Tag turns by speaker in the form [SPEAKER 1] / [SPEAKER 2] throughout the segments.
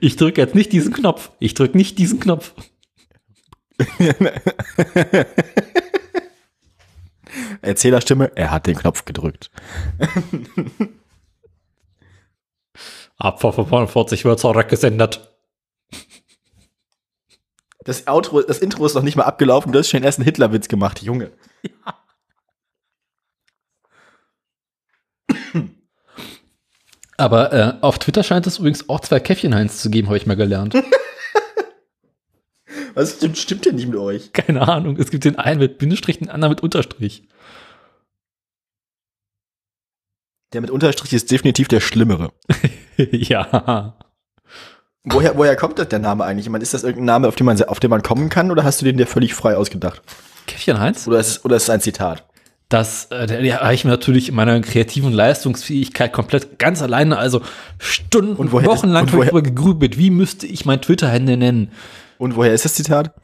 [SPEAKER 1] Ich drücke jetzt nicht diesen Knopf. Ich drücke nicht diesen Knopf.
[SPEAKER 2] Erzählerstimme, er hat den Knopf gedrückt.
[SPEAKER 1] Abfall von 45 wird zurückgesendet.
[SPEAKER 2] Das Outro, das Intro ist noch nicht mal abgelaufen, du hast schon erst einen Hitlerwitz gemacht, Junge.
[SPEAKER 1] Aber äh, auf Twitter scheint es übrigens auch zwei Käffchenheinz zu geben, habe ich mal gelernt.
[SPEAKER 2] Was stimmt, stimmt denn nicht mit euch?
[SPEAKER 1] Keine Ahnung. Es gibt den einen mit Bindestrich, den anderen mit Unterstrich.
[SPEAKER 2] Der mit Unterstrich ist definitiv der Schlimmere.
[SPEAKER 1] ja.
[SPEAKER 2] Woher, woher kommt das der Name eigentlich? Ich meine, ist das irgendein Name, auf den man, auf den man kommen kann, oder hast du den dir völlig frei ausgedacht?
[SPEAKER 1] Käffchenheinz?
[SPEAKER 2] Oder ist oder ist es ein Zitat?
[SPEAKER 1] Das äh, habe ich mir natürlich in meiner kreativen Leistungsfähigkeit komplett ganz alleine, also Stunden
[SPEAKER 2] Und woher-
[SPEAKER 1] wochenlang
[SPEAKER 2] und woher-
[SPEAKER 1] darüber gegrübelt, wie müsste ich mein Twitter-Hände nennen?
[SPEAKER 2] Und woher ist das Zitat?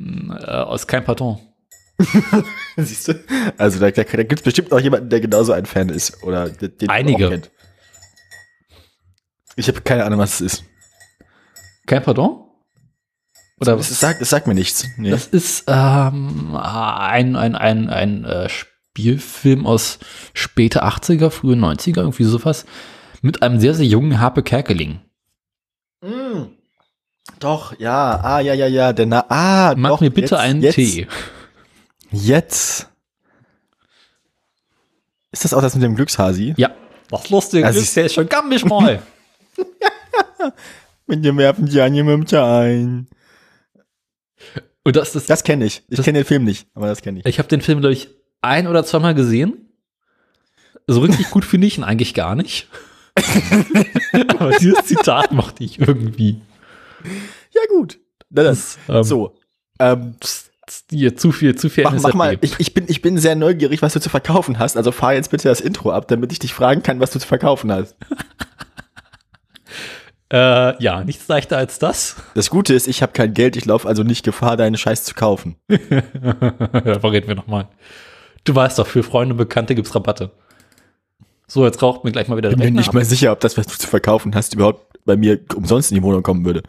[SPEAKER 1] Äh, aus kein Pardon.
[SPEAKER 2] Siehst du? Also da, da, da gibt es bestimmt noch jemanden, der genauso ein Fan ist. Oder den
[SPEAKER 1] Einige.
[SPEAKER 2] man auch kennt. Ich habe keine Ahnung, was es ist.
[SPEAKER 1] Kein Pardon? Oder
[SPEAKER 2] Es ist- sagt, es sagt mir nichts. Nee.
[SPEAKER 1] Das ist ähm, ein, ein, ein, ein äh, Spielfilm aus späte 80er, frühe 90er, irgendwie sowas, mit einem sehr, sehr jungen Harpe Kerkeling.
[SPEAKER 2] Mm. Doch, ja, ah, ja, ja, ja, der Na ah,
[SPEAKER 1] Mach
[SPEAKER 2] doch,
[SPEAKER 1] mir bitte
[SPEAKER 2] jetzt,
[SPEAKER 1] einen
[SPEAKER 2] jetzt,
[SPEAKER 1] Tee.
[SPEAKER 2] Jetzt. Ist das auch das mit dem Glückshasi?
[SPEAKER 1] Ja. Das Lustige
[SPEAKER 2] Also
[SPEAKER 1] ist, der ist schon gammig mal.
[SPEAKER 2] Mit dem werfen die Angemümmte ein.
[SPEAKER 1] Und das ist,
[SPEAKER 2] Das kenne ich. Ich
[SPEAKER 1] Das-
[SPEAKER 2] kenne den Film nicht, aber das kenne ich.
[SPEAKER 1] ich habe den Film, glaube ich, ein oder zweimal gesehen. So richtig gut finde ich ihn eigentlich gar nicht. Aber dieses Zitat mochte ich irgendwie.
[SPEAKER 2] Ja, gut. Na, das,
[SPEAKER 1] Ähm,
[SPEAKER 2] so. Ähm,
[SPEAKER 1] Hier, zu viel, zu viel
[SPEAKER 2] mach, mach mal, ich, ich, bin, ich bin sehr neugierig, was du zu verkaufen hast. Also fahr jetzt bitte das Intro ab, damit ich dich fragen kann, was du zu verkaufen hast.
[SPEAKER 1] Äh, ja, nichts leichter als das.
[SPEAKER 2] Das Gute ist, ich habe kein Geld, ich laufe also nicht Gefahr, deinen Scheiß zu kaufen.
[SPEAKER 1] Darüber reden wir nochmal. Du weißt doch, für Freunde und Bekannte gibt's Rabatte. So, jetzt raucht mir gleich mal wieder
[SPEAKER 2] Bin
[SPEAKER 1] der
[SPEAKER 2] mir
[SPEAKER 1] Rechner
[SPEAKER 2] nicht mal sicher, ob das, was du zu verkaufen hast, überhaupt bei mir umsonst in die Wohnung kommen würde.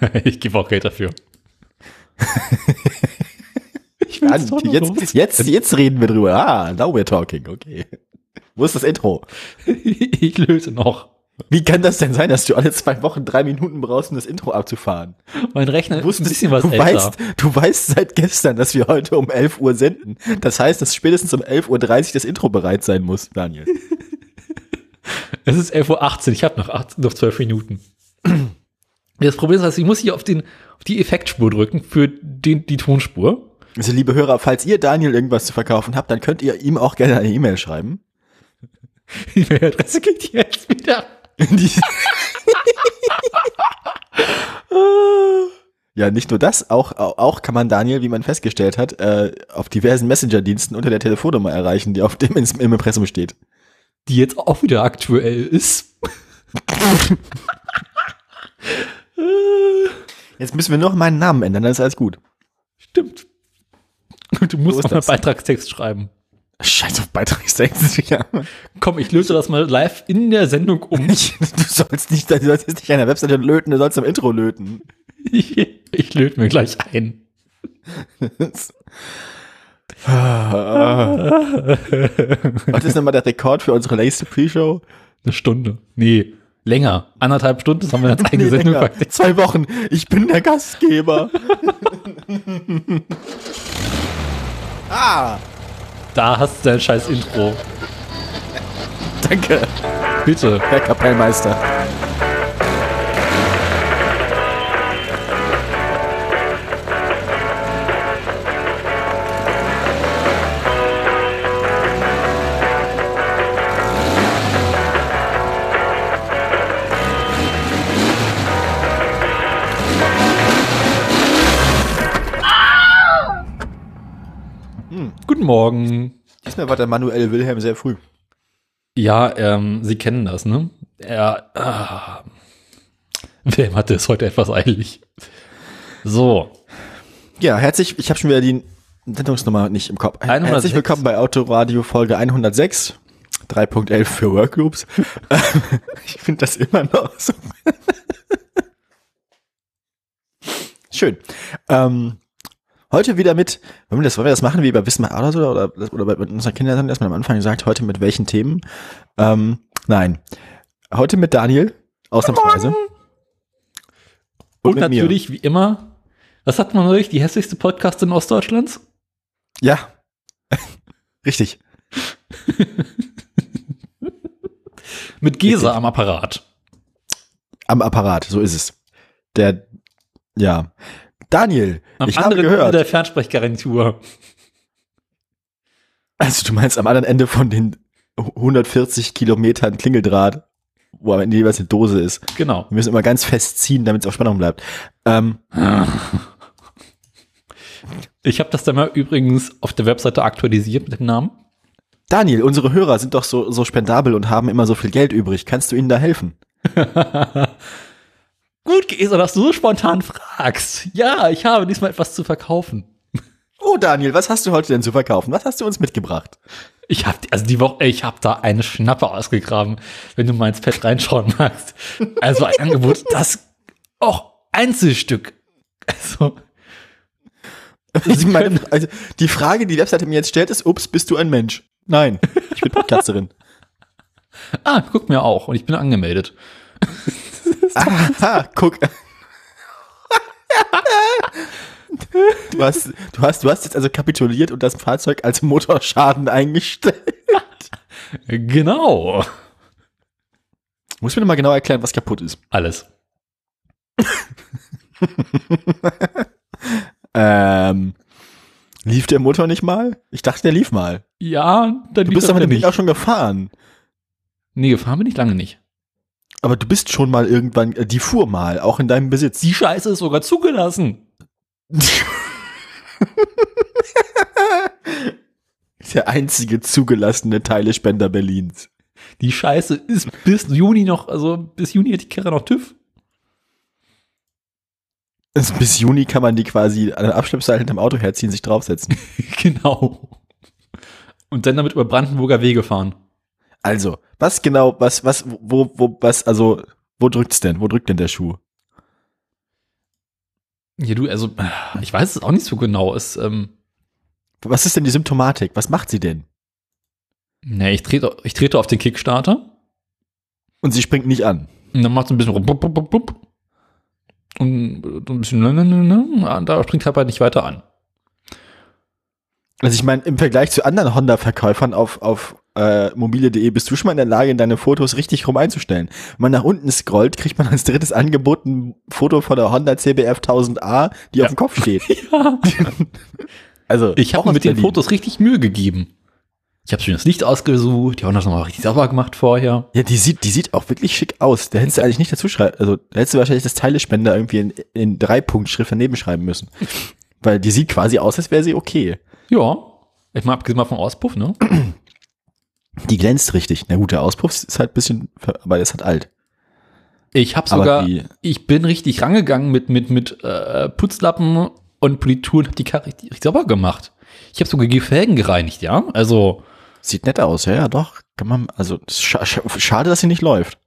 [SPEAKER 1] ab. ich gebe auch Geld dafür. ich doch noch
[SPEAKER 2] jetzt, jetzt, jetzt reden wir drüber. Ah, now we're talking, okay. Wo ist das Intro?
[SPEAKER 1] ich löse noch.
[SPEAKER 2] Wie kann das denn sein, dass du alle zwei Wochen drei Minuten brauchst, um das Intro abzufahren?
[SPEAKER 1] Mein Rechner ist ein bisschen was
[SPEAKER 2] du
[SPEAKER 1] älter.
[SPEAKER 2] weißt, du weißt seit gestern, dass wir heute um 11 Uhr senden. Das heißt, dass spätestens um 11.30 Uhr das Intro bereit sein muss, Daniel.
[SPEAKER 1] Es ist 11.18 Uhr, ich habe noch, acht- noch 12 Minuten. Das Problem ist, also ich muss hier auf, den, auf die Effektspur drücken für den, die Tonspur.
[SPEAKER 2] Also, liebe Hörer, falls ihr Daniel irgendwas zu verkaufen habt, dann könnt ihr ihm auch gerne eine E-Mail schreiben.
[SPEAKER 1] Die Mailadresse geht jetzt wieder.
[SPEAKER 2] Ja, nicht nur das, auch, auch auch kann man Daniel, wie man festgestellt hat, äh, auf diversen Messenger-Diensten unter der Telefonnummer erreichen, die auf dem im Impressum steht.
[SPEAKER 1] Die jetzt auch wieder aktuell ist.
[SPEAKER 2] Jetzt müssen wir noch meinen Namen ändern, dann ist alles gut.
[SPEAKER 1] Stimmt. Du musst
[SPEAKER 2] So
[SPEAKER 1] noch einen. Beitragstext schreiben.
[SPEAKER 2] Scheiß auf Beitragstext. Ja.
[SPEAKER 1] Komm, ich löse das mal live in der Sendung um.
[SPEAKER 2] Ich, du sollst nicht, du sollst jetzt nicht an der Webseite löten, du sollst am Intro löten.
[SPEAKER 1] Ich, ich löte mir gleich ein.
[SPEAKER 2] Was ist nochmal der Rekord für unsere nächste Pre-Show?
[SPEAKER 1] Eine Stunde. Nee, länger. Anderthalb Stunden, das haben wir jetzt eine
[SPEAKER 2] Nee,
[SPEAKER 1] Sendung
[SPEAKER 2] länger. Zwei Wochen. Ich bin der Gastgeber. ah,
[SPEAKER 1] Da hast du dein scheiß Intro.
[SPEAKER 2] danke,
[SPEAKER 1] Bitte.
[SPEAKER 2] Herr Kapellmeister.
[SPEAKER 1] Guten Morgen.
[SPEAKER 2] Diesmal war der Manuel Wilhelm sehr früh.
[SPEAKER 1] Ja, ähm, Sie kennen das, ne? Er, ah, Wilhelm hatte es heute etwas eilig. So,
[SPEAKER 2] Ja, herzlich, ich habe schon wieder die Sendungsnummer nicht im Kopf.
[SPEAKER 1] 106.
[SPEAKER 2] Herzlich willkommen bei Autoradio Folge 106. 3.11 für Workgroups. ich finde das immer noch so. Schön. Ähm, heute wieder mit, wollen wir das, wollen wir das machen wie bei Wismar oder so, oder, oder bei unseren Kindern, dass man am Anfang sagt, heute mit welchen Themen? Ähm, nein. Heute mit Daniel, ausnahmsweise.
[SPEAKER 1] Und,
[SPEAKER 2] mir.
[SPEAKER 1] natürlich, wie immer, was hat man neulich? Die hässlichste Podcast in Ostdeutschlands?
[SPEAKER 2] Ja. Richtig.
[SPEAKER 1] Mit Gesa
[SPEAKER 2] Richtig.
[SPEAKER 1] am Apparat.
[SPEAKER 2] Am Apparat, so ist es. Der, ja. Daniel,
[SPEAKER 1] Am
[SPEAKER 2] ich habe
[SPEAKER 1] anderen Ende
[SPEAKER 2] gehört.
[SPEAKER 1] der Fernsprechgarantur.
[SPEAKER 2] Also du meinst am anderen Ende von den 140 Kilometern Klingeldraht, wo am Ende jeweils eine Dose ist.
[SPEAKER 1] Genau.
[SPEAKER 2] Wir müssen immer ganz fest ziehen, damit es auf Spannung bleibt. Ähm,
[SPEAKER 1] Ich habe das dann mal übrigens auf der Webseite aktualisiert mit dem Namen.
[SPEAKER 2] Daniel, unsere Hörer sind doch so, so spendabel und haben immer so viel Geld übrig. Kannst du ihnen da helfen?
[SPEAKER 1] Gut, Gesa, dass du so spontan fragst. Ja, ich habe diesmal etwas zu verkaufen.
[SPEAKER 2] Oh Daniel, was hast du heute denn zu verkaufen? Was hast du uns mitgebracht?
[SPEAKER 1] Ich habe also die Woche, ich habe da eine Schnappe ausgegraben, wenn du mal ins Pad reinschauen magst. Also ein Angebot, das auch Einzelstück. Also
[SPEAKER 2] ich meine, also die Frage, die die Webseite mir jetzt stellt, ist, ups, bist du ein Mensch? Nein, ich bin Podcasterin.
[SPEAKER 1] ah, guck mir auch und ich bin angemeldet.
[SPEAKER 2] Aha, guck. Du hast, du hast, du hast jetzt also kapituliert und das Fahrzeug als Motorschaden eingestellt.
[SPEAKER 1] Genau.
[SPEAKER 2] Muss mir noch mal genau erklären, was kaputt ist.
[SPEAKER 1] Alles.
[SPEAKER 2] Ähm, lief der Motor nicht mal? Ich dachte, der lief mal.
[SPEAKER 1] Ja, dann
[SPEAKER 2] Du bist aber damit
[SPEAKER 1] nicht.
[SPEAKER 2] auch schon gefahren.
[SPEAKER 1] Nee, gefahren bin ich lange nicht.
[SPEAKER 2] Aber du bist schon mal irgendwann, äh, die fuhr mal, auch in deinem Besitz.
[SPEAKER 1] Die Scheiße ist sogar zugelassen.
[SPEAKER 2] Der einzige zugelassene Teilespender Berlins.
[SPEAKER 1] Die Scheiße ist bis Juni noch, also bis Juni hat die Karre noch TÜV.
[SPEAKER 2] Also bis Juni kann man die quasi an der Abschleppseil hinterm Auto herziehen, sich draufsetzen.
[SPEAKER 1] genau. Und dann damit über Brandenburger Wege fahren.
[SPEAKER 2] Also, was genau, was, was, wo, wo, was, also, wo drückt's denn? Wo drückt denn der Schuh?
[SPEAKER 1] Ja, du, also, ich weiß es auch nicht so genau. Es, ähm,
[SPEAKER 2] Was ist denn die Symptomatik? Was macht sie denn?
[SPEAKER 1] ne, ich trete, ich trete auf den Kickstarter
[SPEAKER 2] Und sie springt nicht an.
[SPEAKER 1] und dann macht es ein bisschen rum, bup, bup, bup, und ein bisschen, ne, ne, ne, ne, da springt halt nicht weiter an.
[SPEAKER 2] Also ich meine, im Vergleich zu anderen Honda-Verkäufern auf, auf äh, mobile.de bist du schon mal in der Lage, in deine Fotos richtig rum einzustellen. Wenn man nach unten scrollt, kriegt man als drittes Angebot ein Foto von der Honda CBF 1000A, die auf dem Kopf steht.
[SPEAKER 1] Ja.
[SPEAKER 2] Also
[SPEAKER 1] Ich habe mir mit den
[SPEAKER 2] Berlin.
[SPEAKER 1] Fotos richtig Mühe gegeben. Ich habe schon das Licht ausgesucht, die haben das nochmal richtig sauber gemacht vorher.
[SPEAKER 2] Ja, die sieht, die sieht auch wirklich schick aus. Da hättest du eigentlich nicht dazu schreiben, also da hättest du wahrscheinlich das Teilespender irgendwie in, in drei Punkt Schrift daneben schreiben müssen. Weil die sieht quasi aus, als wäre sie okay.
[SPEAKER 1] Ja. Ich mal abgesehen mal vom Auspuff, ne?
[SPEAKER 2] Die glänzt richtig. Na gut, der Auspuff ist halt ein bisschen, aber der ist halt alt.
[SPEAKER 1] Ich habe sogar,
[SPEAKER 2] die-
[SPEAKER 1] ich bin richtig rangegangen mit mit mit äh, Putzlappen und Politur und hab die Karre richtig, richtig sauber gemacht. Ich habe sogar die Felgen gereinigt, ja. Also
[SPEAKER 2] Sieht nett aus, ja, ja, doch. Kann man, also scha scha schade, dass sie nicht läuft.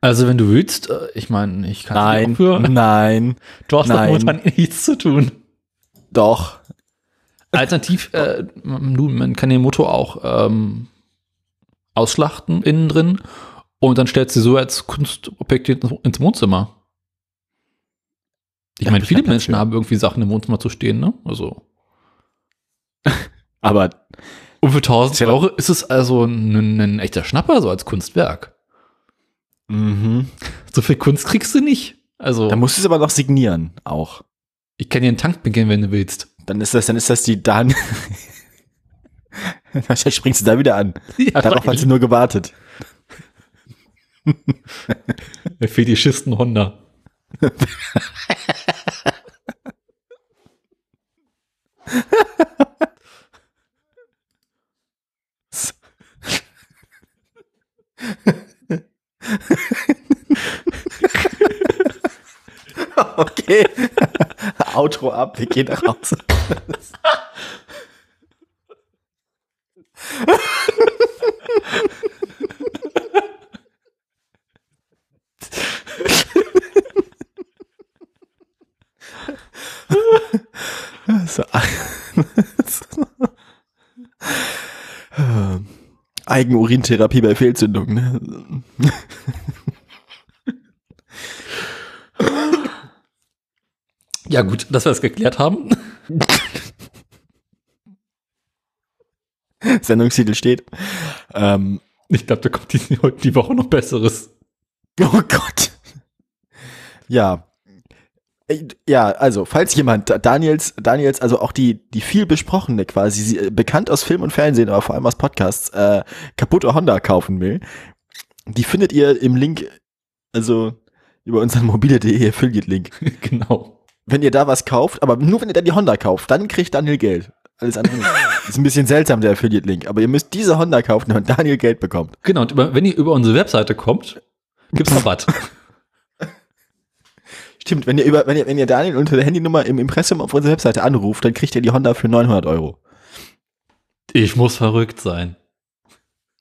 [SPEAKER 1] also wenn du willst, äh, ich meine, ich kann dich auch für.
[SPEAKER 2] nein,
[SPEAKER 1] Du hast doch
[SPEAKER 2] nein.
[SPEAKER 1] momentan nichts zu tun.
[SPEAKER 2] doch.
[SPEAKER 1] Alternativ, äh, man kann den Motor auch ähm, ausschlachten innen drin und dann stellst du so als Kunstobjekt ins- Wohnzimmer. Ich
[SPEAKER 2] Ja,
[SPEAKER 1] meine, viele Menschen
[SPEAKER 2] für.
[SPEAKER 1] haben irgendwie Sachen im Wohnzimmer zu stehen, ne? Also.
[SPEAKER 2] Aber
[SPEAKER 1] Und für 1000
[SPEAKER 2] Ist ja-
[SPEAKER 1] Euro ist es also ein, ein echter Schnapper, so als Kunstwerk.
[SPEAKER 2] mhm.
[SPEAKER 1] So viel Kunst kriegst du nicht. Also,
[SPEAKER 2] da musst du es aber noch signieren, auch.
[SPEAKER 1] ich kann dir einen Tank beginnen, wenn du willst.
[SPEAKER 2] Dann ist das, dann ist das die Dan. Wahrscheinlich springst du da wieder an.
[SPEAKER 1] Ja,
[SPEAKER 2] Darauf hat sie nur gewartet.
[SPEAKER 1] Der Fetischisten Honda.
[SPEAKER 2] Okay. Outro ab, wir gehen nach Hause. So, Eigenurintherapie bei Fehlzündung. Ne?
[SPEAKER 1] Ja, gut, dass wir das geklärt haben.
[SPEAKER 2] Sendungstitel steht. Ähm,
[SPEAKER 1] Ich glaube, da kommt die, heute die Woche noch Besseres.
[SPEAKER 2] oh Gott. Ja. Äh, Ja, also, falls jemand Daniels, Daniels, also auch die, die viel besprochene quasi, sie, äh, bekannt aus Film und Fernsehen, aber vor allem aus Podcasts, äh, kaputte Honda kaufen will, die findet ihr im Link, also über unseren mobile.de Affiliate-Link.
[SPEAKER 1] genau.
[SPEAKER 2] Wenn ihr da was kauft, aber nur wenn ihr dann die Honda kauft, dann kriegt Daniel Geld. Alles andere nicht. Ist ein bisschen seltsam, der Affiliate-Link, aber ihr müsst diese Honda kaufen, damit Daniel Geld bekommt.
[SPEAKER 1] Genau, und über, wenn ihr über unsere Webseite kommt, gibt's Rabatt.
[SPEAKER 2] Stimmt, wenn ihr über, wenn ihr, wenn ihr Daniel unter der Handynummer im Impressum auf unserer Webseite anruft, dann kriegt ihr die Honda für 900 Euro.
[SPEAKER 1] ich muss verrückt sein.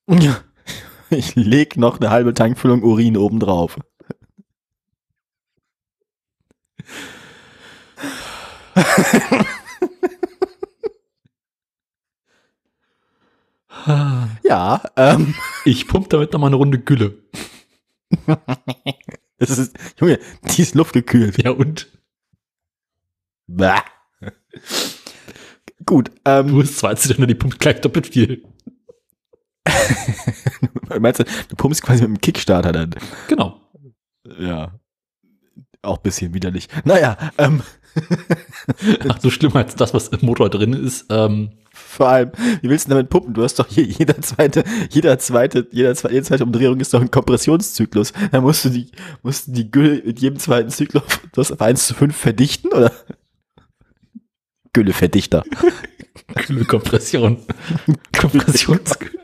[SPEAKER 2] Ja. Ich leg noch eine halbe Tankfüllung Urin oben drauf. Ja, ähm,
[SPEAKER 1] Ich pump damit noch mal eine Runde Gülle.
[SPEAKER 2] das ist, Junge, die ist luftgekühlt.
[SPEAKER 1] Ja, und?
[SPEAKER 2] Bäh. Gut, ähm,
[SPEAKER 1] Du bist zwar denn die pumpt gleich doppelt viel.
[SPEAKER 2] meinst du, du pumpst quasi mit dem Kickstarter dann?
[SPEAKER 1] Genau.
[SPEAKER 2] Ja. Auch ein bisschen widerlich. Naja, ähm,
[SPEAKER 1] Ach, so schlimmer als das, was im Motor drin ist. Ähm,
[SPEAKER 2] vor allem, wie willst du damit pumpen? Du hast doch je, jeder zweite, jeder zweite, jeder zweite, jede zweite Umdrehung ist doch ein Kompressionszyklus. Da musst du die, musst du die Gülle mit jedem zweiten Zyklus das auf 1 zu 5 verdichten, oder? Gülleverdichter.
[SPEAKER 1] Güllekompression. Kompressionsgülle.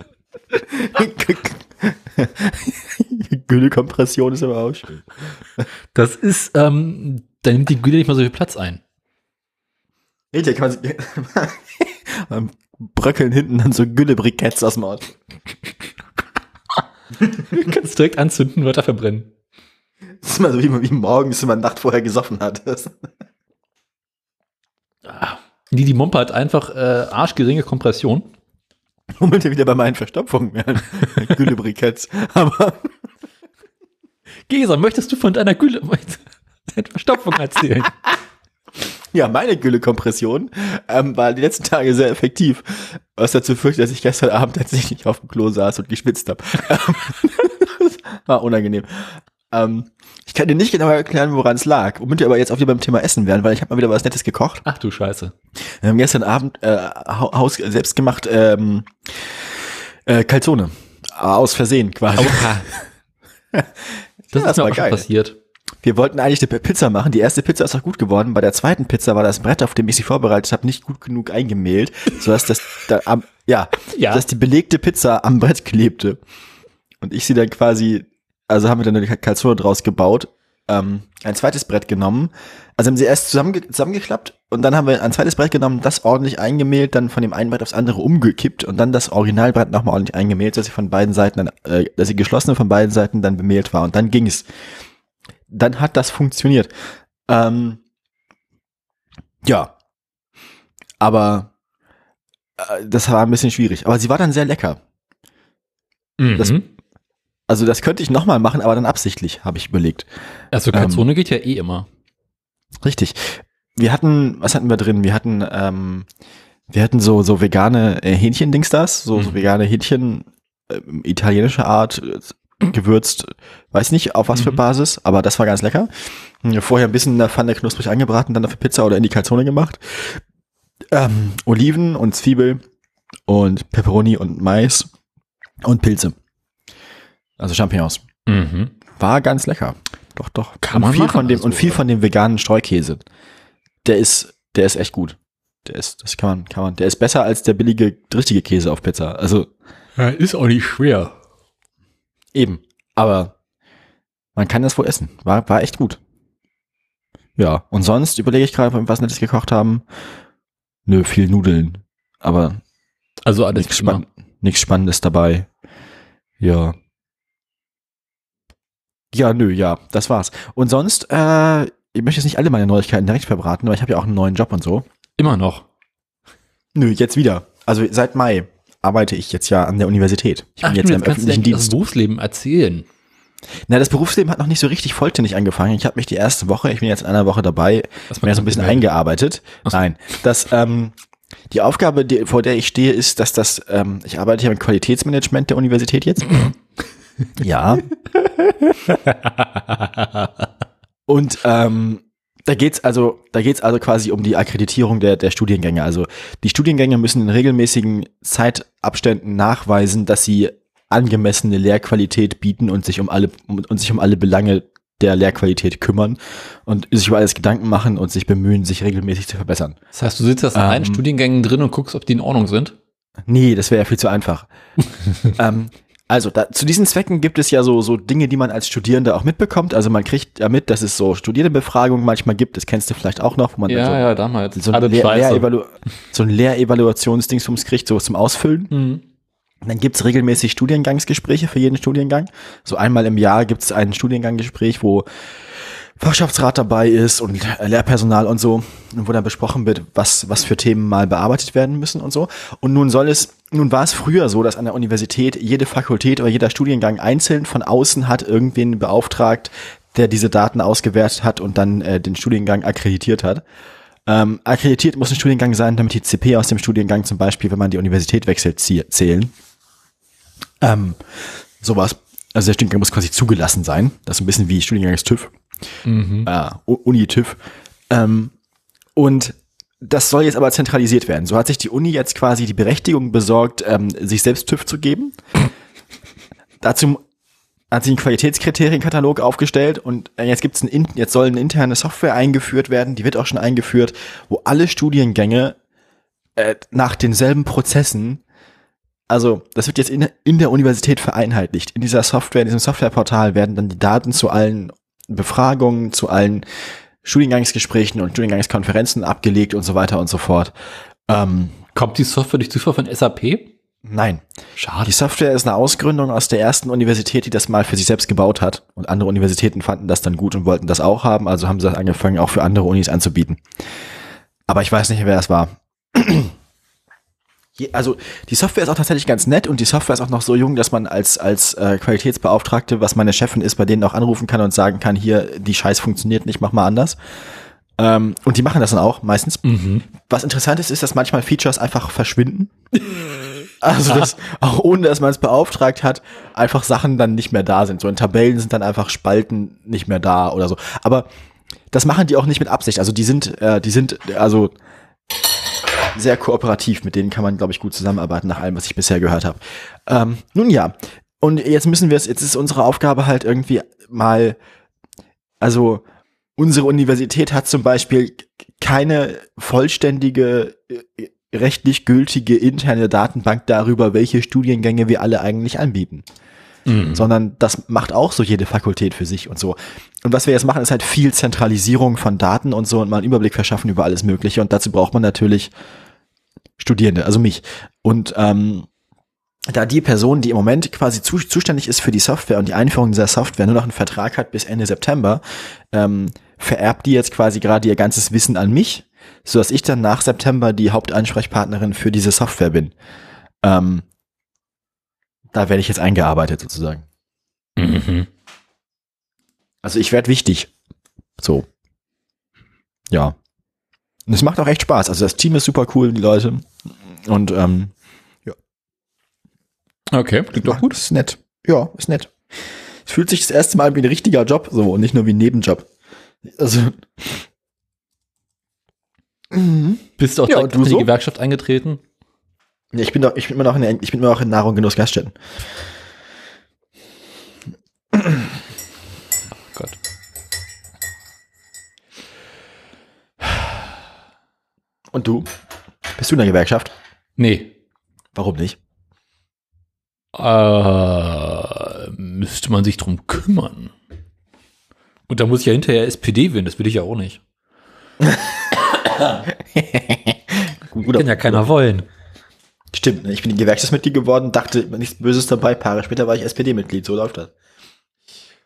[SPEAKER 2] Güllekompression ist aber auch schön.
[SPEAKER 1] Das ist, ähm, da nimmt die Gülle nicht mal so viel Platz ein.
[SPEAKER 2] Hinterher kann man bröckeln hinten dann so Güllebriketts aus dem Ort.
[SPEAKER 1] Du kannst direkt anzünden, weiter verbrennen.
[SPEAKER 2] Das ist immer so wie, man- wie morgens, wenn man Nacht vorher gesoffen hat. Das,
[SPEAKER 1] Ah. Die, die Mompe hat einfach äh, arschgeringe Kompression.
[SPEAKER 2] Moment wieder bei meinen Verstopfungen. Ja. Güllebriketts. Aber
[SPEAKER 1] Gesa, möchtest du von deiner Gülle, Verstopfung erzählen?
[SPEAKER 2] ja, meine Güllekompression ähm, war die letzten Tage sehr effektiv. Was dazu führt, dass ich gestern Abend tatsächlich auf dem Klo saß und geschwitzt habe. war unangenehm. Ähm, ich kann dir nicht genau erklären, woran es lag. Womit wir aber jetzt auch wieder beim Thema Essen werden, weil ich habe mal wieder was Nettes gekocht.
[SPEAKER 1] Ach du Scheiße.
[SPEAKER 2] Wir haben gestern Abend äh, hau- Haus selbst gemacht ähm, äh, Calzone. Aus Versehen quasi.
[SPEAKER 1] Das
[SPEAKER 2] Ja,
[SPEAKER 1] ist
[SPEAKER 2] das
[SPEAKER 1] mir auch schon
[SPEAKER 2] geil.
[SPEAKER 1] passiert.
[SPEAKER 2] Wir wollten eigentlich eine Pizza machen. Die erste Pizza ist auch gut geworden. Bei der zweiten Pizza war das Brett, auf dem ich sie vorbereitet habe, nicht gut genug eingemehlt, sodass das da am, ja,
[SPEAKER 1] Ja.
[SPEAKER 2] dass die belegte Pizza am Brett klebte. Und ich sie dann quasi, also haben wir dann eine Calzone draus gebaut, ähm, ein zweites Brett genommen. Also haben sie erst zusammenge zusammengeklappt und dann haben wir ein zweites Brett genommen, das ordentlich eingemehlt, dann von dem einen Brett aufs andere umgekippt und dann das Originalbrett nochmal ordentlich eingemehlt, dass sie von beiden Seiten, dann, äh, dass sie geschlossene von beiden Seiten dann bemehlt war und dann ging es. Dann hat das funktioniert. Ähm, ja. Aber äh, das war ein bisschen schwierig. Aber sie war dann sehr lecker. Das-
[SPEAKER 1] Mhm.
[SPEAKER 2] Also das könnte ich nochmal machen, aber dann absichtlich, habe ich überlegt.
[SPEAKER 1] Also Calzone geht ja eh immer.
[SPEAKER 2] Richtig. Wir hatten, was hatten wir drin? Wir hatten, ähm, wir hatten so so vegane äh, Hähnchen-Dings das, so, so
[SPEAKER 1] Mhm.
[SPEAKER 2] vegane Hähnchen äh, italienische Art äh, gewürzt. Weiß nicht auf was für
[SPEAKER 1] Mhm.
[SPEAKER 2] Basis, aber das war ganz lecker. Hm, Vorher ein bisschen in der Pfanne knusprig angebraten, dann die Pizza oder in die Calzone gemacht. Ähm, Oliven und Zwiebel und Pepperoni und Mais und Pilze. Also Champignons.
[SPEAKER 1] Mhm.
[SPEAKER 2] War ganz lecker. Doch, doch.
[SPEAKER 1] Kann
[SPEAKER 2] und
[SPEAKER 1] man
[SPEAKER 2] viel
[SPEAKER 1] machen,
[SPEAKER 2] von dem
[SPEAKER 1] also,
[SPEAKER 2] und viel
[SPEAKER 1] oder?
[SPEAKER 2] von dem veganen Streukäse. Der ist, der ist echt gut. Der ist, das kann man, kann man. Der ist besser als der billige, richtige Käse auf Pizza. Also
[SPEAKER 1] Ja, ist auch nicht schwer.
[SPEAKER 2] eben. Aber man kann das wohl essen. War, war echt gut. Ja. Und sonst überlege ich gerade, wir was Nettes gekocht haben. Nö, viel Nudeln. Aber
[SPEAKER 1] Also alles
[SPEAKER 2] nichts spann nichts Spannendes dabei. Ja. Ja, nö, ja, das war's. Und sonst, äh, ich möchte jetzt nicht alle meine Neuigkeiten direkt verbraten, aber ich habe ja auch einen neuen Job und so.
[SPEAKER 1] Immer noch.
[SPEAKER 2] Nö, jetzt wieder. Also seit Mai arbeite ich jetzt ja an der Universität. Ich bin
[SPEAKER 1] Ach,
[SPEAKER 2] jetzt
[SPEAKER 1] du,
[SPEAKER 2] im öffentlichen
[SPEAKER 1] das
[SPEAKER 2] Dienst.
[SPEAKER 1] Berufsleben erzählen.
[SPEAKER 2] Na, das Berufsleben hat noch nicht so richtig vollständig angefangen. Ich habe mich die erste Woche, ich bin jetzt in einer Woche dabei, mir so ein bisschen eingearbeitet. Nein, das, ähm, die Aufgabe, die, vor der ich stehe, ist, dass das, ähm, ich arbeite hier im Qualitätsmanagement der Universität jetzt. ja. Und ähm, da geht's also, da geht's also quasi um die Akkreditierung der, der Studiengänge. Also die Studiengänge müssen in regelmäßigen Zeitabständen nachweisen, dass sie angemessene Lehrqualität bieten und sich um alle um, und sich um alle Belange der Lehrqualität kümmern und sich über alles Gedanken machen und sich bemühen, sich regelmäßig zu verbessern.
[SPEAKER 1] Das heißt, du sitzt das in allen
[SPEAKER 2] Ähm.
[SPEAKER 1] Studiengängen drin und guckst, ob die in Ordnung sind.
[SPEAKER 2] Nee, das wäre ja viel zu einfach. ähm, also da, zu diesen Zwecken gibt es ja so, so Dinge, die man als Studierende auch mitbekommt. Also man kriegt ja mit, dass es so Studierendenbefragungen manchmal gibt. Das kennst du vielleicht auch noch, wo man dann so,
[SPEAKER 1] ja, damals.
[SPEAKER 2] so, ein Lehr. Lehrevalu so ein Lehrevaluationsdingsbums kriegt, so zum Ausfüllen.
[SPEAKER 1] Mhm.
[SPEAKER 2] Dann gibt's regelmäßig Studiengangsgespräche für jeden Studiengang. So einmal im Jahr gibt's ein Studienganggespräch, wo Fachschaftsrat dabei ist und Lehrpersonal und so, und wo dann besprochen wird, was, was für Themen mal bearbeitet werden müssen und so. Und nun soll es, nun war es früher so, dass an der Universität jede Fakultät oder jeder Studiengang einzeln von außen hat irgendwen beauftragt, der diese Daten ausgewertet hat und dann äh, den Studiengang akkreditiert hat. Ähm, akkreditiert muss ein Studiengang sein, damit die CP aus dem Studiengang zum Beispiel, wenn man die Universität wechselt, zählen. Ähm, sowas. Also der Studiengang muss quasi zugelassen sein. Das ist ein bisschen wie Studiengangs TÜV. Äh, U- Uni TÜV. Ähm, und das soll jetzt aber zentralisiert werden. So hat sich die Uni jetzt quasi die Berechtigung besorgt, ähm, sich selbst TÜV zu geben. Dazu hat sie einen Qualitätskriterienkatalog aufgestellt und äh, jetzt gibt's ein, in- jetzt soll eine interne Software eingeführt werden, die wird auch schon eingeführt, wo alle Studiengänge äh, nach denselben Prozessen, also das wird jetzt in, in der Universität vereinheitlicht. In dieser Software, in diesem Softwareportal werden dann die Daten zu allen Befragungen, zu allen Studiengangsgesprächen und Studiengangskonferenzen abgelegt und so weiter und so fort. Ähm,
[SPEAKER 1] Kommt die Software durch Zufall von SAP?
[SPEAKER 2] nein,
[SPEAKER 1] Schade.
[SPEAKER 2] die Software ist eine Ausgründung aus der ersten Universität, die das mal für sich selbst gebaut hat. Und andere Universitäten fanden das dann gut und wollten das auch haben, also haben sie das angefangen, auch für andere Unis anzubieten. Aber ich weiß nicht, wer das war. Also die Software ist auch tatsächlich ganz nett und die Software ist auch noch so jung, dass man als, als äh, Qualitätsbeauftragte, was meine Chefin ist, bei denen auch anrufen kann und sagen kann, hier, die Scheiß funktioniert nicht, mach mal anders. Ähm, und die machen das dann auch meistens. Was interessant ist, ist, dass manchmal Features einfach verschwinden. Also, dass auch ohne, dass man es beauftragt hat, einfach Sachen dann nicht mehr da sind. So in Tabellen sind dann einfach Spalten nicht mehr da oder so. Aber das machen die auch nicht mit Absicht. Also die sind, äh, die sind also sehr kooperativ. Mit denen kann man, glaube ich, gut zusammenarbeiten, nach allem, was ich bisher gehört habe. Ähm, nun ja, und jetzt müssen wir es, jetzt ist unsere Aufgabe halt irgendwie mal, also unsere Universität hat zum Beispiel keine vollständige äh, rechtlich gültige interne Datenbank darüber, welche Studiengänge wir alle eigentlich anbieten. Sondern das macht auch so jede Fakultät für sich und so. Und was wir jetzt machen, ist halt viel Zentralisierung von Daten und so und mal einen Überblick verschaffen über alles Mögliche. Und dazu braucht man natürlich Studierende, also mich. Und ähm, da die Person, die im Moment quasi zu, zuständig ist für die Software und die Einführung dieser Software, nur noch einen Vertrag hat bis Ende September, ähm, vererbt die jetzt quasi gerade ihr ganzes Wissen an mich, so dass ich dann nach September die Hauptansprechpartnerin für diese Software bin. Ähm, da werde ich jetzt eingearbeitet sozusagen.
[SPEAKER 1] Mhm.
[SPEAKER 2] Also ich werde wichtig. So. Ja. Und es macht auch echt Spaß. Also das Team ist super cool, die Leute. Und ähm,
[SPEAKER 1] Okay, klingt doch gut.
[SPEAKER 2] Ist nett. Ja, ist nett. Es fühlt sich das erste Mal wie ein richtiger Job, so und nicht nur wie ein Nebenjob. Also. Mhm.
[SPEAKER 1] Bist du auch
[SPEAKER 2] Ja,
[SPEAKER 1] direkt in die
[SPEAKER 2] so?
[SPEAKER 1] Gewerkschaft eingetreten?
[SPEAKER 2] Ja, ich bin doch, ich bin immer noch in, ich bin immer noch in Nahrung, Genuss, Gaststätten. Und du? Bist du in der Gewerkschaft?
[SPEAKER 1] Nee.
[SPEAKER 2] Warum nicht?
[SPEAKER 1] Äh, müsste man sich drum kümmern. Und da muss ich ja hinterher SPD wählen, das will ich ja auch nicht.
[SPEAKER 2] Gut,
[SPEAKER 1] Kann ja keiner wollen.
[SPEAKER 2] Stimmt, ne? ich bin Gewerkschaftsmitglied geworden, dachte nichts Böses dabei, Paare später war ich SPD-Mitglied, so läuft das.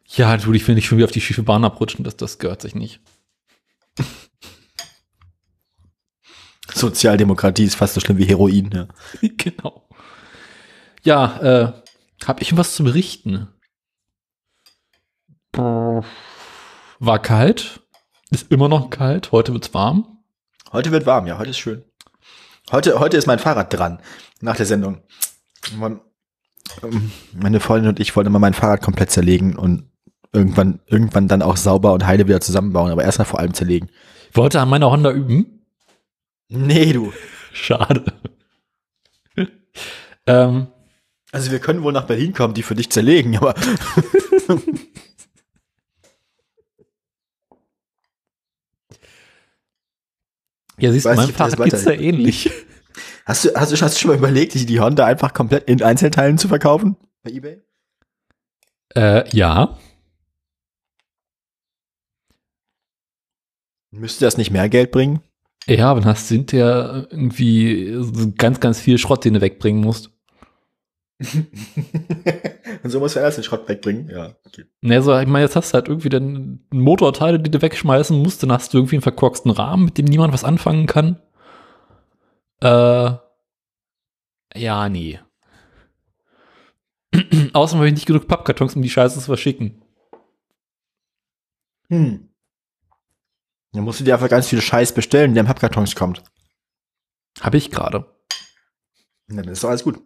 [SPEAKER 1] Ja, natürlich, ich will nicht schon wieder auf die schiefe Bahn abrutschen, das, das gehört sich nicht.
[SPEAKER 2] Sozialdemokratie ist fast so schlimm wie Heroin. Ja.
[SPEAKER 1] genau. Ja, äh, habe ich was zu berichten? War kalt, ist immer noch kalt, heute wird's warm.
[SPEAKER 2] Heute wird warm, ja, heute ist schön. Heute, heute ist mein Fahrrad dran, nach der Sendung. Meine Freundin und ich wollten mal mein Fahrrad komplett zerlegen und irgendwann, irgendwann dann auch sauber und heile wieder zusammenbauen, aber erstmal vor allem zerlegen.
[SPEAKER 1] Ich wollte an meiner Honda üben.
[SPEAKER 2] Nee, du.
[SPEAKER 1] Schade. ähm,
[SPEAKER 2] Also wir können wohl nach Berlin kommen, die für dich zerlegen, aber
[SPEAKER 1] ja, siehst du,
[SPEAKER 2] das
[SPEAKER 1] Fahrrad geht's ja ähnlich.
[SPEAKER 2] hast du, hast du, hast du schon mal überlegt, die die Honda einfach komplett in Einzelteilen zu verkaufen? Bei eBay?
[SPEAKER 1] Äh, ja.
[SPEAKER 2] Müsste das nicht mehr Geld bringen?
[SPEAKER 1] Ja, aber dann hast du hinterher irgendwie ganz, ganz viel Schrott, den du wegbringen musst.
[SPEAKER 2] und so muss er erst den Schrott wegbringen. Ja, okay.
[SPEAKER 1] Ne, so, ich meine, jetzt hast du halt irgendwie dann Motorteile, die du wegschmeißen musst, dann hast du irgendwie einen verkorksten Rahmen, mit dem niemand was anfangen kann. Äh, ja, nee. Außerdem habe ich nicht genug Pappkartons, um die Scheiße zu verschicken.
[SPEAKER 2] Hm. Dann musst du dir einfach ganz viel Scheiß bestellen, der im Pappkartons kommt.
[SPEAKER 1] Habe ich gerade.
[SPEAKER 2] Na, dann ist doch alles gut.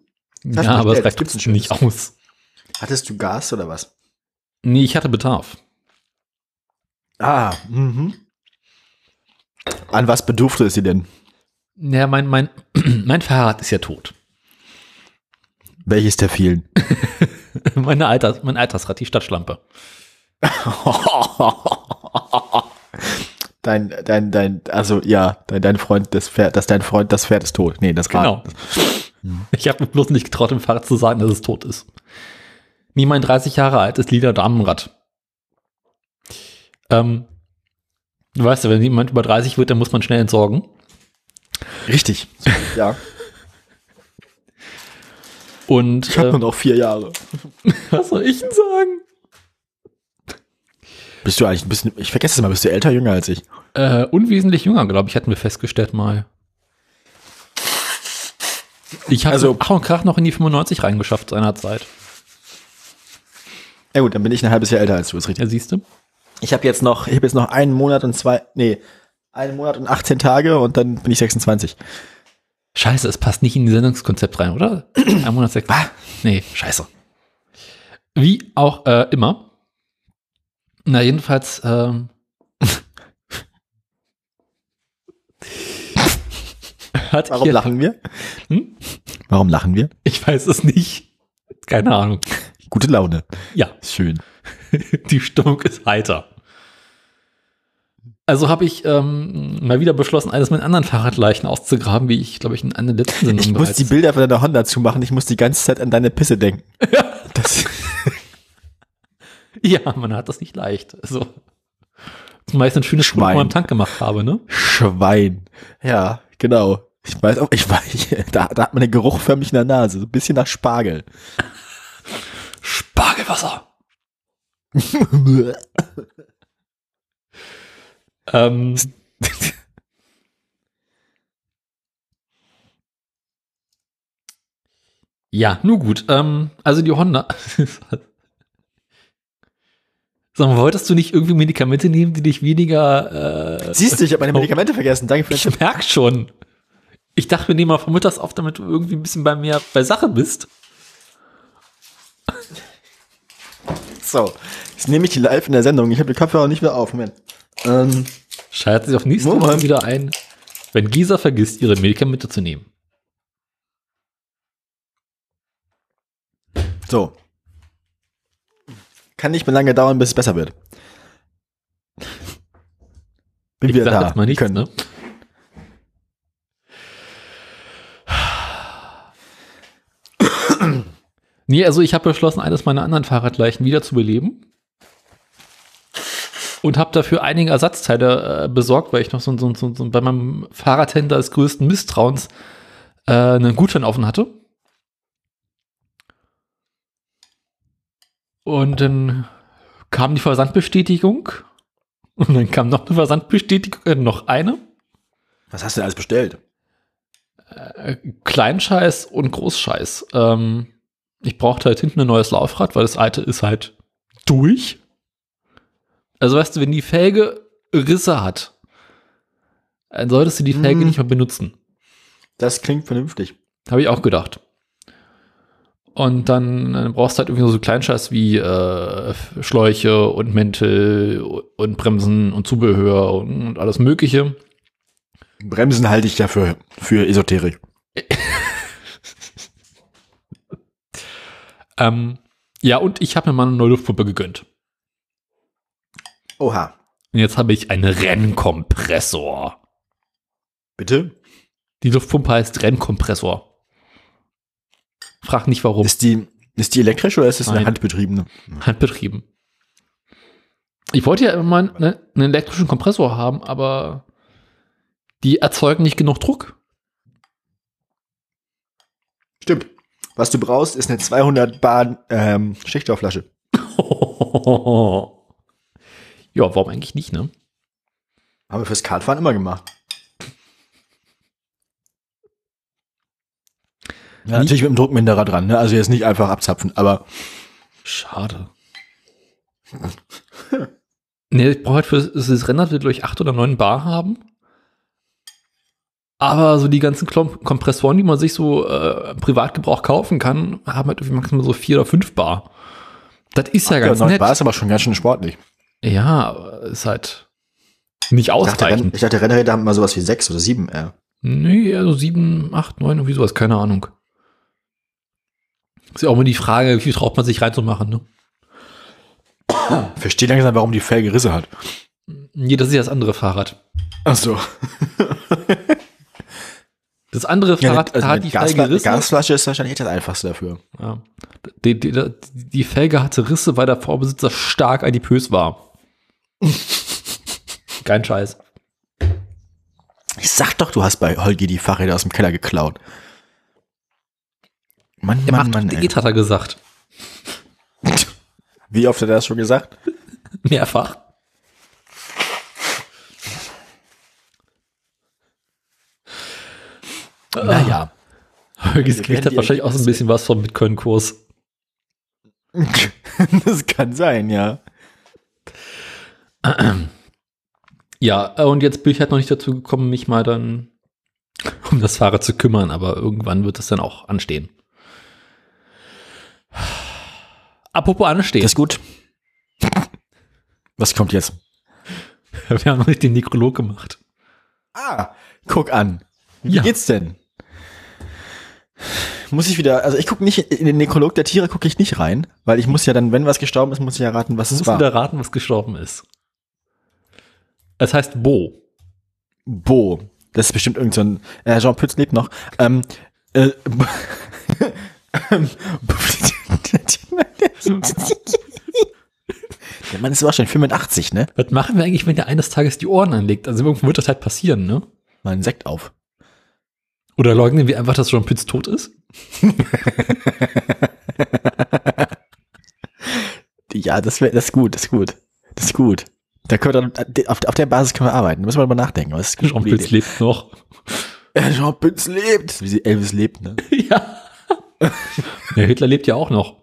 [SPEAKER 1] Ja, aber es reicht
[SPEAKER 2] Gibt's
[SPEAKER 1] nicht aus.
[SPEAKER 2] Hattest du Gas oder was?
[SPEAKER 1] Nee, ich hatte Bedarf.
[SPEAKER 2] Ah, mhm. An was bedurfte es dir denn?
[SPEAKER 1] Ja, mein, mein, mein Fahrrad ist ja tot.
[SPEAKER 2] Welches der vielen?
[SPEAKER 1] Meine Alters, mein Altersrad, die Stadtschlampe.
[SPEAKER 2] dein, dein, dein, also ja, dein, dein Freund, das Pferd, dass dein Freund, das Pferd ist tot. Nee, das
[SPEAKER 1] Genau.
[SPEAKER 2] Rad.
[SPEAKER 1] Ich habe mir bloß nicht getraut, dem Fahrrad zu sagen, dass es tot ist. Nie mein 30 Jahre altes lila Damenrad. Ähm, du weißt ja, wenn jemand über 30 wird, dann muss man schnell entsorgen.
[SPEAKER 2] Richtig. Ja.
[SPEAKER 1] Und
[SPEAKER 2] Ich habe
[SPEAKER 1] äh,
[SPEAKER 2] nur noch vier Jahre.
[SPEAKER 1] was soll ich denn sagen?
[SPEAKER 2] Bist du eigentlich ein bisschen, ich vergesse es mal, bist du älter, jünger als ich?
[SPEAKER 1] Äh, unwesentlich jünger, glaube ich, hatten wir festgestellt mal. Ich habe
[SPEAKER 2] Also-
[SPEAKER 1] Ach und Krach noch in die 95 reingeschafft seinerzeit.
[SPEAKER 2] Ja gut, dann bin ich ein halbes Jahr älter als du, ist
[SPEAKER 1] Ja,
[SPEAKER 2] richtig.
[SPEAKER 1] siehst du?
[SPEAKER 2] Ich habe jetzt noch, ich habe jetzt noch einen Monat und zwei, nee, einen Monat und 18 Tage und dann bin ich 26.
[SPEAKER 1] Scheiße, es passt nicht in die Sendungskonzept rein, oder? Ein Monat sechs. Nee, scheiße. Wie auch äh, immer. Na, jedenfalls, ähm, hat
[SPEAKER 2] Warum
[SPEAKER 1] hier,
[SPEAKER 2] lachen wir?
[SPEAKER 1] Hm?
[SPEAKER 2] Warum lachen wir?
[SPEAKER 1] Ich weiß es nicht. Keine Ahnung.
[SPEAKER 2] Gute Laune.
[SPEAKER 1] Ja,
[SPEAKER 2] Schön.
[SPEAKER 1] die Stimmung ist heiter. Also habe ich ähm, mal wieder beschlossen, eines meiner anderen Fahrradleichen auszugraben, wie ich, glaube ich, in einer letzten Sendung
[SPEAKER 2] Ich muss die Bilder von deiner Honda zumachen, ich muss die ganze Zeit an deine Pisse denken. Das,
[SPEAKER 1] Ja, man hat das nicht leicht. Also, zumal ich so ein schönes
[SPEAKER 2] Schwein.
[SPEAKER 1] mal im Tank gemacht habe, ne?
[SPEAKER 2] Schwein. Ja, genau. Ich weiß auch, ich weiß, da, da hat man den Geruch förmlich in der Nase, so ein bisschen nach Spargel.
[SPEAKER 1] Spargelwasser. Ähm, ja, nur gut. Ähm, also die Honda. Sag mal, wolltest du nicht irgendwie Medikamente nehmen, die dich weniger. Äh,
[SPEAKER 2] Siehst du, ich habe meine Medikamente vergessen. Danke für
[SPEAKER 1] ich merk schon. Ich dachte, wir nehmen mal von mittags auf, damit du irgendwie ein bisschen bei mir bei Sache bist.
[SPEAKER 2] So, jetzt nehme ich die live in der Sendung. Ich habe die Kopfhörer nicht mehr auf. Moment. Ähm,
[SPEAKER 1] Schaltet sich auf nächste
[SPEAKER 2] Moment.
[SPEAKER 1] Woche wieder ein, wenn Gisa vergisst, ihre Medikamente zu nehmen.
[SPEAKER 2] so. Kann nicht mehr lange dauern, bis es besser wird. Bin
[SPEAKER 1] Ich
[SPEAKER 2] wieder
[SPEAKER 1] sag
[SPEAKER 2] da.
[SPEAKER 1] jetzt mal nichts,
[SPEAKER 2] Können.
[SPEAKER 1] ne? Nee, also ich habe beschlossen, eines meiner anderen Fahrradleichen wieder zu beleben. Und habe dafür einige Ersatzteile äh, besorgt, weil ich noch so, so, so, so bei meinem Fahrradhändler des größten Misstrauens äh, einen Gutschein offen hatte. Und dann kam die Versandbestätigung. Und dann kam noch eine Versandbestätigung, äh, noch eine.
[SPEAKER 2] Was hast du denn alles bestellt?
[SPEAKER 1] Äh, Kleinscheiß und Großscheiß. Ähm, ich brauchte halt hinten ein neues Laufrad, weil das alte ist halt durch. Also weißt du, wenn die Felge Risse hat, dann solltest du die Felge
[SPEAKER 2] Mhm.
[SPEAKER 1] nicht mehr benutzen.
[SPEAKER 2] Das klingt vernünftig.
[SPEAKER 1] Habe ich auch gedacht. Und dann, dann brauchst du halt irgendwie so Kleinscheiß wie äh, Schläuche und Mäntel und Bremsen und Zubehör und, und alles Mögliche.
[SPEAKER 2] Bremsen halte ich dafür für Esoterik.
[SPEAKER 1] Ähm, ja, und ich habe mir mal eine neue Luftpumpe gegönnt.
[SPEAKER 2] Oha.
[SPEAKER 1] Und jetzt habe ich einen Rennkompressor.
[SPEAKER 2] Bitte?
[SPEAKER 1] Die Luftpumpe heißt Rennkompressor. Frag nicht warum.
[SPEAKER 2] Ist die, ist die elektrisch oder ist es eine handbetriebene?
[SPEAKER 1] handbetrieben. Ich wollte ja immer mal ne, einen elektrischen Kompressor haben, aber die erzeugen nicht genug Druck.
[SPEAKER 2] Stimmt. Was du brauchst, ist eine 200 Bar ähm, Schichtstoffflasche.
[SPEAKER 1] ja, warum eigentlich nicht, ne?
[SPEAKER 2] Haben wir fürs Kartfahren immer gemacht. Ja, natürlich mit dem Druckminderer dran, ne? Also jetzt nicht einfach abzapfen, aber
[SPEAKER 1] Schade. nee, ich brauche halt für das Rennen wird durch 8 oder 9 Bar haben. Aber so die ganzen Kompressoren, die man sich so äh, Privatgebrauch kaufen kann, haben halt irgendwie maximal so 4 oder 5 Bar. Das ist ja
[SPEAKER 2] ja,
[SPEAKER 1] ganz
[SPEAKER 2] 9
[SPEAKER 1] nett.
[SPEAKER 2] Bar ist aber schon ganz schön sportlich.
[SPEAKER 1] Ja, ist halt nicht
[SPEAKER 2] Ich dachte, Renn,
[SPEAKER 1] ausreichend.
[SPEAKER 2] ich dachte, Rennräder haben mal sowas wie 6 oder 7 R.
[SPEAKER 1] Nee, also 7, 8, 9, irgendwie sowas, keine Ahnung. Ist ja auch immer die Frage, wie viel traut man sich reinzumachen, ne?
[SPEAKER 2] Verstehe langsam, warum die Felge Risse hat.
[SPEAKER 1] Nee, das ist ja das andere Fahrrad.
[SPEAKER 2] Ach so.
[SPEAKER 1] Das andere
[SPEAKER 2] Ja,
[SPEAKER 1] Fahrrad
[SPEAKER 2] also
[SPEAKER 1] hat die
[SPEAKER 2] Gasfla
[SPEAKER 1] Felge Risse.
[SPEAKER 2] Gasflasche ist wahrscheinlich das einfachste dafür.
[SPEAKER 1] Ja. Die, die, die, Felge hatte Risse, weil der Vorbesitzer stark adipös war. Kein Scheiß.
[SPEAKER 2] Ich sag doch, du hast bei Holgi die Fahrräder aus dem Keller geklaut. Mann,
[SPEAKER 1] Der
[SPEAKER 2] Mann, Mann,
[SPEAKER 1] Diät, hat er gesagt.
[SPEAKER 2] Wie oft hat er das schon gesagt?
[SPEAKER 1] Mehrfach.
[SPEAKER 2] Naja.
[SPEAKER 1] Hölgis
[SPEAKER 2] werden
[SPEAKER 1] hat wahrscheinlich auch so ein bisschen was vom Bitcoin-Kurs.
[SPEAKER 2] das kann sein, ja.
[SPEAKER 1] Ja, äh, und jetzt bin ich halt noch nicht dazu gekommen, mich mal dann um das Fahrrad zu kümmern, aber irgendwann wird es dann auch anstehen. Apropos anstehen.
[SPEAKER 2] Das ist gut. Was kommt jetzt?
[SPEAKER 1] Wir haben noch nicht den Nekrolog gemacht.
[SPEAKER 2] Ah, guck an. Wie
[SPEAKER 1] Ja.
[SPEAKER 2] geht's denn? Muss ich wieder, also ich gucke nicht, in den Nekrolog der Tiere gucke ich nicht rein, weil ich muss ja dann, wenn was gestorben ist, muss ich ja raten, was es
[SPEAKER 1] Musst
[SPEAKER 2] war.
[SPEAKER 1] du da raten, was gestorben ist? Es heißt Bo.
[SPEAKER 2] Bo. Das ist bestimmt irgend so ein, äh, Jean Pütz lebt noch. Ähm, äh, Der Mann ist aber schon 85, ne?
[SPEAKER 1] Was machen wir eigentlich, wenn der eines Tages die Ohren anlegt? Also irgendwo wird das halt passieren, ne?
[SPEAKER 2] Mal einen Sekt auf.
[SPEAKER 1] Oder leugnen wir einfach, dass John Pitts tot ist?
[SPEAKER 2] Ja, das wäre, das ist gut, das ist gut. Das ist gut. Da können wir dann, auf, auf der Basis können wir arbeiten. Da müssen wir mal nachdenken. Was ist gute
[SPEAKER 1] Pitts lebt noch.
[SPEAKER 2] Ja, Jean Pütz lebt. Wie sie Elvis lebt, ne?
[SPEAKER 1] ja. Der Hitler lebt ja auch noch.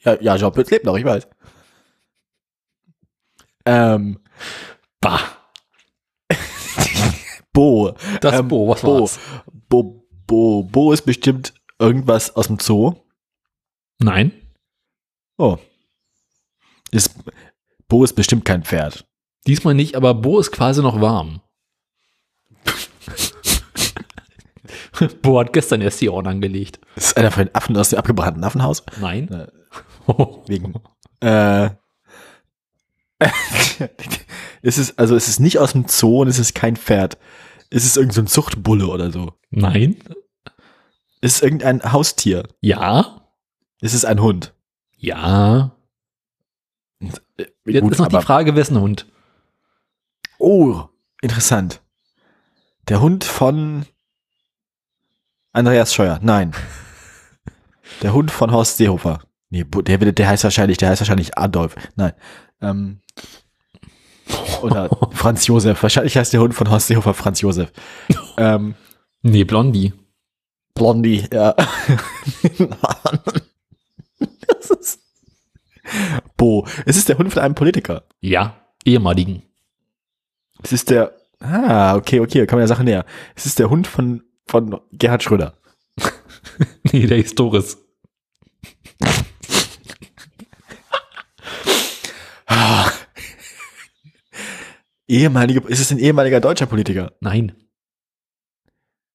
[SPEAKER 2] Ja, ja Jean Pütz lebt noch, ich weiß. Ähm,
[SPEAKER 1] Bah.
[SPEAKER 2] Bo.
[SPEAKER 1] Das
[SPEAKER 2] ähm,
[SPEAKER 1] Bo, was
[SPEAKER 2] Bo.
[SPEAKER 1] war's?
[SPEAKER 2] Bo, Bo, Bo ist bestimmt irgendwas aus dem Zoo.
[SPEAKER 1] Nein.
[SPEAKER 2] Oh. Ist, Bo ist bestimmt kein Pferd.
[SPEAKER 1] Diesmal nicht, aber Bo ist quasi noch warm. Bo hat gestern erst die Ohren angelegt.
[SPEAKER 2] Ist einer von den Affen aus dem abgebrannten Affenhaus.
[SPEAKER 1] Nein.
[SPEAKER 2] Äh, Wegen. Äh, es ist, also es ist nicht aus dem Zoo und es ist kein Pferd. Es ist irgendein so ein Zuchtbulle oder so.
[SPEAKER 1] Nein.
[SPEAKER 2] Es ist irgendein Haustier.
[SPEAKER 1] Ja.
[SPEAKER 2] Es ist ein Hund.
[SPEAKER 1] Ja.
[SPEAKER 2] Äh,
[SPEAKER 1] Jetzt
[SPEAKER 2] gut,
[SPEAKER 1] ist noch die Frage, wessen Hund?
[SPEAKER 2] Oh, interessant. Der Hund von Andreas Scheuer. Nein. Der Hund von Horst Seehofer. Nee, der, der heißt wahrscheinlich, der heißt wahrscheinlich Adolf. Nein. Ähm, oder Franz Josef. Wahrscheinlich heißt der Hund von Horst Seehofer Franz Josef. Ähm,
[SPEAKER 1] Nee, Blondie.
[SPEAKER 2] Blondie, ja. das ist Bo. Es ist der Hund von einem Politiker.
[SPEAKER 1] Ja, ehemaligen.
[SPEAKER 2] Es ist der. Ah, okay, okay, da kann man der Sache näher. Es ist der Hund von, von Gerhard Schröder.
[SPEAKER 1] Nee, der Historis.
[SPEAKER 2] Ah. Ehemalige, ist es ein ehemaliger deutscher Politiker?
[SPEAKER 1] Nein.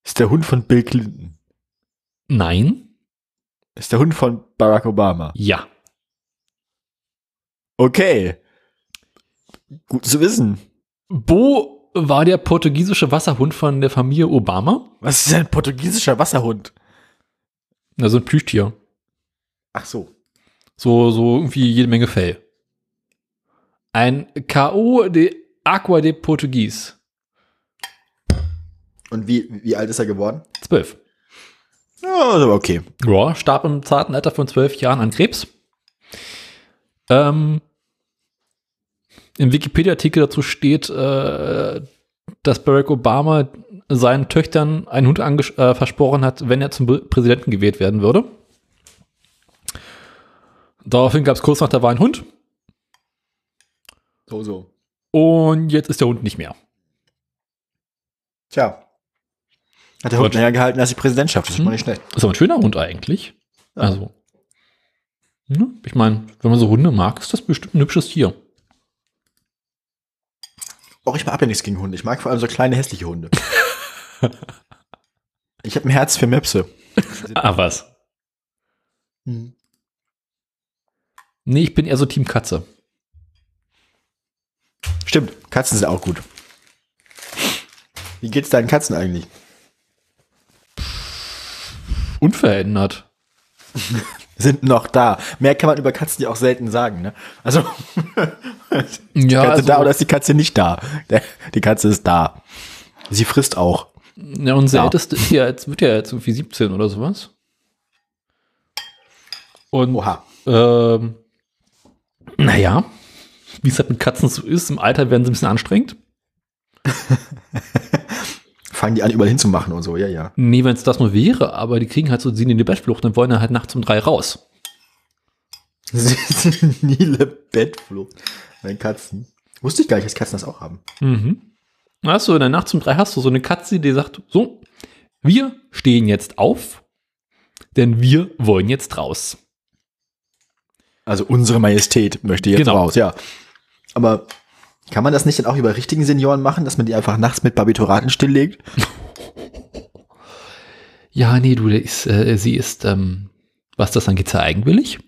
[SPEAKER 2] Ist der Hund von Bill Clinton?
[SPEAKER 1] Nein?
[SPEAKER 2] Ist der Hund von Barack Obama?
[SPEAKER 1] Ja.
[SPEAKER 2] Okay. Gut zu wissen.
[SPEAKER 1] Bo war der portugiesische Wasserhund von der Familie Obama.
[SPEAKER 2] Was ist ein portugiesischer Wasserhund?
[SPEAKER 1] Also ein Plüschtier.
[SPEAKER 2] Ach so.
[SPEAKER 1] So, so irgendwie jede Menge Fell. Ein K.O. Aqua de Portugues.
[SPEAKER 2] Und wie, wie alt ist er geworden?
[SPEAKER 1] Zwölf.
[SPEAKER 2] Ja, okay.
[SPEAKER 1] Ja, starb im zarten Alter von zwölf Jahren an Krebs. Ähm, Im Wikipedia-Artikel dazu steht, äh, dass Barack Obama seinen Töchtern einen Hund äh, versprochen hat, wenn er zum Be- Präsidenten gewählt werden würde. Daraufhin gab es kurz nach der Wahl einen Hund
[SPEAKER 2] So, so.
[SPEAKER 1] Und jetzt ist der Hund nicht mehr.
[SPEAKER 2] Tja. Hat der Hund länger gehalten als die Präsidentschaft. Das ist schon mal nicht schlecht.
[SPEAKER 1] Ist aber ein schöner Hund eigentlich.
[SPEAKER 2] Ja.
[SPEAKER 1] Also, ne? ich meine, wenn man so Hunde mag, ist das bestimmt ein hübsches Tier.
[SPEAKER 2] Auch ich habe ja nichts gegen Hunde. Ich mag vor allem so kleine, hässliche Hunde. ich habe ein Herz für Möpse.
[SPEAKER 1] Ah, was? Nee, ich bin eher so Team Katze.
[SPEAKER 2] Stimmt, Katzen sind auch gut. Wie geht's deinen Katzen eigentlich?
[SPEAKER 1] Unverändert.
[SPEAKER 2] Sind noch da. Mehr kann man über Katzen ja auch selten sagen, ne? Also,
[SPEAKER 1] Ja,
[SPEAKER 2] Katze
[SPEAKER 1] also,
[SPEAKER 2] da oder ist die Katze nicht da? Die Katze ist da. Sie frisst auch.
[SPEAKER 1] ja unser
[SPEAKER 2] Ja.
[SPEAKER 1] älteste ist ja jetzt, wird ja jetzt irgendwie 17 oder sowas. Und,
[SPEAKER 2] Oha.
[SPEAKER 1] ähm, naja, wie es halt mit Katzen so ist, im Alter werden sie ein bisschen anstrengend.
[SPEAKER 2] Fangen die an, überall hinzumachen und so, ja, ja.
[SPEAKER 1] Nee, wenn es das nur wäre, aber die kriegen halt so sie in die Bettflucht und wollen dann halt nachts um drei raus.
[SPEAKER 2] Senile Bettflucht. Bei Katzen. Wusste ich gar nicht, dass Katzen das auch haben.
[SPEAKER 1] Mhm. Weißt du, in der Nacht um drei hast du so eine Katze, die sagt, so, wir stehen jetzt auf, denn wir wollen jetzt raus.
[SPEAKER 2] Also unsere Majestät möchte jetzt
[SPEAKER 1] Genau.
[SPEAKER 2] raus, ja. Aber kann man das nicht dann auch über richtigen Senioren machen, dass man die einfach nachts mit Barbituraten stilllegt?
[SPEAKER 1] Ja, nee, du, der ist, äh, sie ist, ähm, was das angeht, sehr eigenwillig.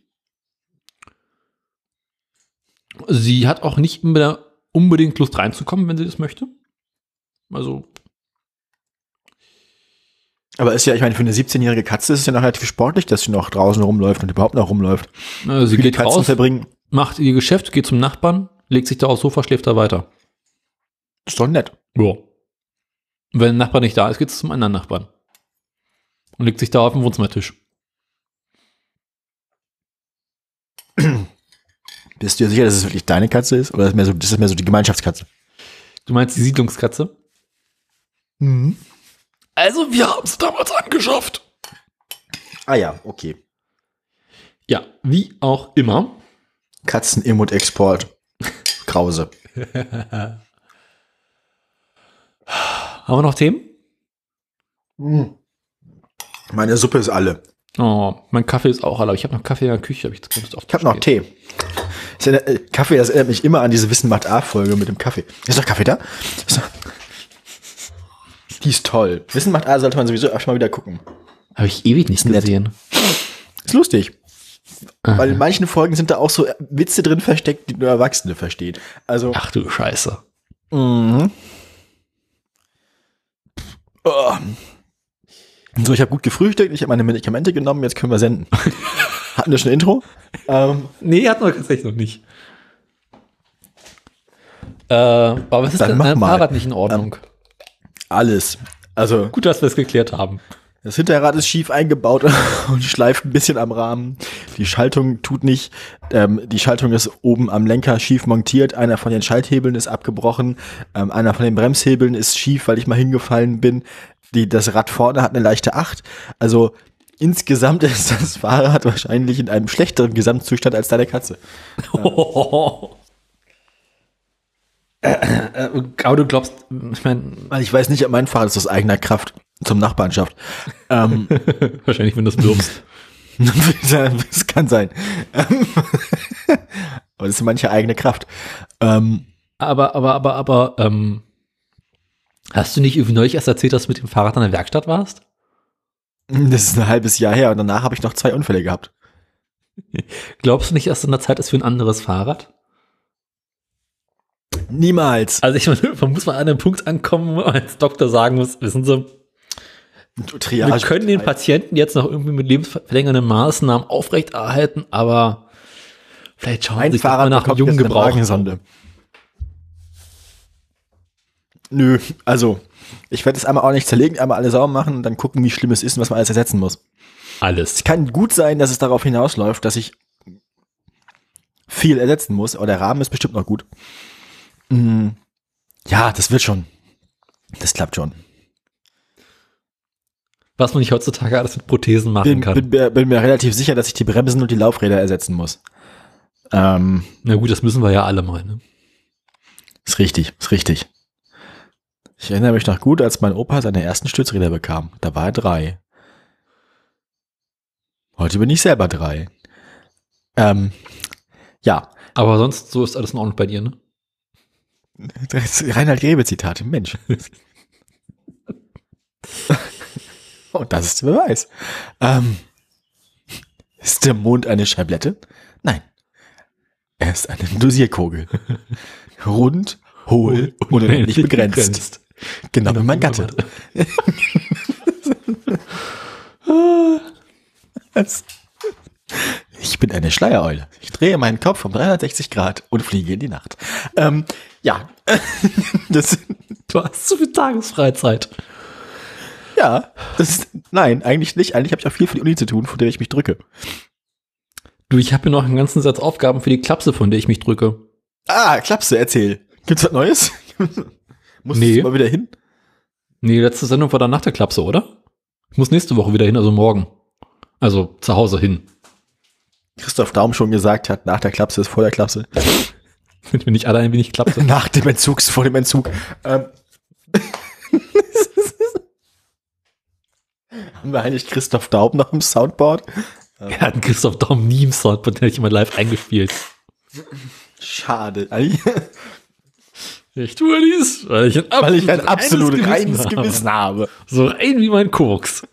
[SPEAKER 1] Sie hat auch nicht immer unbedingt Lust reinzukommen, wenn sie das möchte. Also,
[SPEAKER 2] Aber ist ja, ich meine, für eine 17-jährige Katze ist es ja noch relativ sportlich, dass sie noch draußen rumläuft und überhaupt noch rumläuft.
[SPEAKER 1] äh, sie
[SPEAKER 2] Viele
[SPEAKER 1] geht
[SPEAKER 2] Katzen
[SPEAKER 1] raus,
[SPEAKER 2] verbringen.
[SPEAKER 1] macht ihr Geschäft, geht zum Nachbarn, legt sich da aufs Sofa, schläft da weiter.
[SPEAKER 2] Ist doch nett.
[SPEAKER 1] Ja. Wenn der Nachbar nicht da ist, geht es zum anderen Nachbarn. Und legt sich da auf den Wohnzimmertisch.
[SPEAKER 2] Bist du dir sicher, dass es wirklich deine Katze ist? Oder ist, mehr so, das ist mehr so die Gemeinschaftskatze?
[SPEAKER 1] Du meinst die Siedlungskatze?
[SPEAKER 2] Mhm.
[SPEAKER 1] Also, wir haben es damals angeschafft.
[SPEAKER 2] Ah ja, okay.
[SPEAKER 1] Ja, wie auch immer.
[SPEAKER 2] Katzen-Emot-Export. Krause.
[SPEAKER 1] Haben wir noch Themen?
[SPEAKER 2] Meine Suppe ist alle.
[SPEAKER 1] Oh, mein Kaffee ist auch alle, ich habe noch Kaffee in der Küche, habe ich jetzt Lust auf
[SPEAKER 2] Ich habe noch Tee. Das erinnert, äh, Kaffee, das erinnert mich immer an diese Wissen macht A-Folge mit dem Kaffee. Ist doch Kaffee da? Ist doch Die ist toll. Wissen macht A sollte man sowieso auch schon mal wieder gucken.
[SPEAKER 1] Habe ich ewig nicht gesehen.
[SPEAKER 2] Ist lustig.
[SPEAKER 1] Aha.
[SPEAKER 2] Weil in manchen Folgen sind da auch so Witze drin versteckt, die nur Erwachsene verstehen. Also.
[SPEAKER 1] Ach du Scheiße.
[SPEAKER 2] Mhm. Oh. So, ich habe gut gefrühstückt, ich habe meine Medikamente genommen, jetzt können wir senden. Hatten wir schon ein Intro? Ähm,
[SPEAKER 1] Nee, hatten wir tatsächlich noch nicht. Äh, aber was ist
[SPEAKER 2] Dann
[SPEAKER 1] denn mit
[SPEAKER 2] mal.
[SPEAKER 1] Fahrrad nicht in Ordnung?
[SPEAKER 2] alles. Also,
[SPEAKER 1] Gut, dass wir es geklärt haben.
[SPEAKER 2] Das Hinterrad ist schief eingebaut und schleift ein bisschen am Rahmen. Die Schaltung tut nicht. Ähm, die Schaltung ist oben am Lenker schief montiert. Einer von den Schalthebeln ist abgebrochen. Ähm, einer von den Bremshebeln ist schief, weil ich mal hingefallen bin. Die, das Rad vorne hat eine leichte Acht. Also insgesamt ist das Fahrrad wahrscheinlich in einem schlechteren Gesamtzustand als deine Katze.
[SPEAKER 1] Äh, aber du glaubst, ich meine,
[SPEAKER 2] ich weiß nicht, ob mein Fahrrad ist aus eigener Kraft zum Nachbarn schafft. ähm,
[SPEAKER 1] wahrscheinlich, wenn du es wirbst.
[SPEAKER 2] das kann sein. Aber das ist manche eigene Kraft. Ähm,
[SPEAKER 1] Aber, aber, aber, aber, ähm, hast du nicht irgendwie neulich erst erzählt, dass du mit dem Fahrrad an der Werkstatt warst?
[SPEAKER 2] das ist ein halbes Jahr her und danach habe ich noch zwei Unfälle gehabt.
[SPEAKER 1] Glaubst du nicht, dass es an der Zeit ist für ein anderes Fahrrad?
[SPEAKER 2] Niemals.
[SPEAKER 1] Also ich meine, man muss mal an einem Punkt ankommen, wo man als Doktor sagen muss, wissen Sie,
[SPEAKER 2] Triage
[SPEAKER 1] wir können den Patienten jetzt noch irgendwie mit lebensverlängernden Maßnahmen aufrechterhalten, aber vielleicht schauen Sie
[SPEAKER 2] Ein
[SPEAKER 1] mal
[SPEAKER 2] Fahrrad
[SPEAKER 1] nach
[SPEAKER 2] bekommt
[SPEAKER 1] jungen Gebrauch.
[SPEAKER 2] Nö, also ich werde es einmal auch nicht zerlegen, einmal alle sauber machen und dann gucken, wie schlimm es ist und was man alles ersetzen muss.
[SPEAKER 1] Alles.
[SPEAKER 2] Es kann gut sein, dass es darauf hinausläuft, dass ich viel ersetzen muss, aber der Rahmen ist bestimmt noch gut. Mm, Ja, das wird schon. Das klappt schon.
[SPEAKER 1] Was man nicht heutzutage alles mit Prothesen machen
[SPEAKER 2] Bin,
[SPEAKER 1] kann.
[SPEAKER 2] bin, mir- bin mir relativ sicher, dass ich die Bremsen und die Laufräder ersetzen muss. Ähm,
[SPEAKER 1] Na gut, das müssen wir ja alle mal. Ne?
[SPEAKER 2] ist richtig, ist richtig. Ich erinnere mich noch gut, als mein Opa seine ersten Stützräder bekam. Da war er drei. Heute bin ich selber drei. Ähm, ja,
[SPEAKER 1] Aber sonst, so ist alles in Ordnung bei dir, ne?
[SPEAKER 2] Das Reinhard Grebe-Zitate, Mensch. Und das ist der Beweis. Ähm, ist der Mond eine Scheiblette? Nein. Er ist eine Dosierkugel. Rund, hohl und unendlich begrenzt. Genau wie mein Gatte. Was? Ich bin eine Schleiereule. Ich drehe meinen Kopf um 360 Grad und fliege in die Nacht. Ähm, ja, das,
[SPEAKER 1] Du hast zu viel Tagesfreizeit.
[SPEAKER 2] ja, das ist, nein, eigentlich nicht. Eigentlich habe ich auch viel für die Uni zu tun, von der ich mich drücke.
[SPEAKER 1] Du, ich habe hier noch einen ganzen Satz Aufgaben für die Klapse, von der ich mich drücke.
[SPEAKER 2] Ah, Klapse, erzähl. Gibt's was Neues? Musst
[SPEAKER 1] Nee.
[SPEAKER 2] mal wieder hin?
[SPEAKER 1] Nee, letzte Sendung war dann nach der Klapse, oder? Ich muss nächste Woche wieder hin, also morgen. Also zu Hause hin.
[SPEAKER 2] Christoph Daum schon gesagt hat, nach der Klapse ist vor der Klapse.
[SPEAKER 1] Wenn wir nicht alle ein wenig Klapse.
[SPEAKER 2] Nach dem Entzug ist vor dem Entzug. Ähm. Haben wir eigentlich Christoph Daum noch im Soundboard?
[SPEAKER 1] Er hat einen Christoph Daum nie im Soundboard, den hätte ich mal live eingespielt.
[SPEAKER 2] Schade.
[SPEAKER 1] Ich tue dies, weil ich ein,
[SPEAKER 2] Weil ich ein absolut
[SPEAKER 1] reines
[SPEAKER 2] reines
[SPEAKER 1] habe.
[SPEAKER 2] Gewissen habe.
[SPEAKER 1] So rein wie mein Koks.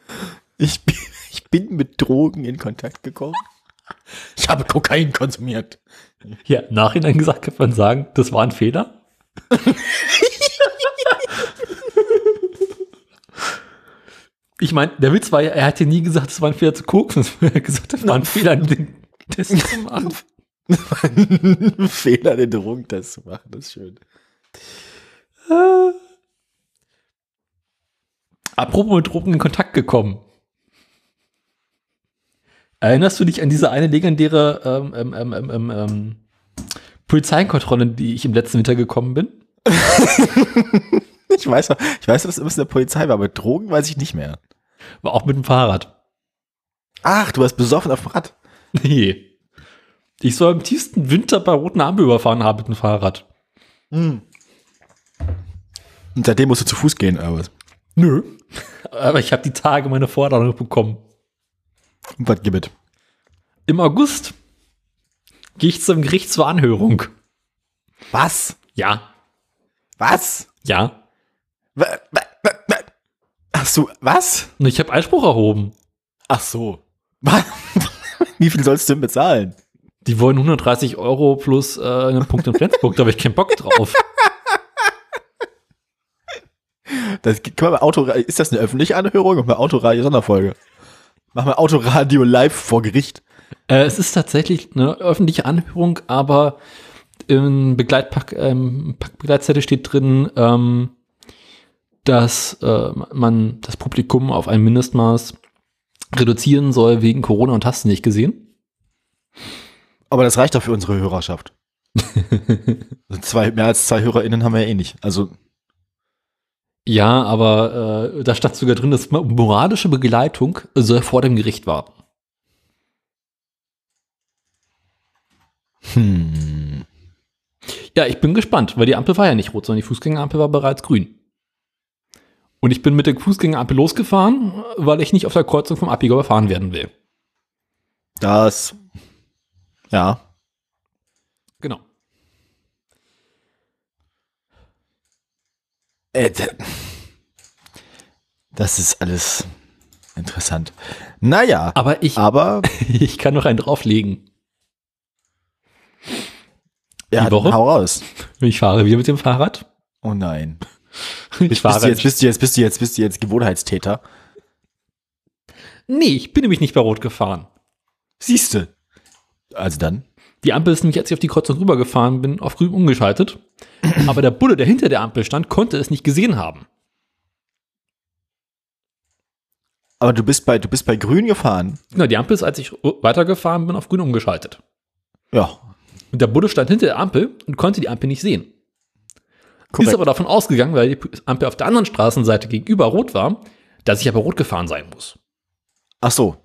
[SPEAKER 2] Ich bin, ich bin mit Drogen in Kontakt gekommen. Ich habe Kokain konsumiert.
[SPEAKER 1] Ja, im Nachhinein gesagt kann man sagen, das war ein Fehler. ich meine, der Witz war ja, er hat ja nie gesagt, es war ein Fehler zu koksen. Er hat gesagt, es war ein Fehler, den Test zu machen.
[SPEAKER 2] Ein Fehler, den Drogentest zu machen, das ist schön.
[SPEAKER 1] Apropos mit Drogen in Kontakt gekommen. Erinnerst du dich an diese eine legendäre ähm, ähm, ähm, ähm, ähm, ähm, Polizeikontrolle, die ich im letzten Winter gekommen bin?
[SPEAKER 2] Ich weiß, ich weiß, dass es in der Polizei war, aber Drogen weiß ich nicht mehr.
[SPEAKER 1] War auch mit dem Fahrrad.
[SPEAKER 2] Ach, du warst besoffen auf dem Rad.
[SPEAKER 1] Nee. Ich soll im tiefsten Winter bei roten Ampel überfahren haben mit dem Fahrrad.
[SPEAKER 2] Und seitdem musst du zu Fuß gehen, aber?
[SPEAKER 1] Nö. Aber ich habe die Tage meine Forderung bekommen.
[SPEAKER 2] Und was gibt?
[SPEAKER 1] Im August gehe ich zum Gericht zur Anhörung.
[SPEAKER 2] Was?
[SPEAKER 1] Ja.
[SPEAKER 2] Was?
[SPEAKER 1] Ja.
[SPEAKER 2] Ach so, was?
[SPEAKER 1] Ich habe Einspruch erhoben.
[SPEAKER 2] Ach so. Wie viel sollst du denn bezahlen?
[SPEAKER 1] Die wollen 130 Euro plus äh, einen Punkt in Flensburg. da habe ich keinen Bock drauf.
[SPEAKER 2] Das kann man bei Auto, ist das eine öffentliche Anhörung oder bei Machen wir Autoradio live vor Gericht.
[SPEAKER 1] Äh, es ist tatsächlich eine öffentliche Anhörung, aber im Begleitpack, ähm, Begleitzettel steht drin, ähm, dass äh, man das Publikum auf ein Mindestmaß reduzieren soll wegen Corona und hast du nicht gesehen.
[SPEAKER 2] Aber das reicht doch für unsere Hörerschaft. Also zwei, mehr als zwei HörerInnen haben wir ja eh nicht. Also,
[SPEAKER 1] Ja, aber äh, da stand sogar drin, dass moralische Begleitung soll vor dem Gericht warten.
[SPEAKER 2] hm.
[SPEAKER 1] Ja, ich bin gespannt, weil die Ampel war ja nicht rot, sondern die Fußgängerampel war bereits grün. Und ich bin mit der Fußgängerampel losgefahren, weil ich nicht auf der Kreuzung vom Abbieger überfahren werden will.
[SPEAKER 2] Das, ja.
[SPEAKER 1] Genau.
[SPEAKER 2] Äh, Das ist alles interessant. Naja,
[SPEAKER 1] Aber ich,
[SPEAKER 2] aber
[SPEAKER 1] ich kann noch einen drauflegen.
[SPEAKER 2] ja,
[SPEAKER 1] Die Woche?
[SPEAKER 2] hau raus.
[SPEAKER 1] Ich fahre wieder mit dem Fahrrad.
[SPEAKER 2] Oh nein.
[SPEAKER 1] Ich
[SPEAKER 2] Bist,
[SPEAKER 1] fahre
[SPEAKER 2] du jetzt, bist du jetzt, bist du jetzt, bist du jetzt Gewohnheitstäter?
[SPEAKER 1] Nee, ich bin nämlich nicht bei Rot gefahren.
[SPEAKER 2] Siehste. Also dann.
[SPEAKER 1] Die Ampel ist nämlich, als ich auf die Kreuzung rübergefahren bin, auf grün umgeschaltet. Aber der Bulle, der hinter der Ampel stand, konnte es nicht gesehen haben.
[SPEAKER 2] Aber du bist bei, du bist bei Grün gefahren.
[SPEAKER 1] Genau, die Ampel ist, als ich weitergefahren bin, auf grün umgeschaltet.
[SPEAKER 2] Ja.
[SPEAKER 1] Und der Bulle stand hinter der Ampel und konnte die Ampel nicht sehen. Ist
[SPEAKER 2] Korrekt.
[SPEAKER 1] aber davon ausgegangen, weil die Ampel auf der anderen Straßenseite gegenüber rot war, dass ich aber rot gefahren sein muss.
[SPEAKER 2] Ach so.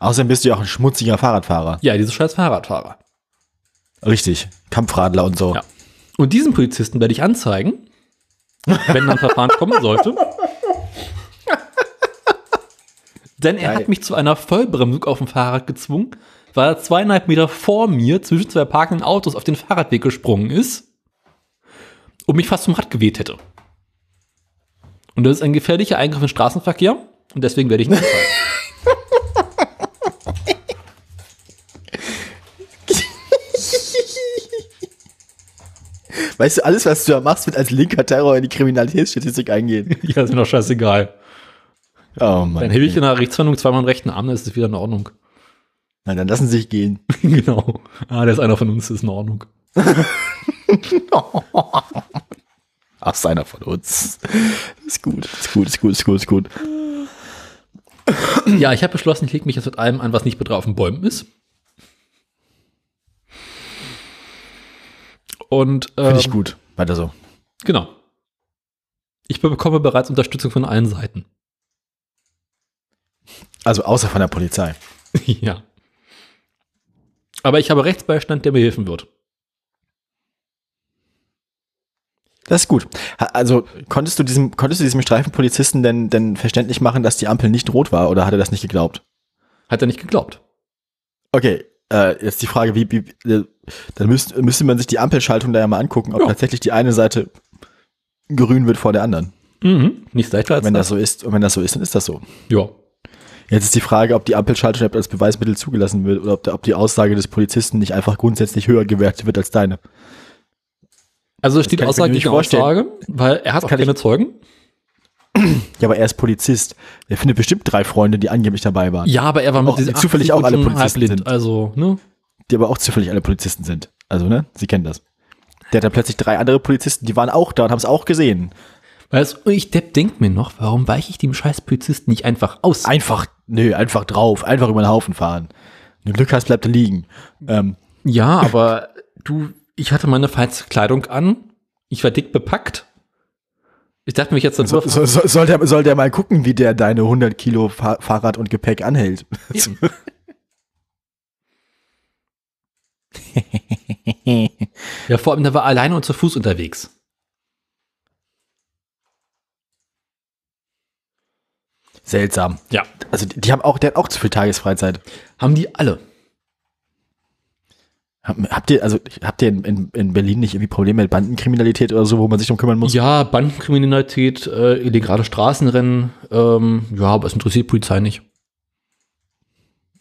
[SPEAKER 2] Außerdem bist du ja auch ein schmutziger Fahrradfahrer.
[SPEAKER 1] Ja, diese scheiß Fahrradfahrer.
[SPEAKER 2] Richtig. Kampfradler und so.
[SPEAKER 1] Ja. Und diesen Polizisten werde ich anzeigen, wenn dann Verfahren kommen sollte. Denn er
[SPEAKER 2] Geil.
[SPEAKER 1] hat mich zu einer Vollbremsung auf dem Fahrrad gezwungen, weil er zweieinhalb Meter vor mir zwischen zwei parkenden Autos auf den Fahrradweg gesprungen ist und mich fast zum Rad geweht hätte. Und das ist ein gefährlicher Eingriff in den Straßenverkehr und deswegen werde ich nicht
[SPEAKER 2] Weißt du, alles, was du da machst, wird als linker Terror in die Kriminalitätsstatistik eingehen.
[SPEAKER 1] ja, ist mir doch scheißegal.
[SPEAKER 2] Oh Mann.
[SPEAKER 1] Dann hebe ich in der Rechtswendung zweimal den rechten Arm, dann ist es wieder in Ordnung.
[SPEAKER 2] Na, dann lassen sie sich gehen.
[SPEAKER 1] genau. Ah, der ist einer von uns, das ist in Ordnung.
[SPEAKER 2] Ach, ist einer von uns. Ist gut, ist gut, ist gut, ist gut, ist gut.
[SPEAKER 1] Ja, ich habe beschlossen, ich lege mich jetzt mit allem an, was nicht betroffen Bäumen ist. Und ähm,
[SPEAKER 2] Finde ich gut. Weiter so.
[SPEAKER 1] genau. Ich bekomme bereits Unterstützung von allen Seiten.
[SPEAKER 2] Also außer von der Polizei.
[SPEAKER 1] ja. Aber ich habe Rechtsbeistand, der mir helfen wird.
[SPEAKER 2] Das ist gut. Also konntest du diesem, konntest du diesem Streifenpolizisten denn, denn verständlich machen, dass die Ampel nicht rot war oder hat er das nicht geglaubt?
[SPEAKER 1] Hat er nicht geglaubt.
[SPEAKER 2] Okay, äh, jetzt die Frage, wie, wie äh, dann müsste, müsste man sich die Ampelschaltung da ja mal angucken, ob
[SPEAKER 1] Ja.
[SPEAKER 2] tatsächlich die eine Seite grün wird vor der anderen.
[SPEAKER 1] Mhm. Nicht leichter als
[SPEAKER 2] Wenn das
[SPEAKER 1] das.
[SPEAKER 2] so ist, und wenn das so ist, dann ist das so.
[SPEAKER 1] Ja.
[SPEAKER 2] Jetzt ist die Frage, ob die Ampelschaltung als Beweismittel zugelassen wird oder ob, der, ob die Aussage des Polizisten nicht einfach grundsätzlich höher gewertet wird als deine.
[SPEAKER 1] Also es steht Aussage gegen. Aussage, weil er hat auch
[SPEAKER 2] kann ich-
[SPEAKER 1] keine Zeugen.
[SPEAKER 2] Ja, aber er ist Polizist. Der findet bestimmt drei Freunde, die angeblich dabei waren.
[SPEAKER 1] Ja, aber er war mit
[SPEAKER 2] Auch
[SPEAKER 1] diesen
[SPEAKER 2] die zufällig
[SPEAKER 1] 80
[SPEAKER 2] auch alle Polizisten
[SPEAKER 1] halbblind.
[SPEAKER 2] sind.
[SPEAKER 1] Also, ne?
[SPEAKER 2] Die aber auch zufällig alle Polizisten sind. Also, ne? Sie kennen das. Der hat dann plötzlich drei andere Polizisten, die waren auch da und haben es auch gesehen.
[SPEAKER 1] Weißt du, ich Depp denk mir noch, warum weiche ich dem scheiß Polizisten nicht einfach aus?
[SPEAKER 2] Einfach, nö, einfach drauf, einfach über den Haufen fahren. Wenn du Glück hast, bleibt er liegen. Ähm,
[SPEAKER 1] Ja, aber du, ich hatte meine Kleidung an, ich war dick bepackt. Ich dachte mir jetzt dann
[SPEAKER 2] so, so, so, soll, der, soll der mal gucken, wie der deine 100 Kilo Fa Fahrrad und Gepäck anhält.
[SPEAKER 1] Ja, vor allem, der war alleine und zu Fuß unterwegs.
[SPEAKER 2] Seltsam.
[SPEAKER 1] Ja.
[SPEAKER 2] Also die, die haben auch, der hat auch zu viel Tagesfreizeit.
[SPEAKER 1] Haben die alle.
[SPEAKER 2] Hab- Habt ihr, also habt ihr in, in, in Berlin nicht irgendwie Probleme mit Bandenkriminalität oder so, wo man sich drum kümmern muss?
[SPEAKER 1] Ja, Bandenkriminalität, äh, illegale Straßenrennen, ähm, ja, aber es interessiert Polizei nicht.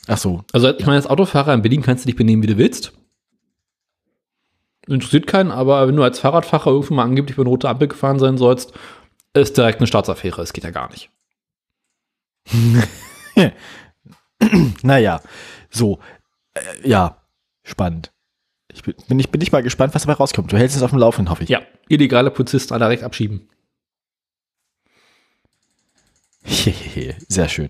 [SPEAKER 2] Ach so.
[SPEAKER 1] Also ich meine, als Autofahrer in Berlin kannst du dich benehmen, wie du willst. Interessiert keinen, aber wenn du als Fahrradfahrer irgendwo mal angeblich über eine rote Ampel gefahren sein sollst, ist direkt eine Staatsaffäre. Es geht ja gar nicht.
[SPEAKER 2] Naja, so. Äh, ja, spannend. Ich bin, bin, ich, bin ich mal gespannt, was dabei rauskommt. Du hältst es auf dem Laufenden, hoffe ich.
[SPEAKER 1] Ja, illegale Polizisten alle recht abschieben.
[SPEAKER 2] Sehr schön.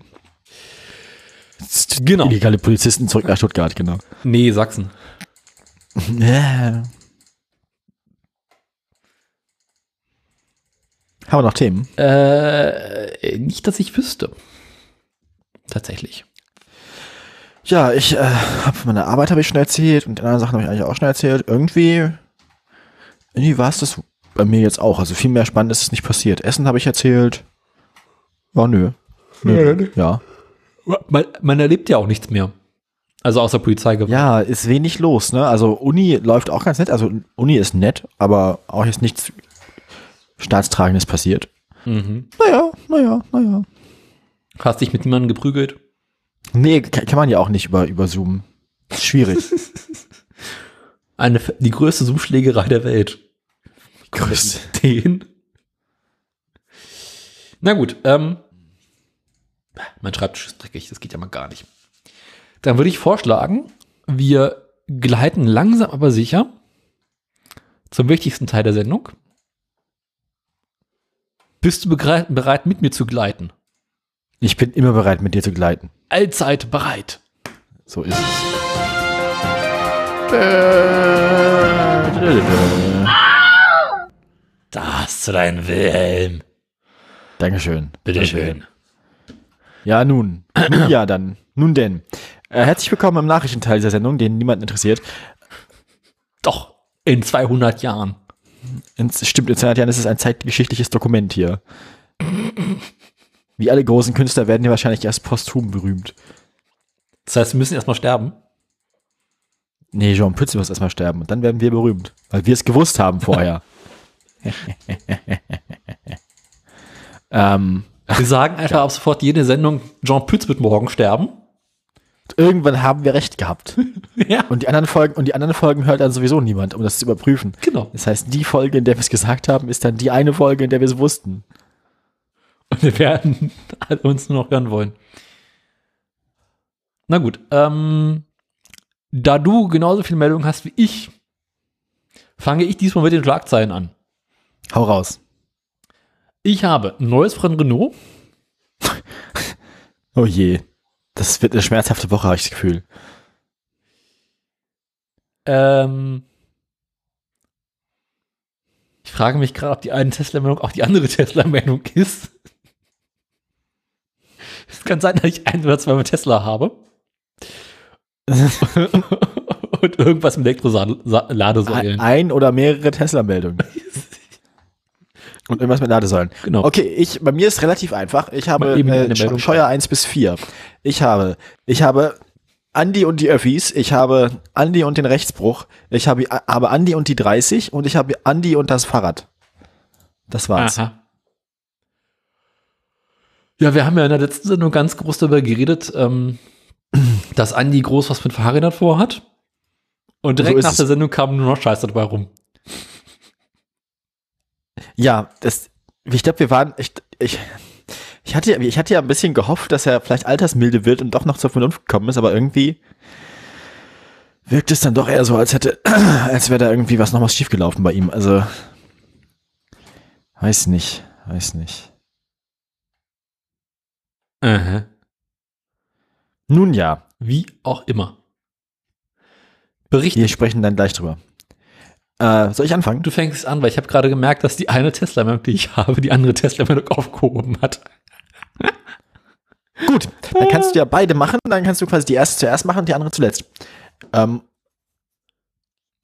[SPEAKER 1] Genau.
[SPEAKER 2] Illegale Polizisten zurück nach Stuttgart, genau.
[SPEAKER 1] Nee, Sachsen.
[SPEAKER 2] Ja. Haben wir noch Themen?
[SPEAKER 1] Äh, nicht, dass ich wüsste. Tatsächlich.
[SPEAKER 2] Ja, ich äh, habe von meiner Arbeit habe ich schon erzählt und die anderen Sachen habe ich eigentlich auch schon erzählt. Irgendwie, irgendwie war es das bei mir jetzt auch. Also viel mehr Spannendes ist nicht passiert. Essen habe ich erzählt. Ja, nö. nö. Ja.
[SPEAKER 1] Man, man erlebt ja auch nichts mehr. Also außer Polizeigewalt.
[SPEAKER 2] Ja, ist wenig los, ne? Also Uni läuft auch ganz nett. Also Uni ist nett, aber auch jetzt nichts Staatstragendes passiert.
[SPEAKER 1] Mhm.
[SPEAKER 2] Naja, naja, naja.
[SPEAKER 1] Hast dich mit niemandem geprügelt?
[SPEAKER 2] Nee, kann, man ja auch nicht über, über Zoom. Schwierig.
[SPEAKER 1] Eine, die größte Zoom-Schlägerei der Welt.
[SPEAKER 2] Grüß.
[SPEAKER 1] Den. Na gut, ähm, mein Schreibtisch ist dreckig, das geht ja mal gar nicht. Dann würde ich vorschlagen, wir gleiten langsam aber sicher zum wichtigsten Teil der Sendung. Bist du bereit mit mir zu gleiten?
[SPEAKER 2] Ich bin immer bereit, mit dir zu gleiten.
[SPEAKER 1] Allzeit bereit.
[SPEAKER 2] So ist es.
[SPEAKER 1] Da hast du deinen Wilhelm.
[SPEAKER 2] Dankeschön.
[SPEAKER 1] Bitteschön.
[SPEAKER 2] Ja, nun. nun ja, dann. Nun denn. Äh, herzlich willkommen im Nachrichtenteil dieser Sendung, den niemand interessiert.
[SPEAKER 1] Doch, in 200 Jahren.
[SPEAKER 2] Ins, stimmt, in 200 Jahren ist es ein zeitgeschichtliches Dokument hier. Wie alle großen Künstler werden die wahrscheinlich erst posthum berühmt.
[SPEAKER 1] Das heißt, wir müssen erstmal sterben.
[SPEAKER 2] Nee, Jean Pütz muss erstmal sterben und dann werden wir berühmt. Weil wir es gewusst haben vorher. ähm,
[SPEAKER 1] Wir sagen einfach ab sofort jede Sendung, Jean Pütz wird morgen sterben.
[SPEAKER 2] irgendwann haben wir recht gehabt.
[SPEAKER 1] Ja.
[SPEAKER 2] Und die anderen Folgen, und die anderen Folgen hört dann sowieso niemand, um das zu überprüfen.
[SPEAKER 1] Genau.
[SPEAKER 2] Das heißt, die Folge, in der wir es gesagt haben, ist dann die eine Folge, in der wir es wussten.
[SPEAKER 1] Und wir werden uns nur noch hören wollen. Na gut, ähm, da du genauso viele Meldungen hast wie ich, fange ich diesmal mit den Schlagzeilen an.
[SPEAKER 2] Hau raus.
[SPEAKER 1] Ich habe ein neues von Renault.
[SPEAKER 2] Oh je. Das wird eine schmerzhafte Woche, habe ich das Gefühl.
[SPEAKER 1] Ähm, ich frage mich gerade, ob die eine Tesla-Meldung auch die andere Tesla-Meldung ist. Es kann sein, dass ich ein oder zwei mit Tesla habe. Und irgendwas mit Elektroladesäulen.
[SPEAKER 2] Ein, ein oder mehrere Tesla-Meldungen. Und irgendwas mit Ladesäulen.
[SPEAKER 1] Genau.
[SPEAKER 2] Okay, ich, bei mir ist relativ einfach. Ich habe äh. Scheuer 1 bis 4. Ich habe, ich habe Andi und die Öffis, ich habe Andi und den Rechtsbruch, ich habe, habe Andi und die 30 und ich habe Andi und das Fahrrad. Das war's.
[SPEAKER 1] Aha. Ja, wir haben ja in der letzten Sendung ganz groß darüber geredet, ähm, dass Andi groß was mit Fahrrädern vorhat. Und direkt
[SPEAKER 2] So
[SPEAKER 1] nach der Sendung kam nur noch Scheiße dabei rum.
[SPEAKER 2] Ja, das, ich glaube, wir waren, ich, ich, ich hatte, ja- ich hatte ja ein bisschen gehofft, dass er vielleicht altersmilde wird und doch noch zur Vernunft gekommen ist, aber irgendwie wirkt es dann doch eher so, als hätte, als wäre da irgendwie was noch was schiefgelaufen bei ihm. Also, weiß nicht, weiß nicht.
[SPEAKER 1] Aha.
[SPEAKER 2] Nun ja,
[SPEAKER 1] Wie auch immer. Berichte.
[SPEAKER 2] wir sprechen dann gleich drüber. Äh, soll ich anfangen?
[SPEAKER 1] Du fängst an, weil ich habe gerade gemerkt, dass die eine Tesla-Meldung, die ich habe, die andere Tesla-Meldung aufgehoben hat.
[SPEAKER 2] Gut, dann kannst du ja beide machen, dann kannst du quasi die erste zuerst machen und die andere zuletzt. Ähm,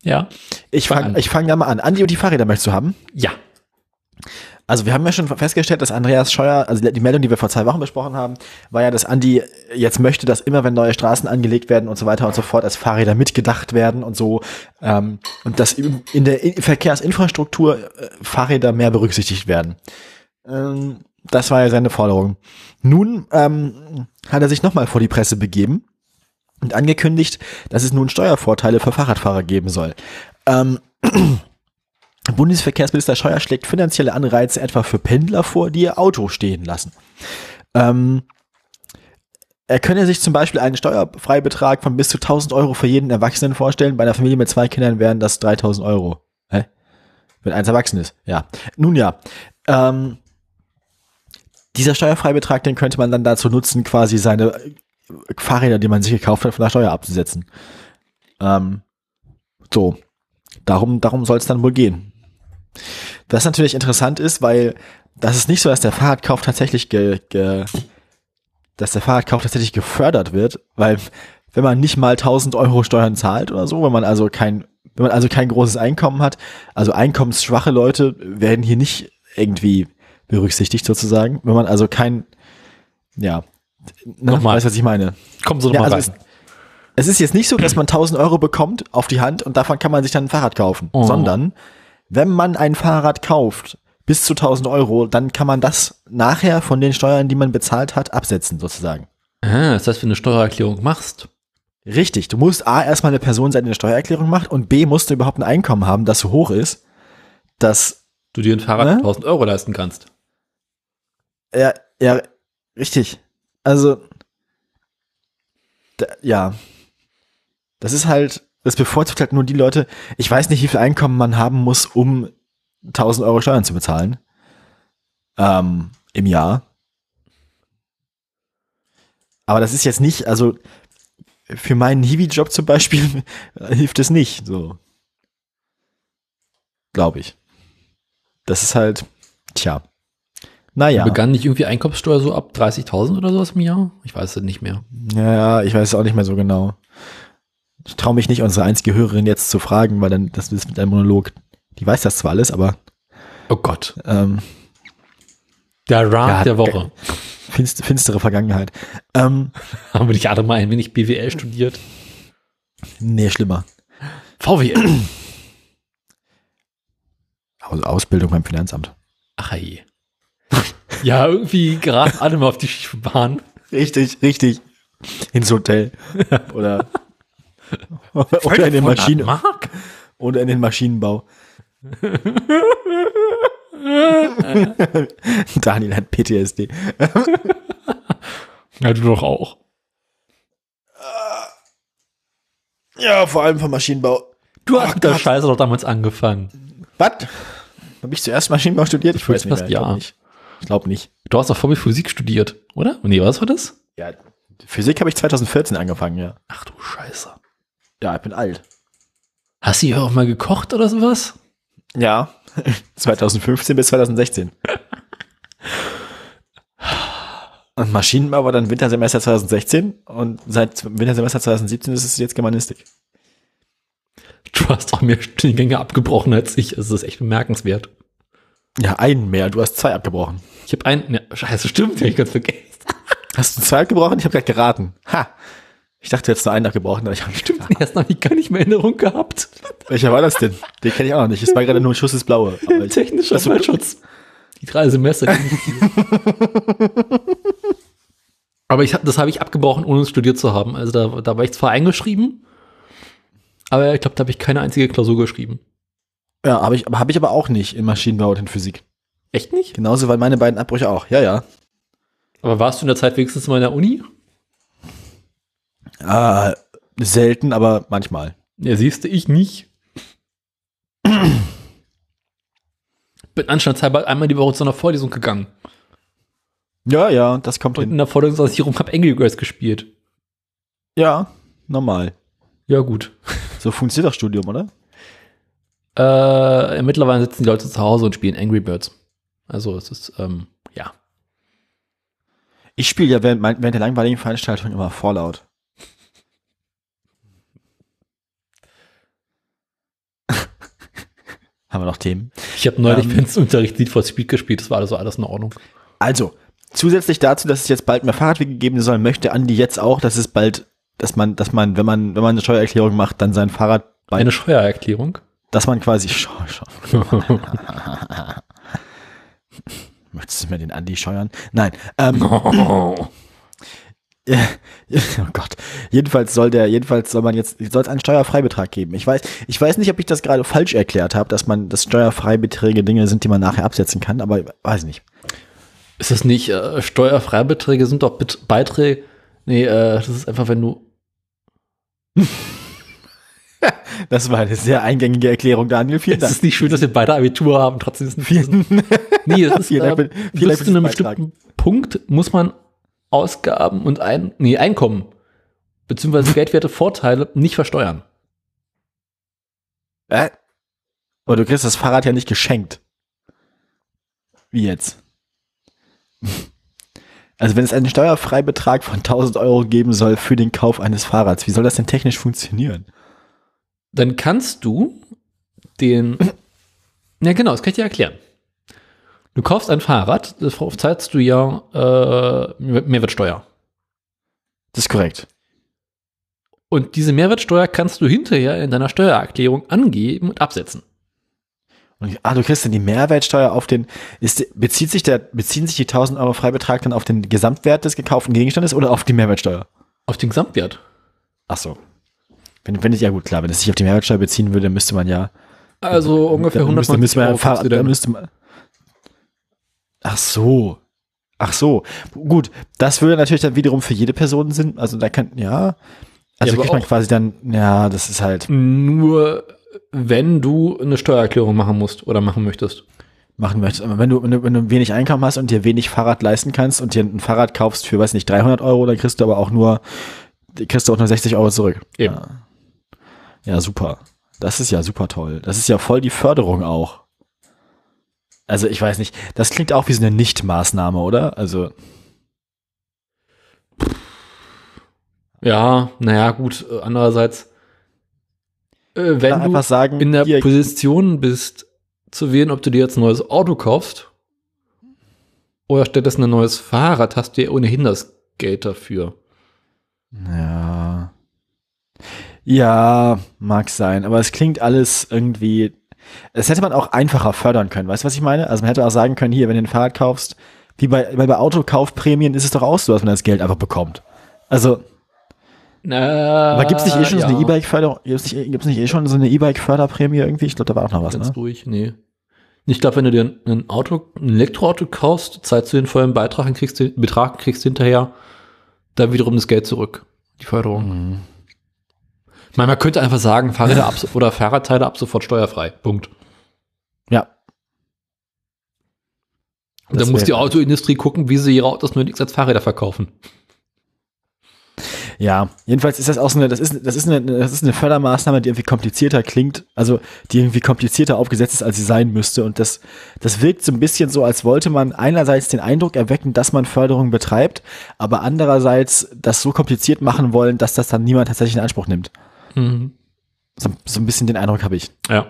[SPEAKER 1] Ja.
[SPEAKER 2] ich
[SPEAKER 1] Fang
[SPEAKER 2] fange fang da mal an. Andi und die Fahrräder möchtest du haben?
[SPEAKER 1] Ja.
[SPEAKER 2] Also wir haben ja schon festgestellt, dass Andreas Scheuer, also die Meldung, die wir vor zwei Wochen besprochen haben, war ja, dass Andi jetzt möchte, dass immer, wenn neue Straßen angelegt werden und so weiter und so fort, als Fahrräder mitgedacht werden und so. Ähm, und dass in der In- Verkehrsinfrastruktur äh, Fahrräder mehr berücksichtigt werden. Ähm, das war ja seine Forderung. Nun ähm, hat er sich nochmal vor die Presse begeben und angekündigt, dass es nun Steuervorteile für Fahrradfahrer geben soll. Ähm, Bundesverkehrsminister Scheuer schlägt finanzielle Anreize etwa für Pendler vor, die ihr Auto stehen lassen. Ähm, er könne sich zum Beispiel einen Steuerfreibetrag von bis zu 1000 Euro für jeden Erwachsenen vorstellen. Bei einer Familie mit zwei Kindern wären das 3000 Euro. Hä? Wenn eins erwachsen ist, ja. Nun ja. Ähm, dieser Steuerfreibetrag, den könnte man dann dazu nutzen, quasi seine Fahrräder, die man sich gekauft hat, von der Steuer abzusetzen. Ähm, so, darum, darum soll es dann wohl gehen. Was natürlich interessant ist, weil das ist nicht so, dass der Fahrradkauf tatsächlich ge, ge, dass der Fahrradkauf tatsächlich gefördert wird, weil wenn man nicht mal 1000 Euro Steuern zahlt oder so, wenn man also kein, wenn man also kein großes Einkommen hat, also einkommensschwache Leute werden hier nicht irgendwie berücksichtigt sozusagen, wenn man also kein, ja, ne,
[SPEAKER 1] Nochmal.
[SPEAKER 2] weißt was ich meine.
[SPEAKER 1] Kommen Sie doch
[SPEAKER 2] Ja,
[SPEAKER 1] mal
[SPEAKER 2] also
[SPEAKER 1] rein.
[SPEAKER 2] Es, es ist jetzt nicht so, dass man 1000 Euro bekommt auf die Hand und davon kann man sich dann ein Fahrrad kaufen,
[SPEAKER 1] Oh.
[SPEAKER 2] sondern wenn man ein Fahrrad kauft bis zu 1000 Euro, dann kann man das nachher von den Steuern, die man bezahlt hat, absetzen sozusagen.
[SPEAKER 1] Ah, das heißt, wenn du eine Steuererklärung machst,
[SPEAKER 2] Richtig, du musst A, erstmal eine Person sein, die eine Steuererklärung macht und B, musst du überhaupt ein Einkommen haben, das so hoch ist, dass,
[SPEAKER 1] du dir ein Fahrrad
[SPEAKER 2] Ne?
[SPEAKER 1] für 1000 Euro leisten kannst.
[SPEAKER 2] ja, ja, richtig. Also, da, ja, das ist halt, das bevorzugt halt nur die Leute, ich weiß nicht, wie viel Einkommen man haben muss, um 1000 Euro Steuern zu bezahlen. Ähm, im Jahr. Aber das ist jetzt nicht, also für meinen Hiwi-Job zum Beispiel hilft es nicht, so. Glaube ich. Das ist halt, tja. Naja.
[SPEAKER 1] Begann nicht irgendwie Einkommenssteuer so ab 30.000 oder sowas im Jahr? Ich weiß es nicht mehr.
[SPEAKER 2] Ja, ich weiß es auch nicht mehr so genau. Ich traue mich nicht, unsere einzige Hörerin jetzt zu fragen, weil dann das ist mit einem Monolog. Die weiß das zwar alles, aber
[SPEAKER 1] Oh Gott.
[SPEAKER 2] ähm,
[SPEAKER 1] Der Rat
[SPEAKER 2] Ja,
[SPEAKER 1] der Woche.
[SPEAKER 2] finst, finstere Vergangenheit. Ähm,
[SPEAKER 1] Haben wir nicht alle mal ein wenig BWL studiert?
[SPEAKER 2] nee, schlimmer.
[SPEAKER 1] VWL.
[SPEAKER 2] Aus- Ausbildung beim Finanzamt.
[SPEAKER 1] Ach je. Ja, irgendwie geraten alle mal auf die Bahn.
[SPEAKER 2] Richtig, richtig. Ins Hotel. Oder, oder in den Maschinen,
[SPEAKER 1] Mark?
[SPEAKER 2] oder in den Maschinenbau. Daniel hat PTSD.
[SPEAKER 1] Ja, du doch auch.
[SPEAKER 2] Ja, vor allem vom Maschinenbau.
[SPEAKER 1] Du hast
[SPEAKER 2] Oh
[SPEAKER 1] mit der. Scheiße doch damals angefangen.
[SPEAKER 2] Was? Habe ich zuerst Maschinenbau studiert? Ich
[SPEAKER 1] weiß fast
[SPEAKER 2] Ich glaube
[SPEAKER 1] ja.
[SPEAKER 2] nicht. Ich glaube nicht.
[SPEAKER 1] Du hast doch vor mir Physik studiert, oder? Nee, was war das?
[SPEAKER 2] Ja, Physik habe ich 2014 angefangen, ja.
[SPEAKER 1] Ach du Scheiße.
[SPEAKER 2] Ja, ich bin alt.
[SPEAKER 1] Hast du hier auch mal gekocht oder sowas?
[SPEAKER 2] Ja. 2015 bis 2016. Und Maschinenbau war dann Wintersemester 2016 und seit Wintersemester 2017 ist es jetzt Germanistik.
[SPEAKER 1] Du hast auch mehr Studiengänge abgebrochen als ich. Also das ist echt bemerkenswert.
[SPEAKER 2] Ja, einen mehr. Du hast zwei abgebrochen.
[SPEAKER 1] Ich habe einen. Ne, scheiße, stimmt, hab ich ganz vergessen.
[SPEAKER 2] Hast du zwei abgebrochen? Ich habe gerade geraten. Ha. Ich dachte, du hättest nur einen abgebrochen, aber ich habe
[SPEAKER 1] ersten habe ich gar nicht mehr in Erinnerung gehabt.
[SPEAKER 2] Welcher war das denn? Den kenne ich auch noch nicht. Es war gerade nur ein Schuss ins Blaue. Aber
[SPEAKER 1] Technischer Umweltschutz. Die drei Semester. aber ich hab, das habe ich abgebrochen, ohne es studiert zu haben. Also da, da war ich zwar eingeschrieben, aber ich glaube, da habe ich keine einzige Klausur geschrieben.
[SPEAKER 2] Ja, habe ich, aber habe ich aber auch nicht in Maschinenbau und in Physik.
[SPEAKER 1] Echt nicht?
[SPEAKER 2] Genauso waren meine beiden Abbrüche auch. Ja, ja.
[SPEAKER 1] Aber warst du in der Zeit wenigstens mal in der Uni?
[SPEAKER 2] Ah, selten, aber manchmal.
[SPEAKER 1] Ja, siehst du, ich nicht. Bin anstandshalber einmal die Woche zu einer Vorlesung gegangen.
[SPEAKER 2] Ja, ja, das kommt
[SPEAKER 1] Und
[SPEAKER 2] hin.
[SPEAKER 1] in der Vorlesung saß ich rum, hab Angry Birds gespielt.
[SPEAKER 2] Ja, normal.
[SPEAKER 1] Ja, gut.
[SPEAKER 2] So funktioniert das Studium, oder?
[SPEAKER 1] Äh, mittlerweile sitzen die Leute zu Hause und spielen Angry Birds. Also es ist, ähm, ja.
[SPEAKER 2] Ich spiele ja während, während der langweiligen Veranstaltung immer Fallout. Haben wir noch Themen?
[SPEAKER 1] Ich habe neulich
[SPEAKER 2] Ähm.
[SPEAKER 1] Unterricht Need for Speed gespielt, das war also alles in Ordnung.
[SPEAKER 2] Also, zusätzlich dazu, dass es jetzt bald mehr Fahrradwege geben soll, möchte Andi jetzt auch, dass es bald, dass man, dass man, wenn man, wenn man eine Steuererklärung macht, dann sein Fahrrad bei,
[SPEAKER 1] Eine Steuererklärung.
[SPEAKER 2] dass man quasi, schau, schau. Möchtest du mir den Andi scheuern? Nein. Ähm, oh Gott. Jedenfalls soll der, jedenfalls soll man jetzt, soll es einen Steuerfreibetrag geben. Ich weiß, ich weiß nicht, ob ich das gerade falsch erklärt habe, dass man, dass Steuerfreibeträge Dinge sind, die man nachher absetzen kann, aber weiß nicht.
[SPEAKER 1] Ist das nicht, äh, Steuerfreibeträge sind doch Bet Beiträge? Nee, äh, das ist einfach, wenn du.
[SPEAKER 2] Das war eine sehr eingängige Erklärung, Daniel. Vielen
[SPEAKER 1] Es
[SPEAKER 2] Dank.
[SPEAKER 1] ist nicht schön, dass wir beide Abitur haben, trotzdem ist es nicht. Nee, es ist, äh, bis
[SPEAKER 2] für
[SPEAKER 1] zu einem bestimmten Punkt muss man Ausgaben und ein, nee, Einkommen beziehungsweise Geldwerte Vorteile nicht versteuern.
[SPEAKER 2] Äh? Aber du kriegst das Fahrrad ja nicht geschenkt. Wie jetzt? Also wenn es einen Steuerfreibetrag von 1000 Euro geben soll für den Kauf eines Fahrrads, wie soll das denn technisch funktionieren?
[SPEAKER 1] Dann kannst du den, ja genau, das kann ich dir erklären. Du kaufst ein Fahrrad, darauf zahlst du ja äh, Mehrwertsteuer.
[SPEAKER 2] Das ist korrekt.
[SPEAKER 1] Und diese Mehrwertsteuer kannst du hinterher in deiner Steuererklärung angeben und absetzen.
[SPEAKER 2] Und, ah, du kriegst dann die Mehrwertsteuer auf den, ist, bezieht sich der, beziehen sich die 1000 Euro Freibetrag dann auf den Gesamtwert des gekauften Gegenstandes oder auf die Mehrwertsteuer?
[SPEAKER 1] Auf den Gesamtwert.
[SPEAKER 2] Ach so. Wenn, wenn ich, ja gut, klar, wenn es sich auf die Mehrwertsteuer beziehen würde, müsste man ja.
[SPEAKER 1] Also ungefähr
[SPEAKER 2] dann
[SPEAKER 1] 190
[SPEAKER 2] müsste, müsste man
[SPEAKER 1] Euro.
[SPEAKER 2] Fahrrad, müsste man, ach so. Ach so. Gut. Das würde natürlich dann wiederum für jede Person Sinn, also da kann, ja. Also
[SPEAKER 1] Ja,
[SPEAKER 2] kriegt man quasi dann, ja, das ist halt,
[SPEAKER 1] Nur wenn du eine Steuererklärung machen musst oder machen möchtest.
[SPEAKER 2] machen möchtest. Aber wenn du, wenn du, wenn du wenig Einkommen hast und dir wenig Fahrrad leisten kannst und dir ein Fahrrad kaufst für, weiß nicht, 300 Euro, dann kriegst du aber auch nur, kriegst du auch nur 60 Euro zurück.
[SPEAKER 1] Eben.
[SPEAKER 2] Ja. ja, super. Das ist ja super toll. Das ist ja voll die Förderung auch. Also ich weiß nicht, das klingt auch wie so eine Nicht-Maßnahme, oder? Also,
[SPEAKER 1] Ja, naja, gut. äh, Andererseits, äh, wenn du
[SPEAKER 2] sagen,
[SPEAKER 1] in der Position bist, zu wählen, ob du dir jetzt ein neues Auto kaufst oder stattdessen ein neues Fahrrad, hast du ja ohnehin das Geld dafür.
[SPEAKER 2] Ja. Ja, mag sein, aber es klingt alles irgendwie. Das hätte man auch einfacher fördern können. Weißt du, was ich meine? Also man hätte auch sagen können, hier, wenn du ein Fahrrad kaufst, wie bei, weil bei Autokaufprämien ist es doch auch so, dass man das Geld einfach bekommt. Also,
[SPEAKER 1] Na,
[SPEAKER 2] aber gibt es nicht eh schon so eine
[SPEAKER 1] ja.
[SPEAKER 2] E-Bike-Förderung? Gibt es nicht, gibt's nicht eh schon so eine E-Bike-Förderprämie irgendwie? Ich glaube, da war auch noch was,
[SPEAKER 1] Ganz
[SPEAKER 2] ne?
[SPEAKER 1] ruhig, nee. Ich glaube, wenn du dir ein Auto, ein Elektroauto kaufst, zahlst du den vollen Beitrag und kriegst den Betrag, kriegst hinterher dann wiederum das Geld zurück. Die Förderung.
[SPEAKER 2] Mhm.
[SPEAKER 1] Meine, man könnte einfach sagen, Fahrräder ab, oder Fahrradteile ab sofort steuerfrei. Punkt.
[SPEAKER 2] Ja.
[SPEAKER 1] Und dann muss die Autoindustrie gucken, wie sie ihre Autos möglichst als Fahrräder verkaufen.
[SPEAKER 2] Ja, jedenfalls ist das auch so eine, das ist, das ist eine, das ist eine Fördermaßnahme, die irgendwie komplizierter klingt, also die irgendwie komplizierter aufgesetzt ist, als sie sein müsste. Und das, das wirkt so ein bisschen so, als wollte man einerseits den Eindruck erwecken, dass man Förderung betreibt, aber andererseits das so kompliziert machen wollen, dass das dann niemand tatsächlich in Anspruch nimmt.
[SPEAKER 1] Mhm.
[SPEAKER 2] So, so ein bisschen den Eindruck habe ich.
[SPEAKER 1] Ja.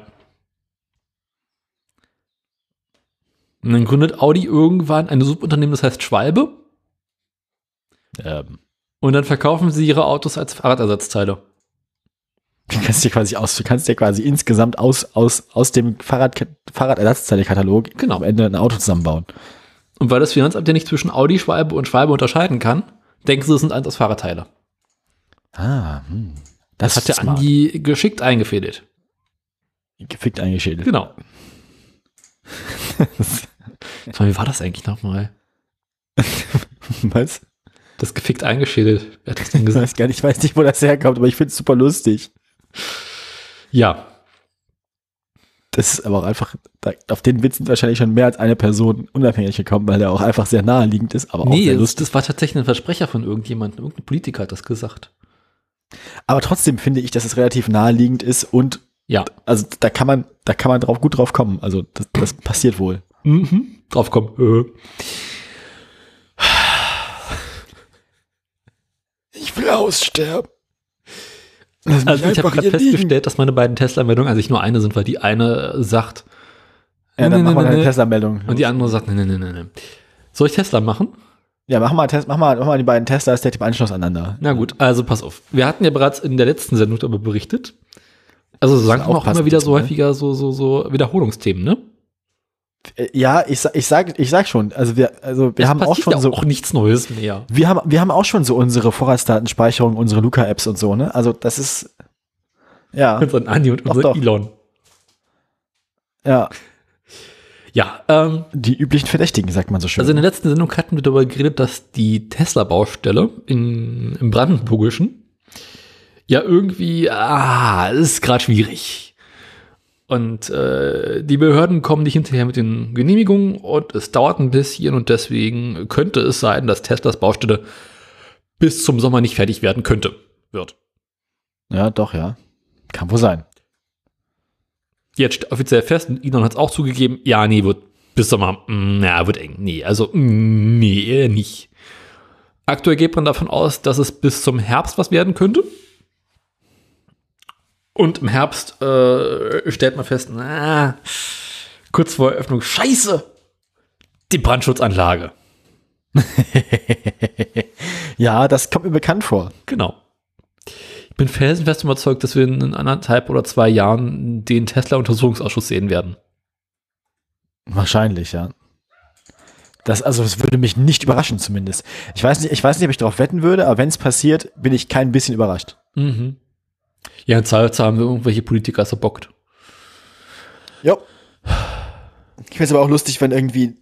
[SPEAKER 1] Und dann gründet Audi irgendwann ein Subunternehmen, das heißt Schwalbe.
[SPEAKER 2] Ähm,
[SPEAKER 1] Und dann verkaufen sie ihre Autos als Fahrradersatzteile.
[SPEAKER 2] du kannst dir quasi aus, du kannst dir quasi insgesamt aus, aus, aus dem Fahrrad, Fahrradersatzteilekatalog
[SPEAKER 1] Genau.
[SPEAKER 2] am Ende ein Auto zusammenbauen.
[SPEAKER 1] Und weil das Finanzamt ja nicht zwischen Audi, Schwalbe und Schwalbe unterscheiden kann, denken sie, es sind eins aus Fahrradteile.
[SPEAKER 2] Ah, hm.
[SPEAKER 1] Das, hat der
[SPEAKER 2] smart.
[SPEAKER 1] Andi geschickt eingefädelt.
[SPEAKER 2] gefickt eingeschädelt.
[SPEAKER 1] Genau. Mal, Wie war das eigentlich nochmal?
[SPEAKER 2] Was?
[SPEAKER 1] Das gefickt eingeschädelt. Wer hat das denn
[SPEAKER 2] Ich
[SPEAKER 1] gesagt?
[SPEAKER 2] weiß gar nicht, ich weiß nicht, wo das herkommt, aber ich finde es super lustig.
[SPEAKER 1] Ja.
[SPEAKER 2] Das ist aber auch einfach, auf den Witz sind wahrscheinlich schon mehr als eine Person unabhängig gekommen, weil der auch einfach sehr naheliegend ist, aber auch
[SPEAKER 1] Nee,
[SPEAKER 2] sehr
[SPEAKER 1] das,
[SPEAKER 2] lustig.
[SPEAKER 1] das war tatsächlich ein Versprecher von irgendjemandem. Irgendein Politiker hat das gesagt.
[SPEAKER 2] Aber trotzdem finde ich, dass es relativ naheliegend ist und
[SPEAKER 1] Ja.
[SPEAKER 2] also da kann man, da kann man drauf gut drauf kommen. Also das, das passiert wohl.
[SPEAKER 1] Mhm. Drauf kommen. Äh.
[SPEAKER 2] Ich will aussterben. Lass
[SPEAKER 1] Also ich habe gerade
[SPEAKER 2] hier liegen.
[SPEAKER 1] festgestellt, dass meine beiden Tesla-Meldungen eigentlich nur eine sind, weil die eine sagt
[SPEAKER 2] Ja, dann
[SPEAKER 1] nee,
[SPEAKER 2] mach mal
[SPEAKER 1] nee,
[SPEAKER 2] eine
[SPEAKER 1] nee.
[SPEAKER 2] Tesla-Meldung.
[SPEAKER 1] und die andere sagt, nee, nee, nee, nee. Soll ich Tesla machen?
[SPEAKER 2] Ja, mach mal, Test, mach mal, mach mal die beiden Teslas direkt im Anschluss aneinander.
[SPEAKER 1] Na gut, also pass auf. Wir hatten ja bereits in der letzten Sendung darüber berichtet. Also sagen wir auch
[SPEAKER 2] aufpassen
[SPEAKER 1] immer wieder so
[SPEAKER 2] ne?
[SPEAKER 1] häufiger so, so, so Wiederholungsthemen, ne?
[SPEAKER 2] Äh, Ja, ich, ich sag, ich sag schon, also wir, also wir
[SPEAKER 1] Es
[SPEAKER 2] haben auch schon
[SPEAKER 1] ja
[SPEAKER 2] so,
[SPEAKER 1] auch nichts Neues mehr.
[SPEAKER 2] wir haben, wir haben auch schon so unsere Vorratsdatenspeicherung, unsere Luca-Apps und so, ne? Also das ist, ja,
[SPEAKER 1] Unseren Andi und
[SPEAKER 2] Doch,
[SPEAKER 1] unser
[SPEAKER 2] doch.
[SPEAKER 1] Elon.
[SPEAKER 2] ja,
[SPEAKER 1] Ja, ähm,
[SPEAKER 2] die üblichen Verdächtigen, sagt man so schön.
[SPEAKER 1] also in der letzten Sendung hatten wir darüber geredet, dass die Tesla-Baustelle in, im Brandenburgischen ja irgendwie, ah, ist gerade schwierig. Und äh, die Behörden kommen nicht hinterher mit den Genehmigungen und es dauert ein bisschen und deswegen könnte es sein, dass Teslas Baustelle bis zum Sommer nicht fertig werden könnte, wird.
[SPEAKER 2] Ja, doch, ja. Kann wohl sein.
[SPEAKER 1] Jetzt steht offiziell fest und Elon hat es auch zugegeben, ja, nee, wird bis Sommer, mm, na, wird eng. Nee, also, mm, nee, eher nicht. Aktuell geht man davon aus, dass es bis zum Herbst was werden könnte. Und im Herbst äh, stellt man fest, na, kurz vor Eröffnung, scheiße, die Brandschutzanlage.
[SPEAKER 2] ja, das kommt mir bekannt vor.
[SPEAKER 1] Genau. Ich bin felsenfest überzeugt, dass wir in anderthalb oder zwei Jahren den Tesla-Untersuchungsausschuss sehen werden.
[SPEAKER 2] Wahrscheinlich, ja. Das, also, das würde mich nicht überraschen, zumindest. Ich weiß nicht, ich weiß nicht, ob ich darauf wetten würde, aber wenn es passiert, bin ich kein bisschen überrascht.
[SPEAKER 1] Mhm. Ja, in Zahlzahl haben wir irgendwelche Politiker verbockt.
[SPEAKER 2] Ja. Ich finde es aber auch lustig, wenn irgendwie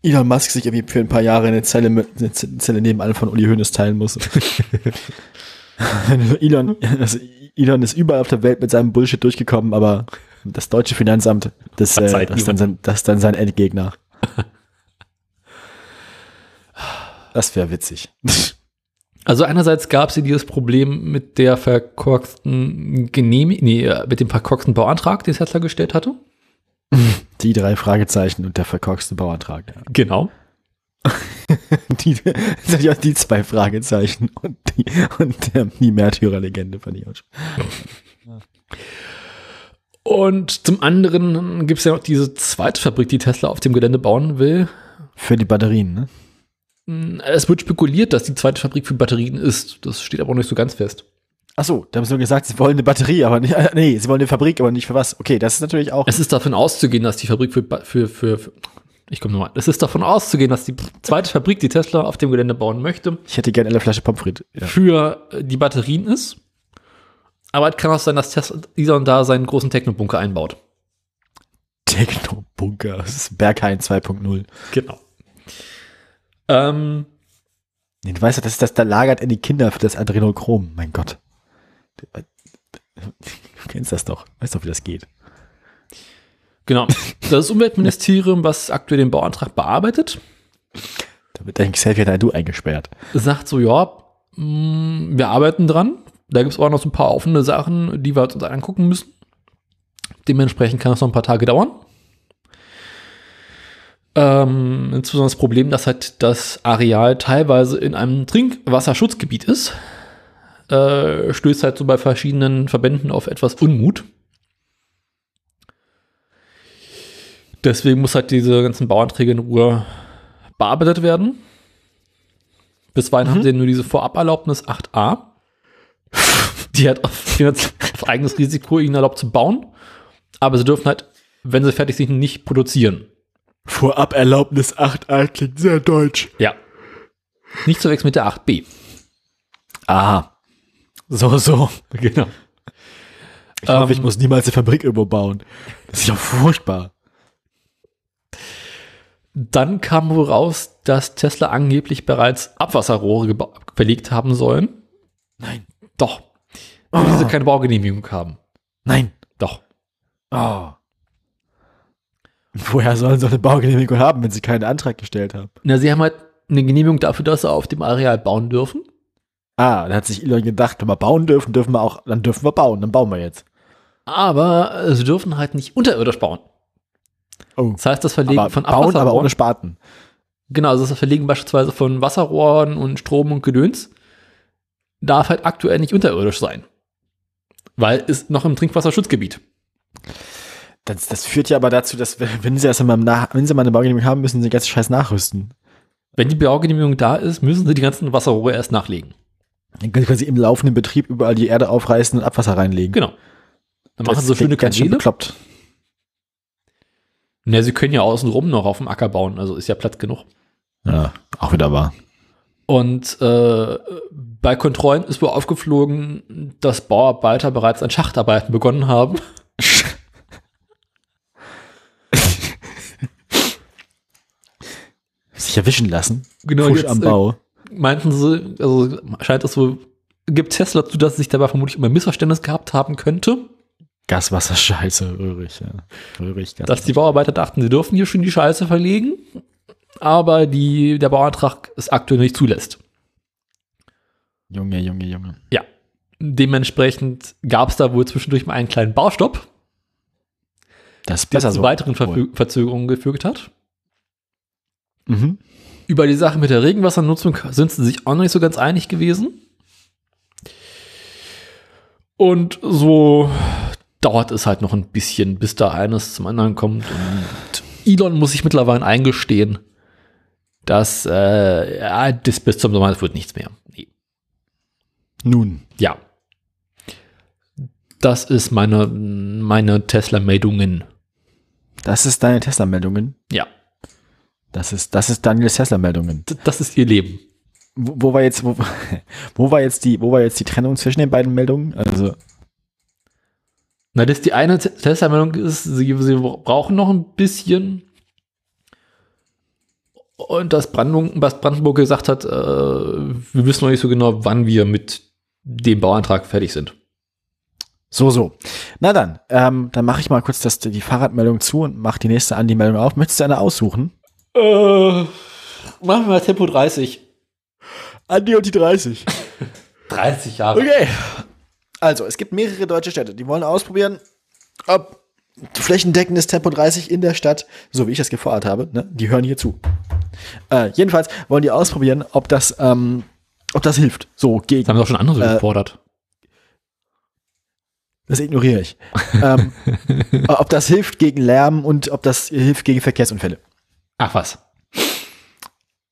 [SPEAKER 2] Elon Musk sich irgendwie für ein paar Jahre eine Zelle, mit, eine Zelle nebenan von Uli Hoeneß teilen muss. Elon, also Elon ist überall auf der Welt mit seinem Bullshit durchgekommen, aber das deutsche Finanzamt, das, äh, das, ist, dann sein, das ist dann sein Endgegner. Das wäre witzig.
[SPEAKER 1] Also einerseits gab es hier dieses Problem mit der verkorksten Genehmigung, nee, äh, mit dem verkorksten Bauantrag, den Tesla gestellt hatte.
[SPEAKER 2] Die drei Fragezeichen und der verkorkste Bauantrag. Ja.
[SPEAKER 1] Genau.
[SPEAKER 2] die, ja die zwei Fragezeichen und die, und der, die Märtyrerlegende von ihr.
[SPEAKER 1] Und zum anderen gibt es ja noch diese zweite Fabrik, die Tesla auf dem Gelände bauen will.
[SPEAKER 2] Für die Batterien, ne?
[SPEAKER 1] Es wird spekuliert, dass die zweite Fabrik für Batterien ist. Das steht aber auch nicht so ganz fest.
[SPEAKER 2] Ach so, da haben sie nur gesagt, sie wollen eine Batterie, aber nicht, äh, nee, sie wollen eine Fabrik, aber nicht für was. Okay, das ist natürlich auch.
[SPEAKER 1] Es ist davon auszugehen, dass die Fabrik für, für, für, für ich komme nochmal. Es ist davon auszugehen, dass die zweite Fabrik, die Tesla auf dem Gelände bauen möchte,
[SPEAKER 2] ich hätte gerne eine Flasche Pommes frites.
[SPEAKER 1] Ja. Für die Batterien ist. Aber es kann auch sein, dass Tesla dieser und da seinen großen Technobunker einbaut.
[SPEAKER 2] Technobunker, das ist Berghain 2.0.
[SPEAKER 1] Genau. Ähm,
[SPEAKER 2] nee, du weißt ja, das ist das, da lagert in die Kinder für das Adrenochrom. Mein Gott. Du, kennst das doch. Weißt doch, wie das geht.
[SPEAKER 1] Genau. Das Umweltministerium, was aktuell den Bauantrag bearbeitet.
[SPEAKER 2] Da wird dein Xavier du eingesperrt.
[SPEAKER 1] Sagt so, ja, mm, wir arbeiten dran. Da gibt es auch noch so ein paar offene Sachen, die wir uns angucken müssen. Dementsprechend kann es noch ein paar Tage dauern. Ähm, insbesondere das Problem, dass halt das Areal teilweise in einem Trinkwasserschutzgebiet ist, äh, stößt halt so bei verschiedenen Verbänden auf etwas Unmut. Deswegen muss halt diese ganzen Bauanträge in Ruhe bearbeitet werden. Bisweilen mhm. haben sie nur diese Voraberlaubnis 8a. Die hat auf, auf eigenes Risiko ihnen erlaubt zu bauen. Aber sie dürfen halt, wenn sie fertig sind, nicht produzieren.
[SPEAKER 2] Voraberlaubnis 8a klingt sehr deutsch.
[SPEAKER 1] Ja. Nicht zu wechseln mit der 8b.
[SPEAKER 2] Aha. So, so. Genau. Ich hoffe, ich ähm, muss niemals eine Fabrik irgendwo bauen. Das ist ja furchtbar.
[SPEAKER 1] Dann kam wohl raus, dass Tesla angeblich bereits Abwasserrohre verlegt haben sollen.
[SPEAKER 2] Nein.
[SPEAKER 1] Doch. Oh. diese keine Baugenehmigung haben.
[SPEAKER 2] Nein.
[SPEAKER 1] Doch.
[SPEAKER 2] Oh. Woher sollen sie eine Baugenehmigung haben, wenn sie keinen Antrag gestellt haben?
[SPEAKER 1] Na, sie haben halt eine Genehmigung dafür, dass sie auf dem Areal bauen dürfen.
[SPEAKER 2] Ah, da hat sich Elon gedacht, wenn wir bauen dürfen, dürfen wir auch, dann dürfen wir bauen, dann bauen wir jetzt.
[SPEAKER 1] Aber sie dürfen halt nicht unterirdisch bauen. Oh. Das heißt, das Verlegen
[SPEAKER 2] aber
[SPEAKER 1] von
[SPEAKER 2] bauen, aber ohne Spaten.
[SPEAKER 1] Genau, also das Verlegen beispielsweise von Wasserrohren und Strom und Gedöns darf halt aktuell nicht unterirdisch sein. Weil es noch im Trinkwasserschutzgebiet.
[SPEAKER 2] Das, das führt ja aber dazu, dass wenn sie erst einmal nach, wenn sie mal eine Baugenehmigung haben, müssen sie den ganzen Scheiß nachrüsten.
[SPEAKER 1] Wenn die Baugenehmigung da ist, müssen sie die ganzen Wasserrohre erst nachlegen.
[SPEAKER 2] Dann können sie im laufenden Betrieb überall die Erde aufreißen und Abwasser reinlegen.
[SPEAKER 1] Genau. Dann machen sie so schöne
[SPEAKER 2] ganz schön bekloppt.
[SPEAKER 1] Na, sie können ja außenrum noch auf dem Acker bauen, also ist ja Platz genug.
[SPEAKER 2] Ja, auch wieder wahr.
[SPEAKER 1] Und äh, bei Kontrollen ist wohl aufgeflogen, dass Bauarbeiter bereits an Schachtarbeiten begonnen haben.
[SPEAKER 2] sich erwischen lassen.
[SPEAKER 1] Genau, Fusch jetzt, am Bau. Äh, meinten sie, also scheint es so, gibt Tesla zu, dass es sich dabei vermutlich immer ein Missverständnis gehabt haben könnte.
[SPEAKER 2] Gaswasserscheiße, rührig, ja. Rührig,
[SPEAKER 1] Dass die Bauarbeiter dachten, sie dürfen hier schon die Scheiße verlegen, aber die, der Bauantrag es aktuell nicht zulässt.
[SPEAKER 2] Junge, Junge, Junge.
[SPEAKER 1] Ja. Dementsprechend gab es da wohl zwischendurch mal einen kleinen Baustopp,
[SPEAKER 2] Das
[SPEAKER 1] der zu
[SPEAKER 2] so.
[SPEAKER 1] weiteren. Verfü Verzögerungen geführt hat.
[SPEAKER 2] Mhm.
[SPEAKER 1] Über die Sache mit der Regenwassernutzung sind sie sich auch noch nicht so ganz einig gewesen. Und so dauert es halt noch ein bisschen, bis da eines zum anderen kommt. Und Elon muss sich mittlerweile eingestehen, dass äh, ja, das bis zum Sommer wird nichts mehr. Nee.
[SPEAKER 2] Nun,
[SPEAKER 1] Ja. Das ist meine, meine Tesla-Meldungen.
[SPEAKER 2] das ist deine Tesla-Meldungen.
[SPEAKER 1] Ja.
[SPEAKER 2] Das ist, das ist Daniels Tesla-Meldungen.
[SPEAKER 1] Das ist ihr Leben.
[SPEAKER 2] Wo, wo war jetzt, wo, wo war jetzt die, wo war jetzt die Trennung zwischen den beiden Meldungen? Also,
[SPEAKER 1] Na, das die eine Te- Tesla-Meldung ist, sie, sie brauchen noch ein bisschen. Und dass Brandenburg, was Brandenburg gesagt hat, äh, wir wissen noch nicht so genau, wann wir mit dem Bauantrag fertig sind.
[SPEAKER 2] so, so. Na dann, ähm, dann mache ich mal kurz das, die Fahrradmeldung zu und mache die nächste Andi-Meldung auf. Möchtest du eine aussuchen?
[SPEAKER 1] Äh, machen wir mal Tempo 30.
[SPEAKER 2] Andi und die 30.
[SPEAKER 1] 30 Jahre.
[SPEAKER 2] Okay. Also, es gibt mehrere deutsche Städte, die wollen ausprobieren, ob flächendeckendes Tempo 30 in der Stadt, so wie ich das gefordert habe, ne, die hören hier zu. Äh, jedenfalls wollen die ausprobieren, ob das, ähm, ob das hilft. So
[SPEAKER 1] Das
[SPEAKER 2] gegen.
[SPEAKER 1] haben doch schon andere
[SPEAKER 2] Äh,
[SPEAKER 1] gefordert.
[SPEAKER 2] Das ignoriere ich. ähm, ob das hilft gegen Lärm und ob das hilft gegen Verkehrsunfälle.
[SPEAKER 1] Ach was.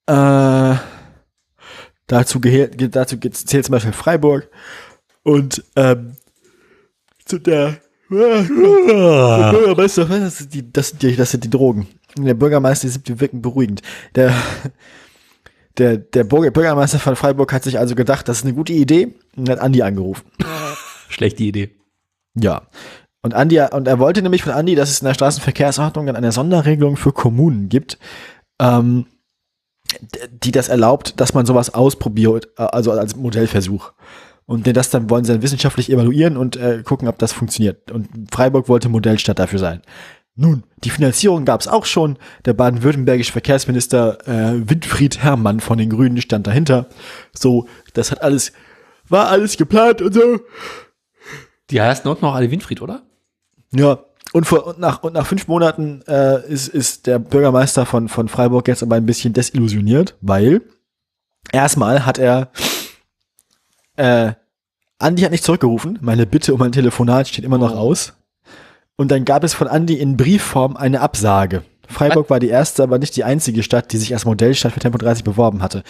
[SPEAKER 2] Äh, dazu dazu zählt zum Beispiel Freiburg und ähm, zu der der Bürgermeister, das sind die, das sind die, das sind die Drogen. Der Bürgermeister, die sind die wirken beruhigend. Der, der, der Bürger- Bürgermeister von Freiburg hat sich also gedacht, das ist eine gute Idee und hat Andi angerufen.
[SPEAKER 1] Schlechte Idee.
[SPEAKER 2] Ja. Und Andi, und er wollte nämlich von Andi, dass es in der Straßenverkehrsordnung dann eine Sonderregelung für Kommunen gibt, ähm, die das erlaubt, dass man sowas ausprobiert, äh, also als Modellversuch. Und denn das dann wollen sie dann wissenschaftlich evaluieren und äh, gucken, ob das funktioniert. Und Freiburg wollte Modellstadt dafür sein. Nun, die Finanzierung gab es auch schon. Der baden-württembergische Verkehrsminister äh, Winfried Herrmann von den Grünen stand dahinter. So, das hat alles, war alles geplant und so.
[SPEAKER 1] Die heißen unten noch alle Winfried, oder?
[SPEAKER 2] Ja, und, vor, und, nach, und nach fünf Monaten äh, ist, ist der Bürgermeister von, von Freiburg jetzt aber ein bisschen desillusioniert, weil erstmal hat er äh, Andi hat nicht zurückgerufen, meine Bitte um ein Telefonat steht immer noch
[SPEAKER 1] Oh.
[SPEAKER 2] aus. Und dann gab es von Andi in Briefform eine Absage. Freiburg war die erste, aber nicht die einzige Stadt, die sich als Modellstadt für Tempo 30 beworben hatte.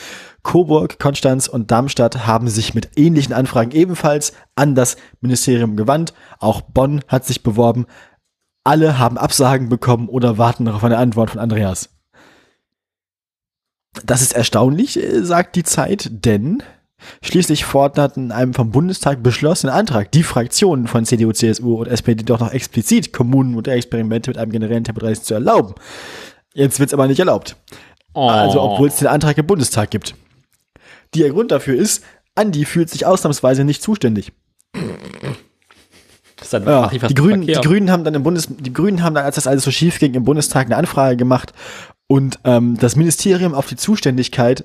[SPEAKER 2] Coburg, Konstanz und Darmstadt haben sich mit ähnlichen Anfragen ebenfalls an das Ministerium gewandt. Auch Bonn hat sich beworben. Alle haben Absagen bekommen oder warten noch auf eine Antwort von Andreas. Das ist erstaunlich, äh, sagt die Zeit, denn schließlich forderten in einem vom Bundestag beschlossenen Antrag die Fraktionen von CDU, CSU und SPD doch noch explizit Kommunen und Experimente mit einem generellen Tempo 30 zu erlauben. Jetzt wird es aber nicht erlaubt.
[SPEAKER 1] Oh.
[SPEAKER 2] Also, obwohl es den Antrag im Bundestag gibt. Der Grund dafür ist, Andi fühlt sich ausnahmsweise nicht zuständig. Ja, die, Grünen, die. Grünen haben dann im Bundes, die Grünen haben dann, als das alles so schief ging, im Bundestag eine Anfrage gemacht und ähm, das Ministerium auf die Zuständigkeit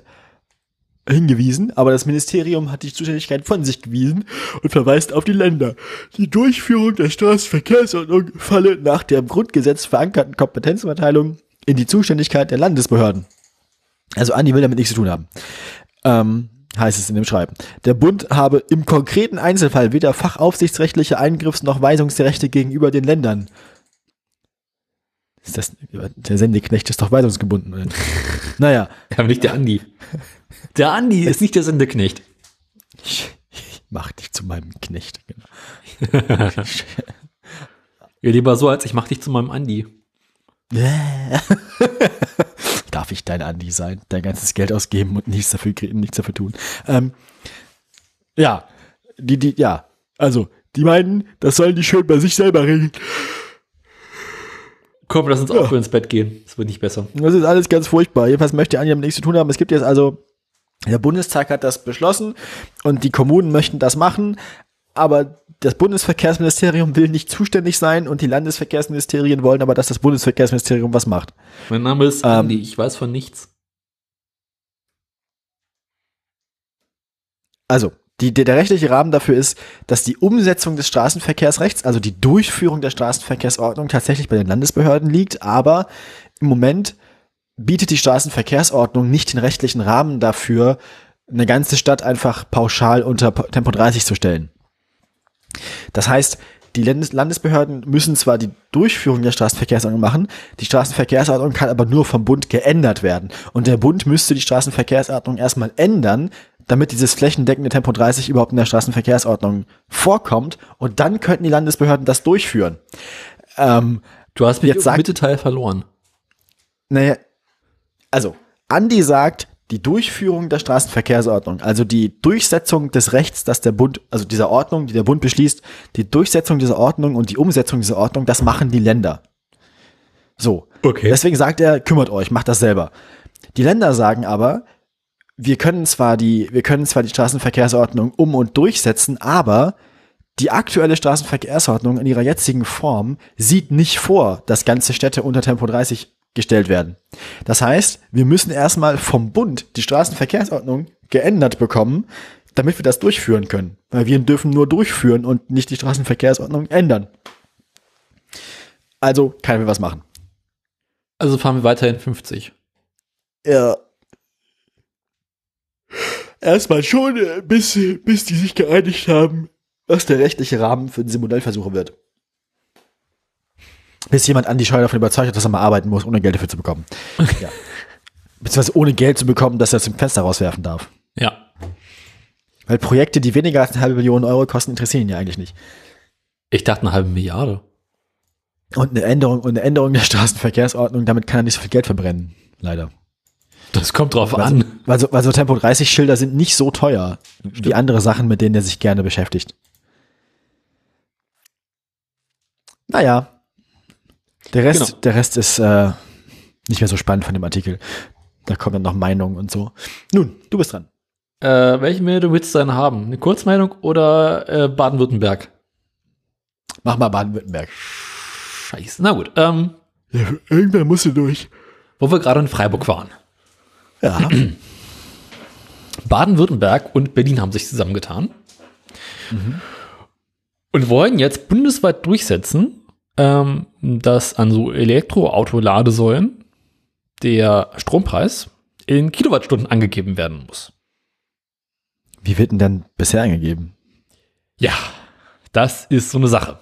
[SPEAKER 2] hingewiesen, aber das Ministerium hat die Zuständigkeit von sich gewiesen und verweist auf die Länder. Die Durchführung der Straßenverkehrsordnung falle nach der im Grundgesetz verankerten Kompetenzverteilung in die Zuständigkeit der Landesbehörden. Also Andi will damit nichts zu tun haben. Ähm, heißt es in dem Schreiben. Der Bund habe im konkreten Einzelfall weder fachaufsichtsrechtliche Eingriffs- noch Weisungsrechte gegenüber den Ländern. Ist das, der Sendeknecht ist doch weisungsgebunden. Oder? naja,
[SPEAKER 1] Aber nicht der Andi. Der Andi ist nicht der Sendeknecht.
[SPEAKER 2] ich, ich mach dich zu meinem Knecht. Genau.
[SPEAKER 1] Ja, lieber so, als ich mach dich zu meinem Andi.
[SPEAKER 2] Darf ich dein Andi sein? Dein ganzes Geld ausgeben und nichts dafür, nichts dafür tun. Ähm, ja, die, die, ja, also, die meinen, das sollen die schön bei sich selber regeln.
[SPEAKER 1] Komm, lass uns auch für ins Bett gehen. Das wird nicht besser.
[SPEAKER 2] Das ist alles ganz furchtbar. Jedenfalls möchte Anja nichts zu tun haben. Es gibt jetzt also, der Bundestag hat das beschlossen und die Kommunen möchten das machen. aber das Bundesverkehrsministerium will nicht zuständig sein und die Landesverkehrsministerien wollen aber, dass das Bundesverkehrsministerium was macht.
[SPEAKER 1] Mein Name ist
[SPEAKER 2] Ähm,
[SPEAKER 1] ich weiß von nichts.
[SPEAKER 2] Also, die, der, der rechtliche Rahmen dafür ist, dass die Umsetzung des Straßenverkehrsrechts, also die Durchführung der Straßenverkehrsordnung tatsächlich bei den Landesbehörden liegt, aber im Moment bietet die Straßenverkehrsordnung nicht den rechtlichen Rahmen dafür, eine ganze Stadt einfach pauschal unter Tempo 30 zu stellen. Das heißt, die Landes Landesbehörden müssen zwar die Durchführung der Straßenverkehrsordnung machen, die Straßenverkehrsordnung kann aber nur vom Bund geändert werden. Und der Bund müsste die Straßenverkehrsordnung erstmal ändern, damit dieses flächendeckende Tempo 30 überhaupt in der Straßenverkehrsordnung vorkommt. Und dann könnten die Landesbehörden das durchführen. Ähm,
[SPEAKER 1] Du hast mich
[SPEAKER 2] Jetzt
[SPEAKER 1] im
[SPEAKER 2] sag-
[SPEAKER 1] Mittelteil verloren.
[SPEAKER 2] naja, also, Andi sagt, die Durchführung der Straßenverkehrsordnung, also die Durchsetzung des Rechts, das der Bund, also dieser Ordnung, die der Bund beschließt, die Durchsetzung dieser Ordnung und die Umsetzung dieser Ordnung, das machen die Länder. So.
[SPEAKER 1] Okay.
[SPEAKER 2] Deswegen sagt er, kümmert euch, macht das selber. Die Länder sagen aber, wir können zwar die, wir können zwar die Straßenverkehrsordnung um und durchsetzen, aber die aktuelle Straßenverkehrsordnung in ihrer jetzigen Form sieht nicht vor, dass ganze Städte unter Tempo 30 gestellt werden. Das heißt, wir müssen erstmal vom Bund die Straßenverkehrsordnung geändert bekommen, damit wir das durchführen können. Weil wir dürfen nur durchführen und nicht die Straßenverkehrsordnung ändern. Also können wir was machen.
[SPEAKER 1] Also fahren wir weiterhin 50.
[SPEAKER 2] Ja. Erstmal schon, äh, bis, bis die sich geeinigt haben, was der rechtliche Rahmen für diese Modellversuche wird. Bis jemand Andi Scheuer davon überzeugt hat, dass er mal arbeiten muss, ohne Geld dafür zu bekommen. ja. Beziehungsweise ohne Geld zu bekommen, dass er es im Fenster rauswerfen darf.
[SPEAKER 1] Ja.
[SPEAKER 2] Weil Projekte, die weniger als eine halbe Million Euro kosten, interessieren ihn ja eigentlich nicht.
[SPEAKER 1] Ich dachte eine halbe Milliarde.
[SPEAKER 2] Und eine Änderung, und eine Änderung der Straßenverkehrsordnung, damit kann er nicht so viel Geld verbrennen. Leider.
[SPEAKER 1] Das kommt drauf
[SPEAKER 2] Also,
[SPEAKER 1] an.
[SPEAKER 2] weil, so, weil so Tempo 30 Schilder sind nicht so teuer wie andere Sachen, mit denen er sich gerne beschäftigt. Naja. Der Rest,
[SPEAKER 1] Genau.
[SPEAKER 2] der Rest ist äh, nicht mehr so spannend von dem Artikel. Da kommen dann noch Meinungen und so. Nun, du bist dran.
[SPEAKER 1] Äh, welche Meldung willst du denn haben? Eine Kurzmeldung oder äh, Baden-Württemberg?
[SPEAKER 2] Mach mal Baden-Württemberg.
[SPEAKER 1] Scheiße. Na gut. Ähm,
[SPEAKER 2] Ja, irgendwann musst du durch.
[SPEAKER 1] wo wir gerade in Freiburg waren.
[SPEAKER 2] Ja.
[SPEAKER 1] Baden-Württemberg und Berlin haben sich zusammengetan und wollen jetzt bundesweit durchsetzen, ähm, dass an so Elektroauto-Ladesäulen der Strompreis in Kilowattstunden angegeben werden muss.
[SPEAKER 2] Wie wird denn denn bisher angegeben?
[SPEAKER 1] Ja, das ist so eine Sache.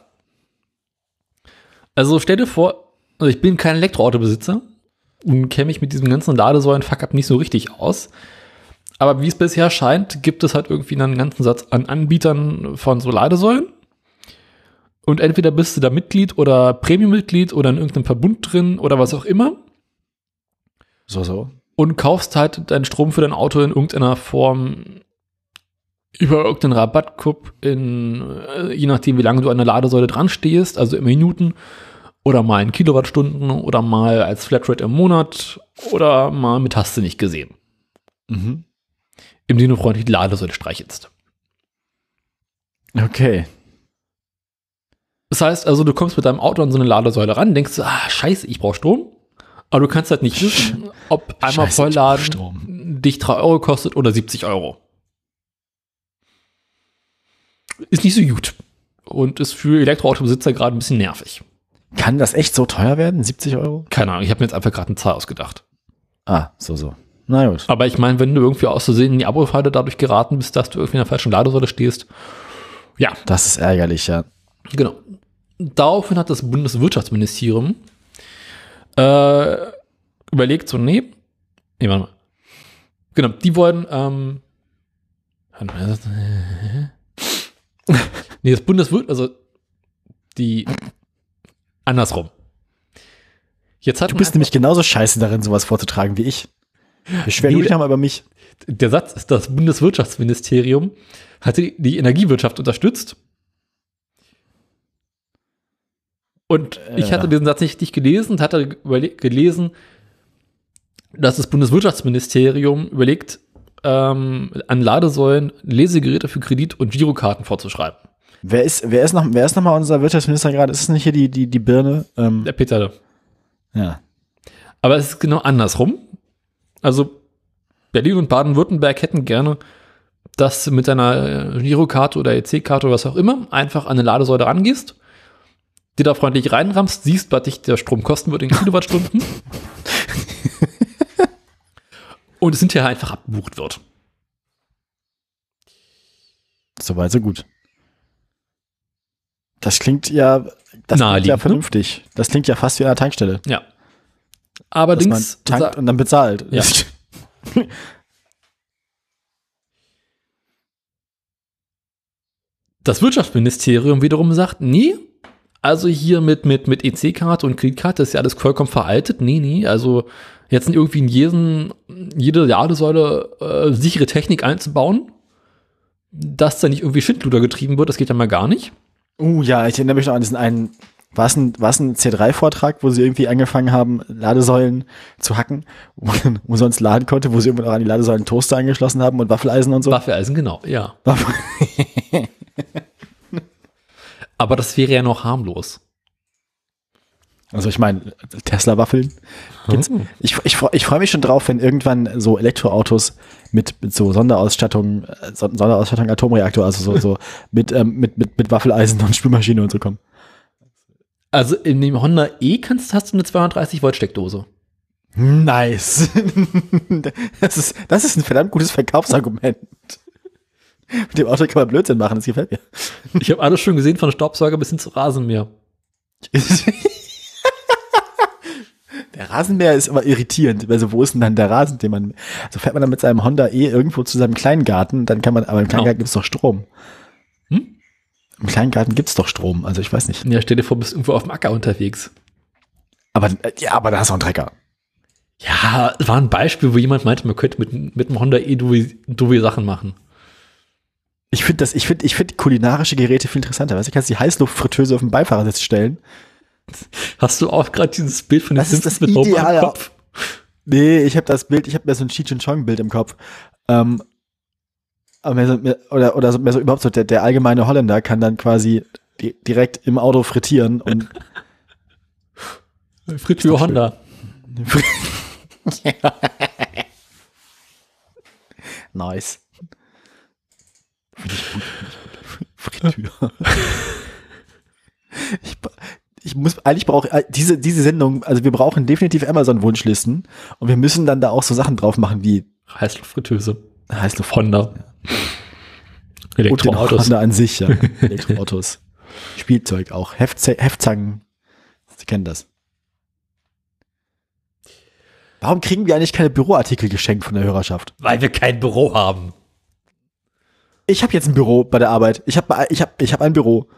[SPEAKER 1] Also stell dir vor, also ich bin kein Elektroautobesitzer und kenne mich mit diesem ganzen Ladesäulen-Fuck-Up nicht so richtig aus. Aber wie es bisher scheint, gibt es halt irgendwie einen ganzen Satz an Anbietern von so Ladesäulen. Und entweder bist du da Mitglied oder Premium-Mitglied oder in irgendeinem Verbund drin oder was auch immer
[SPEAKER 2] So, so.
[SPEAKER 1] und kaufst halt deinen Strom für dein Auto in irgendeiner Form über irgendeinen Rabattclub in, äh, je nachdem, wie lange du an der Ladesäule dran stehst, also in Minuten oder mal in Kilowattstunden oder mal als Flatrate im Monat oder mal mit hast du nicht gesehen,
[SPEAKER 2] Mhm.
[SPEAKER 1] indem du freundlich die Ladesäule streichelst.
[SPEAKER 2] Okay.
[SPEAKER 1] Das heißt also, du kommst mit deinem Auto an so eine Ladesäule ran, denkst du, ah, scheiße, ich brauche Strom. Aber du kannst halt nicht wissen, ob einmal
[SPEAKER 2] Scheiße,
[SPEAKER 1] vollladen dich 3 Euro kostet oder 70 Euro. Ist nicht so gut. Und ist für Elektroautobesitzer gerade ein bisschen nervig.
[SPEAKER 2] Kann das echt so teuer werden? 70 Euro?
[SPEAKER 1] Keine Ahnung, ich habe mir jetzt einfach gerade eine Zahl ausgedacht.
[SPEAKER 2] Ah, so, so. Na gut.
[SPEAKER 1] Aber ich meine, wenn du irgendwie aus Versehen in die Abo-Falle dadurch geraten bist, dass du irgendwie in der falschen Ladesäule stehst. Ja,
[SPEAKER 2] Das ist ärgerlich, ja.
[SPEAKER 1] Genau. Daraufhin hat das Bundeswirtschaftsministerium äh, überlegt, so, nee, nee, warte mal. Genau, die wollen, ähm, nee, das Bundeswirt, also die, andersrum. Jetzt hat
[SPEAKER 2] Du bist nämlich genauso scheiße darin, sowas vorzutragen wie ich. Beschwer du
[SPEAKER 1] Nee,
[SPEAKER 2] mal über mich.
[SPEAKER 1] der Satz ist, das Bundeswirtschaftsministerium hatte die Energiewirtschaft unterstützt. Und ich
[SPEAKER 2] Äh.
[SPEAKER 1] hatte diesen Satz nicht richtig gelesen und hatte gelesen, dass das Bundeswirtschaftsministerium überlegt, ähm, an Ladesäulen Lesegeräte für Kredit- und Girokarten vorzuschreiben.
[SPEAKER 2] Wer ist, wer ist noch, wer ist noch mal unser Wirtschaftsminister gerade? Ist es nicht hier die, die, die Birne? Ähm,
[SPEAKER 1] Der Peter.
[SPEAKER 2] ja.
[SPEAKER 1] Aber es ist genau andersrum. Also Berlin und Baden-Württemberg hätten gerne, dass du mit deiner äh, Girokarte oder EC-Karte oder was auch immer einfach an eine Ladesäule rangehst, dir da freundlich reinrammst, siehst, was dich der Strom kosten wird in Kilowattstunden. und es hinterher einfach abgebucht wird.
[SPEAKER 2] Soweit, so gut. Das klingt ja, das klingt ja
[SPEAKER 1] ne?
[SPEAKER 2] vernünftig. Das klingt ja fast wie an einer Tankstelle.
[SPEAKER 1] Ja.
[SPEAKER 2] Dass man
[SPEAKER 1] Allerdings,
[SPEAKER 2] tankt und dann bezahlt.
[SPEAKER 1] Ja. Das Wirtschaftsministerium wiederum sagt, nee, also hier mit, mit, mit EC-Karte und Kreditkarte ist ja alles vollkommen veraltet. Nee, nee, also jetzt irgendwie in jeden, jede Ladesäule äh, sichere Technik einzubauen, dass da nicht irgendwie Schindluder getrieben wird, das geht ja mal gar nicht.
[SPEAKER 2] Uh, ja, ich erinnere mich noch an diesen einen, war es ein, war es ein C3-Vortrag, wo sie irgendwie angefangen haben, Ladesäulen zu hacken, wo man umsonst laden konnte, wo sie irgendwann auch an die Ladesäulen Toaster angeschlossen haben und Waffeleisen und so.
[SPEAKER 1] Waffeleisen, genau, ja.
[SPEAKER 2] Waffel-
[SPEAKER 1] Aber das wäre ja noch harmlos.
[SPEAKER 2] Also ich meine, Tesla-Waffeln. gibt's.
[SPEAKER 1] Hm.
[SPEAKER 2] Ich, ich, ich freue mich schon drauf, wenn irgendwann so Elektroautos mit, mit so Sonderausstattung, äh, Son- Sonderausstattung Atomreaktor, also so, so mit, ähm, mit, mit, mit Waffeleisen und Spülmaschine und so kommen.
[SPEAKER 1] Also in dem Honda E kannst, hast du eine 230 Volt Steckdose.
[SPEAKER 2] Nice. Das ist, das ist ein verdammt gutes Verkaufsargument. Mit dem Auto kann man Blödsinn machen, das gefällt mir.
[SPEAKER 1] Ich habe alles schon gesehen, von Staubsauger bis hin zu Rasenmäher.
[SPEAKER 2] Der Rasenmäher ist immer irritierend. Also wo ist denn dann der Rasen, den man, also fährt man dann mit seinem Honda E irgendwo zu seinem Kleingarten, dann kann man, aber im Kleingarten gibt's doch Strom.
[SPEAKER 1] Hm?
[SPEAKER 2] Im Kleingarten gibt's doch Strom, also ich weiß nicht.
[SPEAKER 1] Ja, stell dir vor, bist irgendwo auf dem Acker unterwegs.
[SPEAKER 2] Aber, äh, ja, aber da hast du auch einen Trecker.
[SPEAKER 1] Ja, war ein Beispiel, wo jemand meinte, man könnte mit, mit dem Honda E doofe Sachen machen.
[SPEAKER 2] Ich finde das, ich finde, ich finde kulinarische Geräte viel interessanter. Weißt du, du kannst die Heißluftfritteuse auf den Beifahrersitz stellen.
[SPEAKER 1] Hast du auch gerade dieses Bild von den
[SPEAKER 2] Das ist das
[SPEAKER 1] Simpsons Homer im
[SPEAKER 2] ideale-
[SPEAKER 1] Kopf?
[SPEAKER 2] Nee, ich habe das Bild, ich habe mir so ein Cheech Chong Bild im Kopf. Ähm, aber mehr so, mehr, oder, oder so, mehr so überhaupt so, der, der allgemeine Holländer kann dann quasi di direkt im Auto frittieren und
[SPEAKER 1] Fritz für Honda.
[SPEAKER 2] nice. Finde ich gut, ich. Fritür. ich muss, eigentlich brauche äh, diese, diese Sendung, also wir brauchen definitiv Amazon-Wunschlisten und wir müssen dann da auch so Sachen drauf machen wie
[SPEAKER 1] Heißluftfritteuse.
[SPEAKER 2] Heißluft
[SPEAKER 1] Honda. Elektroautos.
[SPEAKER 2] Honda an sich, ja. Elektroautos. Spielzeug auch. Heftze Heftzangen. Sie kennen das. Warum kriegen wir eigentlich keine Büroartikel geschenkt von der Hörerschaft?
[SPEAKER 1] Weil wir kein Büro haben.
[SPEAKER 2] Ich habe jetzt ein Büro bei der Arbeit. Ich habe ich hab, ich hab ein Büro.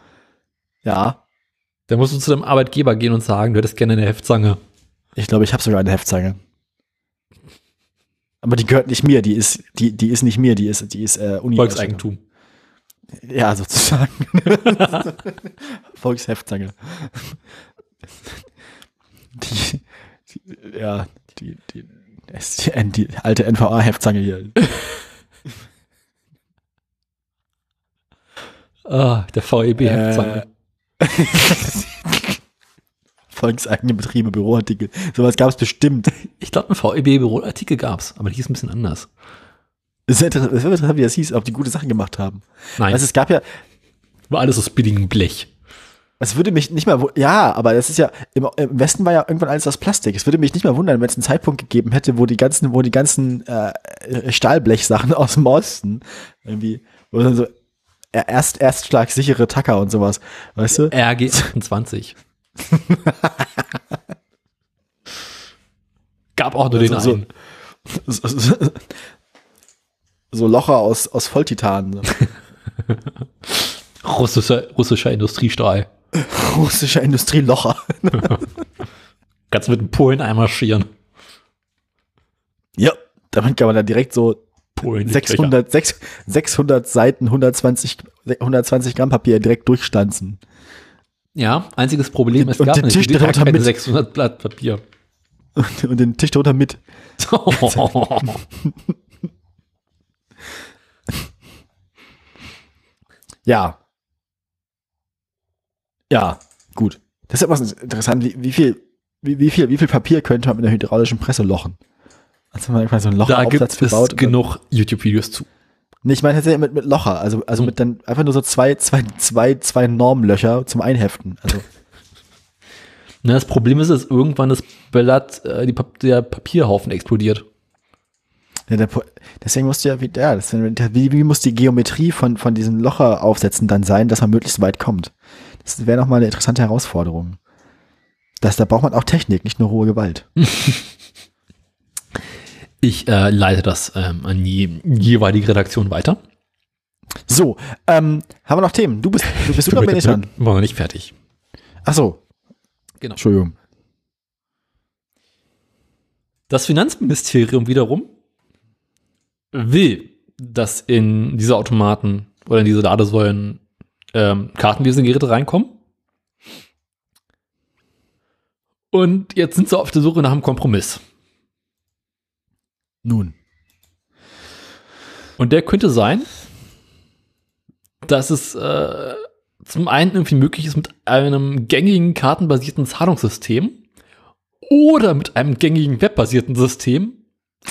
[SPEAKER 2] Ja,
[SPEAKER 1] Dann musst du zu deinem Arbeitgeber gehen und sagen, du hättest gerne eine Heftzange.
[SPEAKER 2] ich glaube, ich habe sogar eine Heftzange. Aber die gehört nicht mir, die ist, die, die ist nicht mir, die ist, die ist äh, Uni.
[SPEAKER 1] Volkseigentum.
[SPEAKER 2] Ja, sozusagen. Volksheftsange. Die, die, ja, die, die, die alte NVA-Heftzange hier.
[SPEAKER 1] Ah, der VEB-Heftzange.
[SPEAKER 2] Äh, Volkseigene Betriebe, Büroartikel. Sowas gab es bestimmt.
[SPEAKER 1] Ich glaube, ein VEB-Büroartikel gab's, aber die hieß ein bisschen anders.
[SPEAKER 2] Es ist es interessant, wie das hieß, ob die gute Sachen gemacht haben.
[SPEAKER 1] Nein,
[SPEAKER 2] Also es gab ja,
[SPEAKER 1] war alles aus billigem Blech.
[SPEAKER 2] es würde mich nicht mal, ja, aber das ist ja, im, im Westen war ja irgendwann alles aus Plastik. Es würde mich nicht mal wundern, wenn es einen Zeitpunkt gegeben hätte, wo die ganzen, wo die ganzen äh, Stahlblechsachen aus dem Osten irgendwie, wo dann so erst erstschlagsichere Tacker und sowas, weißt du?
[SPEAKER 1] RG 28. Gab auch nur den
[SPEAKER 2] Also so-
[SPEAKER 1] einen.
[SPEAKER 2] So, so, so Locher aus, aus Volltitan.
[SPEAKER 1] Russischer, russischer Industriestahl.
[SPEAKER 2] Russischer Industrielocher.
[SPEAKER 1] Kannst mit dem Polen einmarschieren.
[SPEAKER 2] Ja, damit kann man dann direkt so
[SPEAKER 1] Polen. die
[SPEAKER 2] 600, sechs- 600 Seiten, 120, 120 Gramm Papier direkt durchstanzen.
[SPEAKER 1] Ja, einziges Problem, es
[SPEAKER 2] Und
[SPEAKER 1] gab
[SPEAKER 2] den Tisch darunter mit.
[SPEAKER 1] 600 Blatt Papier.
[SPEAKER 2] Und, und den Tisch drunter mit. Ja. Ja, gut. Das ist etwas interessant. Wie, wie viel, wie, wie viel, wie viel Papier könnte man mit einer hydraulischen Presse lochen? Also man quasi so einen
[SPEAKER 1] Da
[SPEAKER 2] Locheraufsatz
[SPEAKER 1] gibt es
[SPEAKER 2] dann-
[SPEAKER 1] genug YouTube-Videos zu.
[SPEAKER 2] Nee, ich meine tatsächlich mit, mit Locher, also, also
[SPEAKER 1] Hm.
[SPEAKER 2] mit dann einfach nur so zwei, zwei, zwei, zwei Normlöcher zum Einheften. Also,
[SPEAKER 1] Na, das Problem ist, dass irgendwann das Blatt, äh, die Pap der Papierhaufen explodiert.
[SPEAKER 2] ja, der, deswegen musst du ja, wie, ja, das, wie, wie muss die Geometrie von, von diesen Locheraufsätzen dann sein, dass man möglichst weit kommt? Das wäre nochmal eine interessante Herausforderung. Das, da braucht man auch Technik, nicht nur rohe Gewalt.
[SPEAKER 1] Ich äh, leite das ähm, an die jeweilige Redaktion weiter.
[SPEAKER 2] So, ähm, haben wir noch Themen? Du bist, du bist du noch bin ich dran?
[SPEAKER 1] War noch nicht fertig.
[SPEAKER 2] Ach so,
[SPEAKER 1] Genau.
[SPEAKER 2] Entschuldigung.
[SPEAKER 1] Das Finanzministerium wiederum will, dass in diese Automaten oder in diese Ladesäulen ähm, Kartenlesegeräte reinkommen. Und jetzt sind sie auf der Suche nach einem Kompromiss.
[SPEAKER 2] Nun.
[SPEAKER 1] Und der könnte sein, dass es äh, zum einen irgendwie möglich ist mit einem gängigen kartenbasierten Zahlungssystem oder mit einem gängigen webbasierten System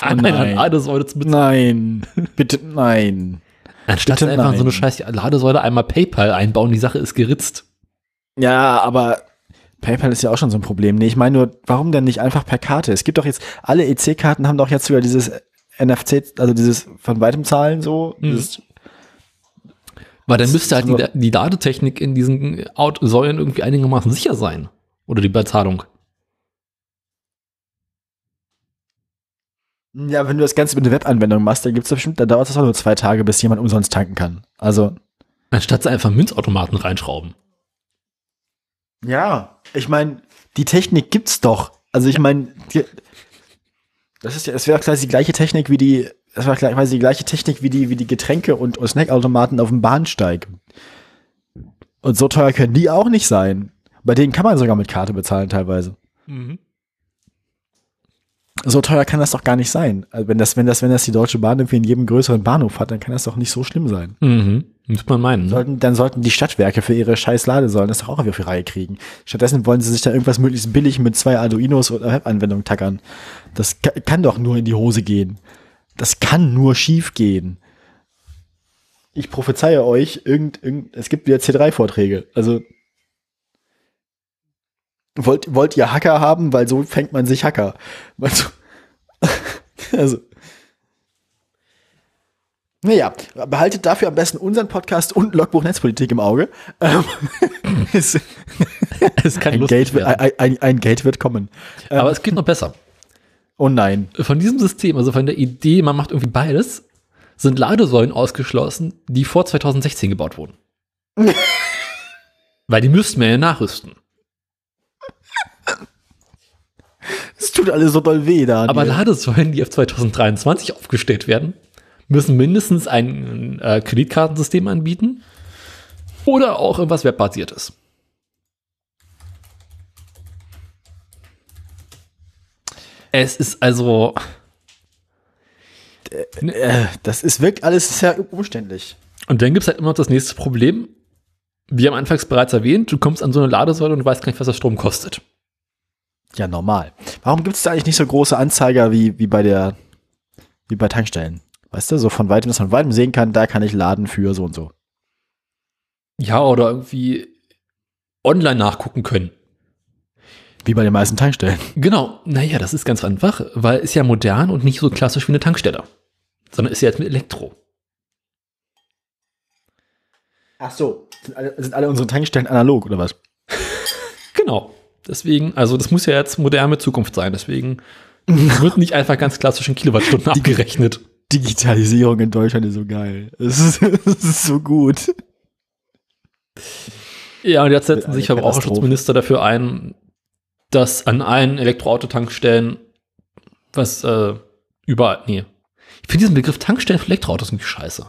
[SPEAKER 1] an einer
[SPEAKER 2] nein.
[SPEAKER 1] Ladesäule zu bezahlen.
[SPEAKER 2] Nein, bitte nein.
[SPEAKER 1] Anstatt
[SPEAKER 2] Bitte
[SPEAKER 1] einfach so eine
[SPEAKER 2] nein.
[SPEAKER 1] scheiß Ladesäule einmal PayPal einbauen, die Sache ist geritzt.
[SPEAKER 2] Ja, aber PayPal ist ja auch schon so ein Problem. Nee, ich meine nur, warum denn nicht einfach per Karte? Es gibt doch jetzt, alle EC-Karten haben doch jetzt sogar dieses NFC, also dieses von weitem Zahlen so.
[SPEAKER 1] Mhm. Weil dann müsste halt die, die Ladetechnik in diesen Säulen irgendwie einigermaßen sicher sein. Oder die Bezahlung.
[SPEAKER 2] ja, wenn du das Ganze mit einer Webanwendung machst, dann gibt's da bestimmt, dann dauert es auch nur zwei Tage, bis jemand umsonst tanken kann. Also.
[SPEAKER 1] Anstatt sie einfach Münzautomaten reinschrauben.
[SPEAKER 2] Ja, ich meine, die Technik gibt's doch. Also ich meine, das ist ja, es wäre quasi die gleiche Technik wie die, es war quasi die gleiche Technik wie die, wie die Getränke und, und Snackautomaten auf dem Bahnsteig. Und so teuer können die auch nicht sein. Bei denen kann man sogar mit Karte bezahlen teilweise. So teuer kann das doch gar nicht sein. Also wenn das, wenn das, wenn das die Deutsche Bahn irgendwie in jedem größeren Bahnhof hat, dann kann das doch nicht so schlimm sein.
[SPEAKER 1] Mhm. Müsste man meinen. Ne?
[SPEAKER 2] Sollten, dann sollten die Stadtwerke für ihre scheiß Ladesäulen das doch auch auf die Reihe kriegen. Stattdessen wollen sie sich da irgendwas möglichst billig mit zwei Arduinos oder Webanwendungen tackern. Das ka- kann doch nur in die Hose gehen. Das kann nur schief gehen. Ich prophezeie euch, irgend, irgend, es gibt wieder C3-Vorträge. Also wollt, wollt ihr Hacker haben, weil so fängt man sich Hacker. Also, also naja, behaltet dafür am besten unseren Podcast und Logbuch Netzpolitik im Auge. Ähm, es,
[SPEAKER 1] Es kann
[SPEAKER 2] ein,
[SPEAKER 1] lustig
[SPEAKER 2] Gate, wird-
[SPEAKER 1] werden.
[SPEAKER 2] ein, ein, ein Gate wird kommen.
[SPEAKER 1] Aber es geht noch besser.
[SPEAKER 2] Oh nein.
[SPEAKER 1] Von diesem System, also von der Idee, man macht irgendwie beides, sind Ladesäulen ausgeschlossen, die vor 2016 gebaut wurden. Weil die müssten wir ja nachrüsten.
[SPEAKER 2] Es tut alles so doll weh da.
[SPEAKER 1] Aber Ladesäulen, die auf 2023 aufgestellt werden, müssen mindestens ein äh, Kreditkartensystem anbieten oder auch irgendwas webbasiertes. Es ist also,
[SPEAKER 2] äh, das ist wirklich alles sehr umständlich.
[SPEAKER 1] und dann gibt es halt immer noch das nächste Problem. Wie am Anfangs bereits erwähnt, du kommst an so eine Ladesäule und weißt gar nicht, was der Strom kostet.
[SPEAKER 2] Ja, normal. Warum gibt es da eigentlich nicht so große Anzeiger wie, wie bei der, wie bei Tankstellen? Weißt du, so von weitem, dass man von weitem sehen kann, da kann ich laden für so und so.
[SPEAKER 1] Ja, oder irgendwie online nachgucken können.
[SPEAKER 2] Wie bei den meisten Tankstellen.
[SPEAKER 1] Genau, naja, das ist ganz einfach, weil ist ja modern und nicht so klassisch wie eine Tankstelle, sondern ist ja jetzt mit Elektro.
[SPEAKER 2] Ach so. Sind alle, sind alle unsere Tankstellen analog oder was?
[SPEAKER 1] Genau. Deswegen, also das muss ja jetzt moderne Zukunft sein, deswegen wird nicht einfach ganz klassisch in Kilowattstunden abgerechnet.
[SPEAKER 2] Digitalisierung in Deutschland ist so geil. Es ist, es ist so gut.
[SPEAKER 1] Ja, und jetzt setzen sich. Verbraucherschutzminister dafür ein, dass an allen Elektroautotankstellen, was äh, überall, nee. Ich finde diesen Begriff Tankstellen für Elektroautos irgendwie scheiße.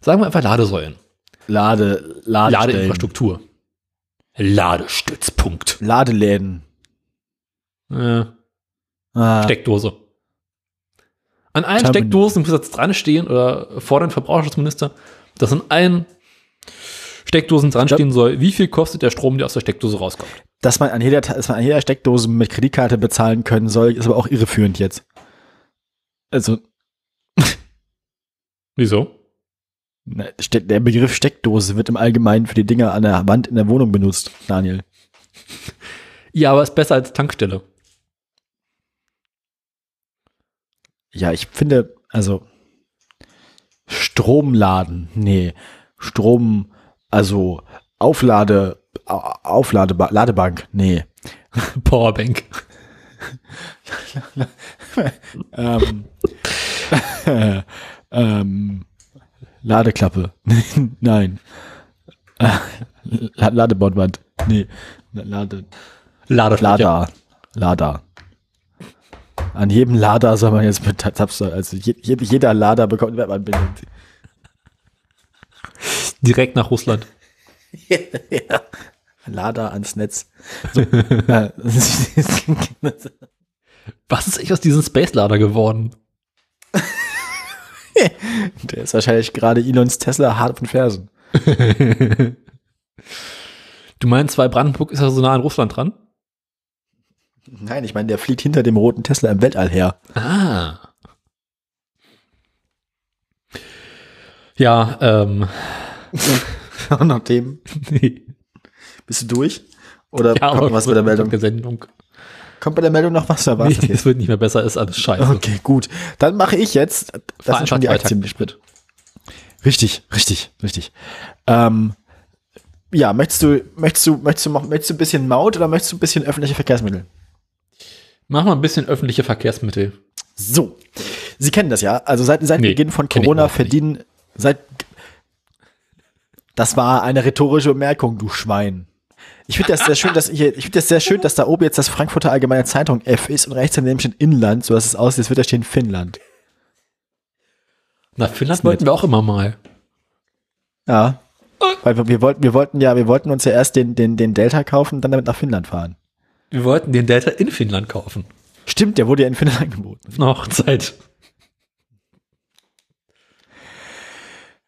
[SPEAKER 1] Sagen wir einfach Ladesäulen.
[SPEAKER 2] Lade, Ladestellen.
[SPEAKER 1] Ladeinfrastruktur. Ladestützpunkt.
[SPEAKER 2] Ladeläden.
[SPEAKER 1] Äh,
[SPEAKER 2] Ah,
[SPEAKER 1] Steckdose. An allen
[SPEAKER 2] Terminal.
[SPEAKER 1] Steckdosen muss jetzt dran stehen oder fordern Verbraucherschutzminister, dass an allen Steckdosen dran stehen soll, wie viel kostet der Strom, der aus der Steckdose rauskommt.
[SPEAKER 2] Dass man an jeder, dass man an jeder Steckdose mit Kreditkarte bezahlen können soll, ist aber auch irreführend jetzt. Also,
[SPEAKER 1] Wieso?
[SPEAKER 2] Ne, der Begriff Steckdose wird im Allgemeinen für die Dinger an der Wand in der Wohnung benutzt, Daniel.
[SPEAKER 1] Ja, aber ist besser als Tankstelle.
[SPEAKER 2] Ja, ich finde, also Stromladen, nee, Strom, also Auflade, Au- Auflade, Ladebank, nee.
[SPEAKER 1] Powerbank.
[SPEAKER 2] ähm, ähm, Ladeklappe, nein. La- Ladebordwand, nee. Lade,
[SPEAKER 1] Ladefläche.
[SPEAKER 2] Lada, Lada. An jedem Lader soll man jetzt mit Tapster, also je, je, jeder Lader bekommt eine Webanbindung.
[SPEAKER 1] Direkt nach Russland.
[SPEAKER 2] ja. Lader ans Netz. So,
[SPEAKER 1] Was ist echt aus diesem Space-Lader geworden?
[SPEAKER 2] der ist wahrscheinlich gerade Elons Tesla hart auf den Fersen.
[SPEAKER 1] Du meinst, weil Brandenburg ist ja so nah an Russland dran?
[SPEAKER 2] Nein, ich meine, der fliegt hinter dem roten Tesla im Weltall her.
[SPEAKER 1] Ah. Ja, ähm.
[SPEAKER 2] Nach dem
[SPEAKER 1] nee.
[SPEAKER 2] bist du durch? Oder
[SPEAKER 1] Ja,
[SPEAKER 2] kommt noch was bei der Meldung?
[SPEAKER 1] Sendung.
[SPEAKER 2] Kommt bei der Meldung noch was?
[SPEAKER 1] Nee, es wird nicht mehr besser, ist alles scheiße.
[SPEAKER 2] Okay, gut. Dann mache ich jetzt. Das sind schon die Aktien.
[SPEAKER 1] Sprit.
[SPEAKER 2] Richtig, richtig, richtig. Ähm, ja, möchtest du, möchtest du, möchtest du, möchtest du ein bisschen Maut oder möchtest du ein bisschen öffentliche Verkehrsmittel?
[SPEAKER 1] Mach mal ein bisschen öffentliche Verkehrsmittel.
[SPEAKER 2] So, Sie kennen das ja. Also seit, seit
[SPEAKER 1] Nee,
[SPEAKER 2] Beginn von Corona verdienen, seit, das war eine rhetorische Bemerkung, du Schwein. Ich finde das sehr schön, dass hier, ich finde das sehr schön, dass da oben jetzt das Frankfurter Allgemeine Zeitung F ist und rechts daneben steht Inland, so dass es aussieht, als würde da stehen Finnland.
[SPEAKER 1] Na, Finnland
[SPEAKER 2] Ist
[SPEAKER 1] wollten wir auch immer mal.
[SPEAKER 2] Ja. Weil wir, wir wollten, wir wollten ja, wir wollten uns ja erst den, den, den Delta kaufen und dann damit nach Finnland fahren.
[SPEAKER 1] Wir wollten den Delta in Finnland kaufen.
[SPEAKER 2] Stimmt, der wurde ja in Finnland angeboten.
[SPEAKER 1] Auf eine Hochzeit.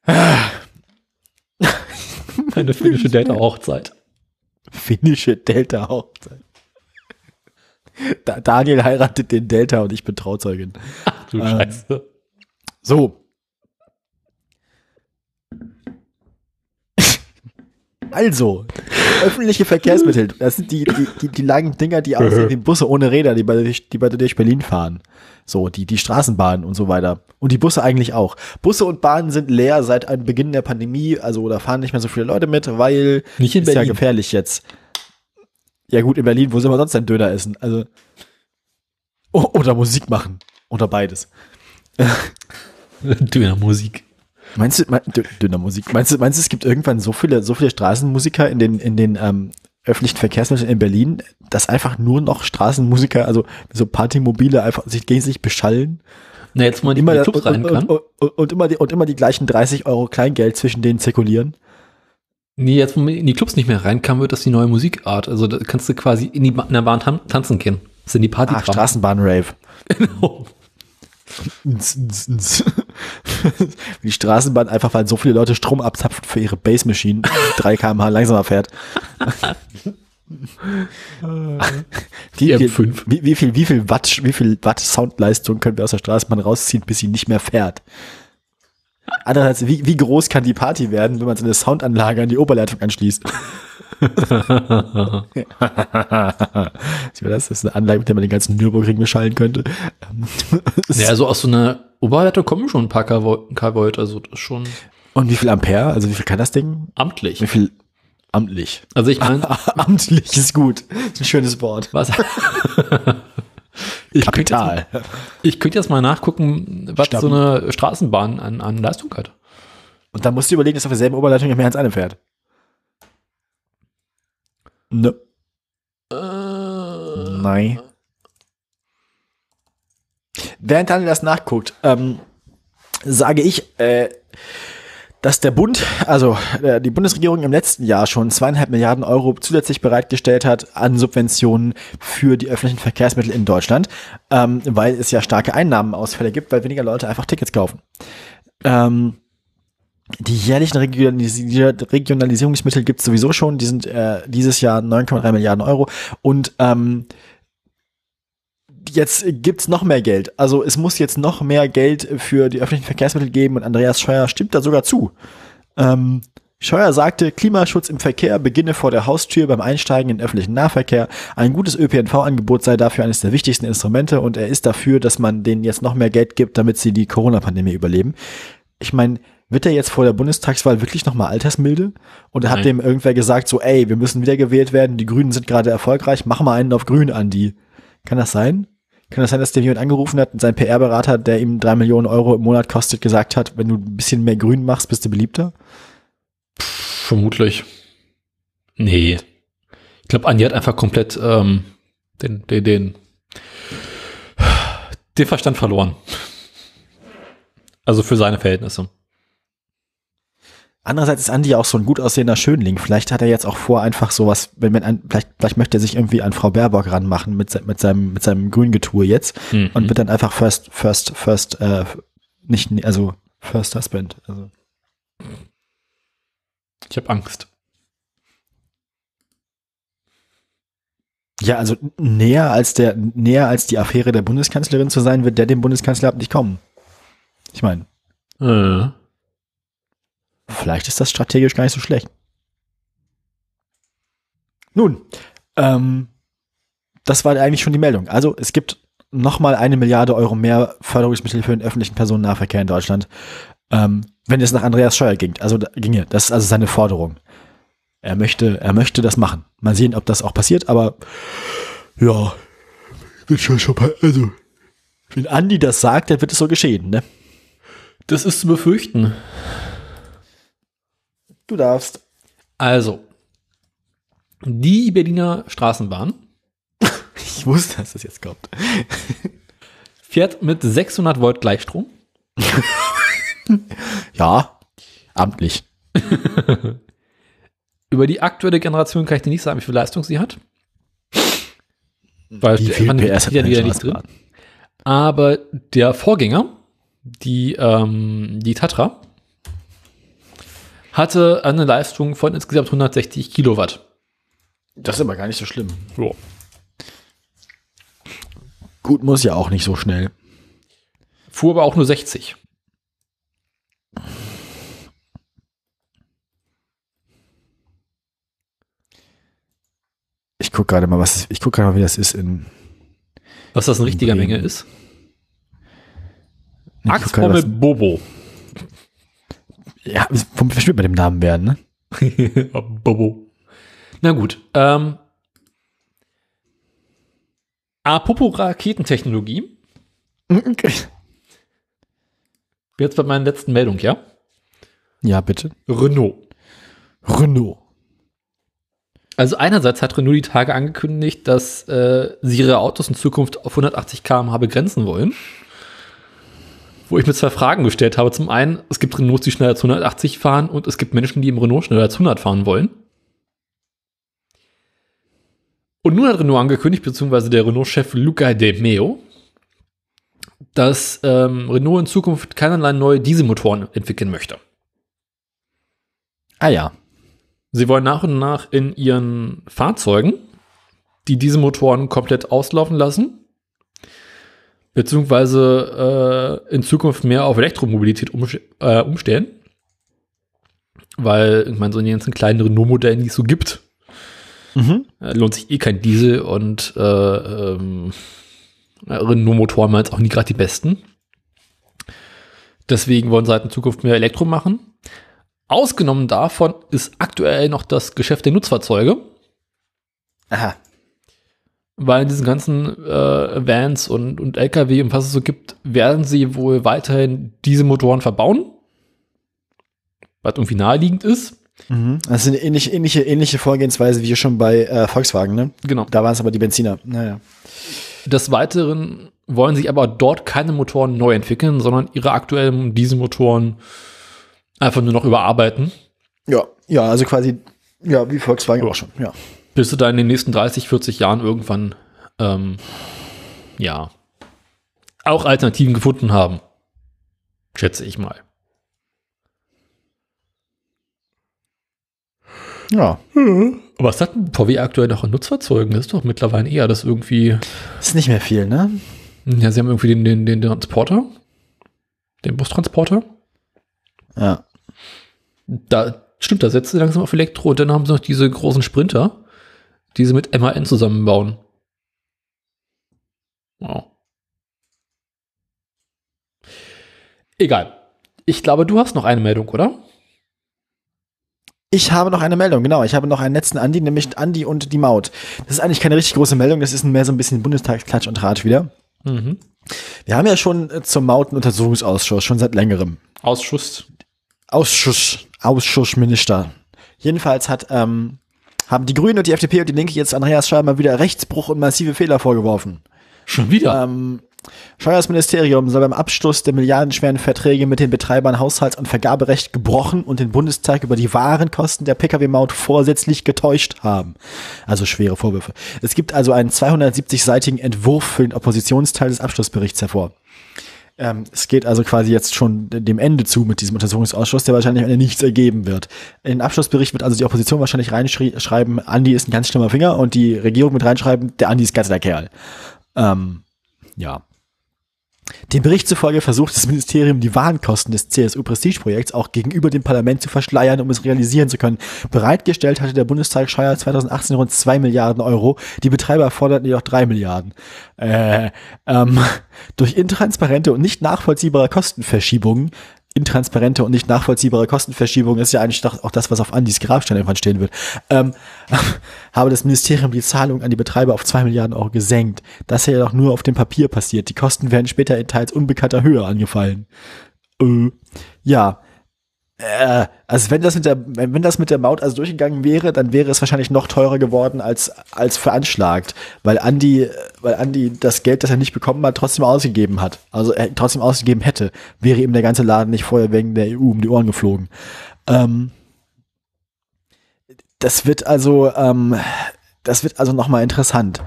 [SPEAKER 1] Eine finnische Delta-Hochzeit.
[SPEAKER 2] Finnische Delta-Hochzeit. Da, Daniel heiratet den Delta und ich bin Trauzeugin.
[SPEAKER 1] Du
[SPEAKER 2] Ähm.
[SPEAKER 1] Scheiße.
[SPEAKER 2] So. Also, öffentliche Verkehrsmittel, das sind die, die, die, die langen Dinger, die aussehen wie Busse ohne Räder, die bei, die bei durch Berlin fahren. So, die, die Straßenbahnen und so weiter. Und die Busse eigentlich auch. Busse und Bahnen sind leer seit einem Beginn der Pandemie, also da fahren nicht mehr so viele Leute mit, weil
[SPEAKER 1] Nicht in
[SPEAKER 2] ist ja
[SPEAKER 1] Berlin.
[SPEAKER 2] gefährlich jetzt. Ja gut, in Berlin, wo soll man sonst denn Döner essen? Also, oder Musik machen. Oder beides.
[SPEAKER 1] Dönermusik.
[SPEAKER 2] Meinst du, mein, Dö- Dönermusik, meinst du, meinst du, es gibt irgendwann so viele, so viele Straßenmusiker in den, in den ähm, öffentlichen Verkehrsmitteln in Berlin, dass einfach nur noch Straßenmusiker, also so Partymobile einfach sich gegenseitig beschallen?
[SPEAKER 1] Na, jetzt, wo man
[SPEAKER 2] Immer,
[SPEAKER 1] in die Clubs
[SPEAKER 2] und,
[SPEAKER 1] rein
[SPEAKER 2] und,
[SPEAKER 1] kann.
[SPEAKER 2] und, und, und, immer die, und immer die gleichen 30 Euro Kleingeld zwischen denen zirkulieren.
[SPEAKER 1] Nee, jetzt, wo man in die Clubs nicht mehr rein kann, wird das die neue Musikart. Also da kannst du quasi in, die, Ba- in der Bahn tan tanzen gehen. Das sind die Party
[SPEAKER 2] Straßenbahn-Rave.
[SPEAKER 1] Genau.
[SPEAKER 2] Die Straßenbahn einfach, weil so viele Leute Strom abzapfen für ihre Bass-Machine, die 3 km/h langsamer fährt.
[SPEAKER 1] Die
[SPEAKER 2] Wie viel,
[SPEAKER 1] M5.
[SPEAKER 2] wie, wie viel, wie viel Watt, wie viel Watt Soundleistung können wir aus der Straßenbahn rausziehen, bis sie nicht mehr fährt? Andererseits, wie, wie groß kann die Party werden, wenn man so eine Soundanlage an die Oberleitung anschließt? Sieh mal, das ist eine Anlage, mit der man den ganzen Nürburgring beschallen könnte.
[SPEAKER 1] Ja, also aus so einer Oberleitung kommen schon ein paar KV Kvolt, also das ist schon
[SPEAKER 2] Und wie viel Ampere? Also wie viel kann das Ding?
[SPEAKER 1] amtlich.
[SPEAKER 2] Wie viel amtlich?
[SPEAKER 1] Also ich meine,
[SPEAKER 2] amtlich ist gut. Ist ein schönes Wort.
[SPEAKER 1] was? ich könnte
[SPEAKER 2] Kapital.
[SPEAKER 1] ich könnte jetzt mal nachgucken, was
[SPEAKER 2] Stamm.
[SPEAKER 1] so eine Straßenbahn an, an Leistung hat.
[SPEAKER 2] Und dann musst du überlegen, dass auf derselben Oberleitung mehr als eine fährt. Ne. Nein. Während Daniel das nachguckt, ähm, sage ich, äh, dass der Bund, also äh, die Bundesregierung im letzten Jahr schon zweieinhalb Milliarden Euro zusätzlich bereitgestellt hat an Subventionen für die öffentlichen Verkehrsmittel in Deutschland, ähm, weil es ja starke Einnahmenausfälle gibt, weil weniger Leute einfach Tickets kaufen. Ähm, Die jährlichen Regionalis Regionalisierungsmittel gibt es sowieso schon. Die sind äh, dieses Jahr 9,3 Milliarden Euro. Und ähm, jetzt gibt's noch mehr Geld. Also es muss jetzt noch mehr Geld für die öffentlichen Verkehrsmittel geben und Andreas Scheuer stimmt da sogar zu. Ähm, Scheuer sagte, Klimaschutz im Verkehr beginne vor der Haustür beim Einsteigen in öffentlichen Nahverkehr. Ein gutes ÖPNV-Angebot sei dafür eines der wichtigsten Instrumente und er ist dafür, dass man denen jetzt noch mehr Geld gibt, damit sie die Corona-Pandemie überleben. Ich meine, wird er jetzt vor der Bundestagswahl wirklich nochmal altersmilde? Oder hat
[SPEAKER 1] Nein.
[SPEAKER 2] dem irgendwer gesagt, so, ey, wir müssen wieder gewählt werden, die Grünen sind gerade erfolgreich, mach mal einen auf Grün an die. Kann das sein? Kann das sein, dass der jemand angerufen hat und sein PR-Berater, der ihm drei Millionen Euro im Monat kostet, gesagt hat, wenn du ein bisschen mehr Grün machst, bist du beliebter?
[SPEAKER 1] Vermutlich. Nee. Ich glaube, Andi hat einfach komplett ähm, den, den, den, den Verstand verloren. Also für seine Verhältnisse.
[SPEAKER 2] Andererseits ist Andi ja auch so ein gut aussehender Schönling. Vielleicht hat er jetzt auch vor, einfach sowas, wenn, ein, vielleicht, vielleicht möchte er sich irgendwie an Frau Baerbock ranmachen mit, mit seinem, mit seinem Grüngetue jetzt
[SPEAKER 1] Mhm.
[SPEAKER 2] und wird dann einfach First, First, First, äh, nicht, also First Husband. Also.
[SPEAKER 1] Ich habe Angst.
[SPEAKER 2] Ja, also näher als der, näher als die Affäre der Bundeskanzlerin zu sein, wird der dem Bundeskanzleramt nicht kommen. Ich meine,
[SPEAKER 1] Äh.
[SPEAKER 2] Vielleicht ist das strategisch gar nicht so schlecht. Nun, ähm, das war eigentlich schon die Meldung. Also es gibt nochmal eine Milliarde Euro mehr Förderungsmittel für den öffentlichen Personennahverkehr in Deutschland, ähm, wenn es nach Andreas Scheuer ging. Also ginge. Das ist also seine Forderung. Er möchte, er möchte das machen. Mal sehen, ob das auch passiert, aber ja, wird schon schon mal, also wenn Andi das sagt, dann wird es so geschehen, ne?
[SPEAKER 1] Das ist zu befürchten.
[SPEAKER 2] Du darfst.
[SPEAKER 1] Also, die Berliner Straßenbahn
[SPEAKER 2] Ich wusste, dass das jetzt kommt.
[SPEAKER 1] fährt mit 600 Volt Gleichstrom.
[SPEAKER 2] Ja, amtlich.
[SPEAKER 1] Über die aktuelle Generation kann ich dir nicht sagen, wie viel Leistung sie hat. Weil
[SPEAKER 2] Wie viel PS hat
[SPEAKER 1] ja wieder nicht drin. Aber der Vorgänger, die, ähm, die Tatra, hatte eine Leistung von insgesamt 160 Kilowatt.
[SPEAKER 2] Das ist aber gar nicht so schlimm.
[SPEAKER 1] Ja.
[SPEAKER 2] Gut muss ja auch nicht so schnell.
[SPEAKER 1] Fuhr aber auch nur 60.
[SPEAKER 2] Ich guck gerade mal, was ich guck gerade mal, wie das ist in.
[SPEAKER 1] Was das in richtiger. Menge ist.
[SPEAKER 2] Gerade,
[SPEAKER 1] Bobo.
[SPEAKER 2] Was, ja, bestimmt mit dem Namen werden, ne?
[SPEAKER 1] Bobo. Na gut. Ähm, apropos Raketentechnologie.
[SPEAKER 2] Okay.
[SPEAKER 1] Jetzt bei meiner letzten Meldung, ja?
[SPEAKER 2] Ja, bitte.
[SPEAKER 1] Renault.
[SPEAKER 2] Renault.
[SPEAKER 1] Also einerseits hat Renault die Tage angekündigt, dass äh, sie ihre Autos in Zukunft auf 180 km/h begrenzen wollen. Wo ich mir zwei Fragen gestellt habe. Zum einen, es gibt Renaults, die schneller als 180 fahren und es gibt Menschen, die im Renault schneller als 100 fahren wollen. Und nun hat Renault angekündigt, beziehungsweise der Renault-Chef Luca De Meo, dass ähm, Renault in Zukunft keinerlei neue Dieselmotoren entwickeln möchte.
[SPEAKER 2] Ah ja.
[SPEAKER 1] Sie wollen nach und nach in ihren Fahrzeugen die Dieselmotoren komplett auslaufen lassen, beziehungsweise äh, in Zukunft mehr auf Elektromobilität umsch- äh, umstellen, weil ich meine, so in den ganzen kleinen Renault-Modellen, die es so gibt,
[SPEAKER 2] Mhm.
[SPEAKER 1] äh, lohnt sich eh kein Diesel und äh, ähm, Renault-Motoren waren jetzt auch nie gerade die besten. Deswegen wollen sie halt in Zukunft mehr Elektro machen. Ausgenommen davon ist aktuell noch das Geschäft der Nutzfahrzeuge,
[SPEAKER 2] Aha.
[SPEAKER 1] Weil in diesen ganzen äh, Vans und, und LKW und was es so gibt, werden sie wohl weiterhin diese Motoren verbauen, was irgendwie naheliegend ist.
[SPEAKER 2] Mhm. Das ist eine ähnliche, ähnliche, ähnliche Vorgehensweise wie schon bei äh, Volkswagen, ne?
[SPEAKER 1] Genau.
[SPEAKER 2] Da waren es aber die Benziner. Naja.
[SPEAKER 1] Des Weiteren wollen sich aber dort keine Motoren neu entwickeln, sondern ihre aktuellen Dieselmotoren einfach nur noch überarbeiten,
[SPEAKER 2] Ja, ja, also quasi, ja, wie Volkswagen auch schon, ja.
[SPEAKER 1] Bis sie da in den nächsten 30, 40 Jahren irgendwann, ähm, ja, auch Alternativen gefunden haben. Schätze ich mal.
[SPEAKER 2] Ja.
[SPEAKER 1] Aber was hat VW aktuell noch an Nutzfahrzeugen? Das ist doch mittlerweile eher das irgendwie.
[SPEAKER 2] Ist nicht mehr viel, ne?
[SPEAKER 1] Ja, sie haben irgendwie den, den, den Transporter. Den Bustransporter.
[SPEAKER 2] Ja.
[SPEAKER 1] Da stimmt, da setzen sie langsam auf Elektro und dann haben sie noch diese großen Sprinter, die sie mit MAN zusammenbauen. Wow. Egal. Ich glaube, du hast noch eine Meldung, oder?
[SPEAKER 2] Ich habe noch eine Meldung, genau. Ich habe noch einen letzten Andi, nämlich Andi und die Maut. Das ist eigentlich keine richtig große Meldung, das ist mehr so ein bisschen Bundestagsklatsch und Rat wieder.
[SPEAKER 1] Mhm.
[SPEAKER 2] Wir haben ja schon äh, zum Mautenuntersuchungsausschuss, schon seit längerem.
[SPEAKER 1] Ausschuss.
[SPEAKER 2] Ausschuss, Ausschussminister. Jedenfalls hat, ähm, haben die Grünen und die FDP und die Linke jetzt Andreas Scheuer mal wieder Rechtsbruch und massive Fehler vorgeworfen.
[SPEAKER 1] Schon wieder.
[SPEAKER 2] Ähm, Scheuers Ministerium soll beim Abschluss der milliardenschweren Verträge mit den Betreibern Haushalts- und Vergaberecht gebrochen und den Bundestag über die wahren Kosten der Pkw-Maut vorsätzlich getäuscht haben. Also schwere Vorwürfe. Es gibt also einen 270-seitigen Entwurf für den Oppositionsteil des Abschlussberichts hervor. Ähm, es geht also quasi jetzt schon dem Ende zu mit diesem Untersuchungsausschuss, der wahrscheinlich am Ende nichts ergeben wird. In den Abschlussbericht wird also die Opposition wahrscheinlich reinschreiben, Andi ist ein ganz schlimmer Finger und die Regierung mit reinschreiben, der Andi ist ganz der Kerl. Ähm, ja. Dem Bericht zufolge versucht das Ministerium, die Warenkosten des CSU-Prestigeprojekts auch gegenüber dem Parlament zu verschleiern, um es realisieren zu können. Bereitgestellt hatte der Bundestag Scheuer 2018 rund 2 Milliarden Euro. Die Betreiber forderten jedoch 3 Milliarden. Äh, ähm, durch intransparente und nicht nachvollziehbare Kostenverschiebungen intransparente und nicht nachvollziehbare Kostenverschiebung ist ja eigentlich auch das, was auf Andys Grabstein irgendwann stehen wird, ähm, habe das Ministerium die Zahlung an die Betreiber auf zwei Milliarden Euro gesenkt. Das ist ja doch nur auf dem Papier passiert. Die Kosten werden später in teils unbekannter Höhe angefallen. Äh, ja, äh, also wenn das mit der, wenn, das mit der Maut also durchgegangen wäre, dann wäre es wahrscheinlich noch teurer geworden als, als veranschlagt, weil Andi, weil Andi das Geld, das er nicht bekommen hat, trotzdem ausgegeben hat. Also er trotzdem ausgegeben hätte, wäre ihm der ganze Laden nicht vorher wegen der EU um die Ohren geflogen. Ähm, das wird also, ähm, das wird also nochmal interessant.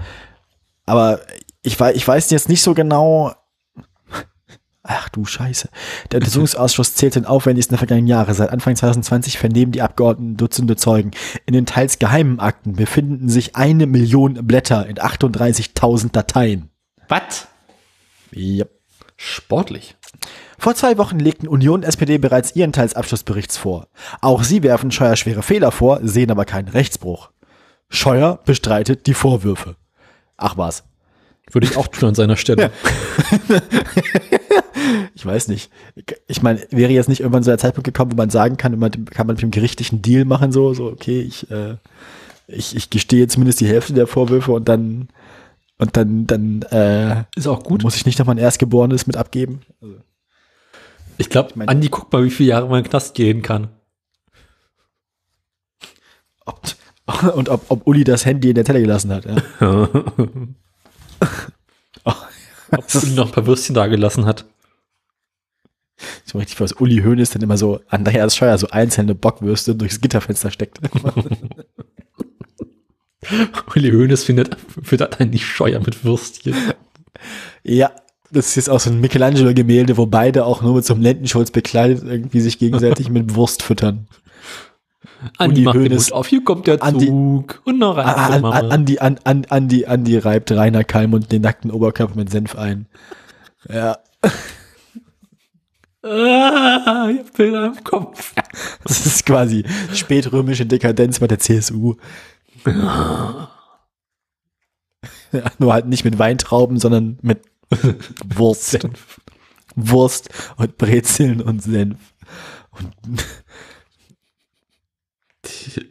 [SPEAKER 2] Aber ich ich weiß jetzt nicht so genau, Ach du Scheiße. Der Untersuchungsausschuss zählt den aufwendigsten der vergangenen Jahre. Seit Anfang 2020 vernehmen die Abgeordneten Dutzende Zeugen. In den teils geheimen Akten befinden sich eine Million Blätter in 38.000 Dateien.
[SPEAKER 1] Was?
[SPEAKER 2] Ja.
[SPEAKER 1] Sportlich.
[SPEAKER 2] Vor zwei Wochen legten Union und SPD bereits ihren Teil des Abschlussberichts vor. Auch sie werfen Scheuer schwere Fehler vor, sehen aber keinen Rechtsbruch. Scheuer bestreitet die Vorwürfe. Ach was.
[SPEAKER 1] Würde ich auch tun an seiner Stelle.
[SPEAKER 2] ich weiß nicht. Ich meine, wäre jetzt nicht irgendwann so der Zeitpunkt gekommen, wo man sagen kann, man, kann man mit dem gerichtlichen Deal machen, so, so, okay, ich, äh, ich, ich gestehe zumindest die Hälfte der Vorwürfe und dann, und dann, dann, äh,
[SPEAKER 1] Ist auch gut.
[SPEAKER 2] muss ich nicht noch mein Erstgeborenes mit abgeben. Also,
[SPEAKER 1] Ich glaube,
[SPEAKER 2] meine-
[SPEAKER 1] Andi, guck mal, wie viele Jahre man in den Knast gehen kann.
[SPEAKER 2] ob, und ob, ob Uli das Handy in der Telle gelassen hat. Ja.
[SPEAKER 1] Ob Uli noch ein paar Würstchen da gelassen hat.
[SPEAKER 2] So richtig was Uli Hoeneß dann immer so Andreas Scheuer so einzelne Bockwürste durchs Gitterfenster steckt.
[SPEAKER 1] Uli Hoeneß findet, füttert einen nicht scheuer mit Würstchen.
[SPEAKER 2] ja, das ist jetzt auch so ein Michelangelo-Gemälde, wo beide auch nur mit so einem Lendenschurz bekleidet irgendwie sich gegenseitig mit Wurst füttern.
[SPEAKER 1] Andi macht den
[SPEAKER 2] Hoeneß-
[SPEAKER 1] Mund auf, hier kommt der
[SPEAKER 2] Andi-
[SPEAKER 1] Zug. Und noch
[SPEAKER 2] An,
[SPEAKER 1] ein
[SPEAKER 2] an,
[SPEAKER 1] Mama.
[SPEAKER 2] an, Andi, an, an, Andi, Andi reibt Rainer Kalmund den nackten Oberkörper mit Senf ein. Ja,
[SPEAKER 1] Ah, ich hab Bilder im Kopf.
[SPEAKER 2] das ist quasi spätrömische Dekadenz bei der CSU. Ja, nur halt nicht mit Weintrauben, sondern mit Wurst. Wurst und Brezeln und Senf. Und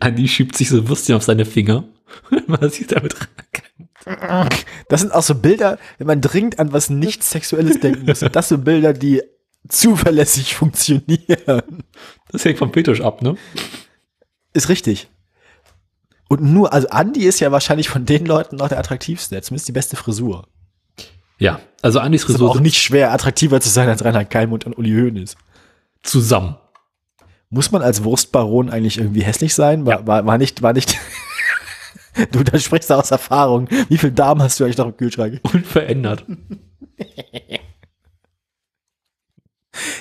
[SPEAKER 1] Andi schiebt sich so Würstchen auf seine Finger. Man sieht damit.
[SPEAKER 2] Das sind auch so Bilder, wenn man dringend an was nicht Sexuelles denken muss, sind das so Bilder, die zuverlässig funktionieren.
[SPEAKER 1] Das hängt vom Fetisch ab, ne?
[SPEAKER 2] Ist richtig. Und nur, also Andi ist ja wahrscheinlich von den Leuten noch der attraktivste, der zumindest die beste Frisur.
[SPEAKER 1] Ja, also Andis
[SPEAKER 2] Ist aber auch
[SPEAKER 1] Frisur
[SPEAKER 2] nicht schwer, attraktiver zu sein als Reinhard Keimund und Uli Hoeneß.
[SPEAKER 1] zusammen.
[SPEAKER 2] Muss man als Wurstbaron eigentlich irgendwie hässlich sein? War,
[SPEAKER 1] Ja.
[SPEAKER 2] war, war nicht, war nicht. du, da sprichst du aus Erfahrung. Wie viel Darm hast du eigentlich noch im Kühlschrank?
[SPEAKER 1] Unverändert.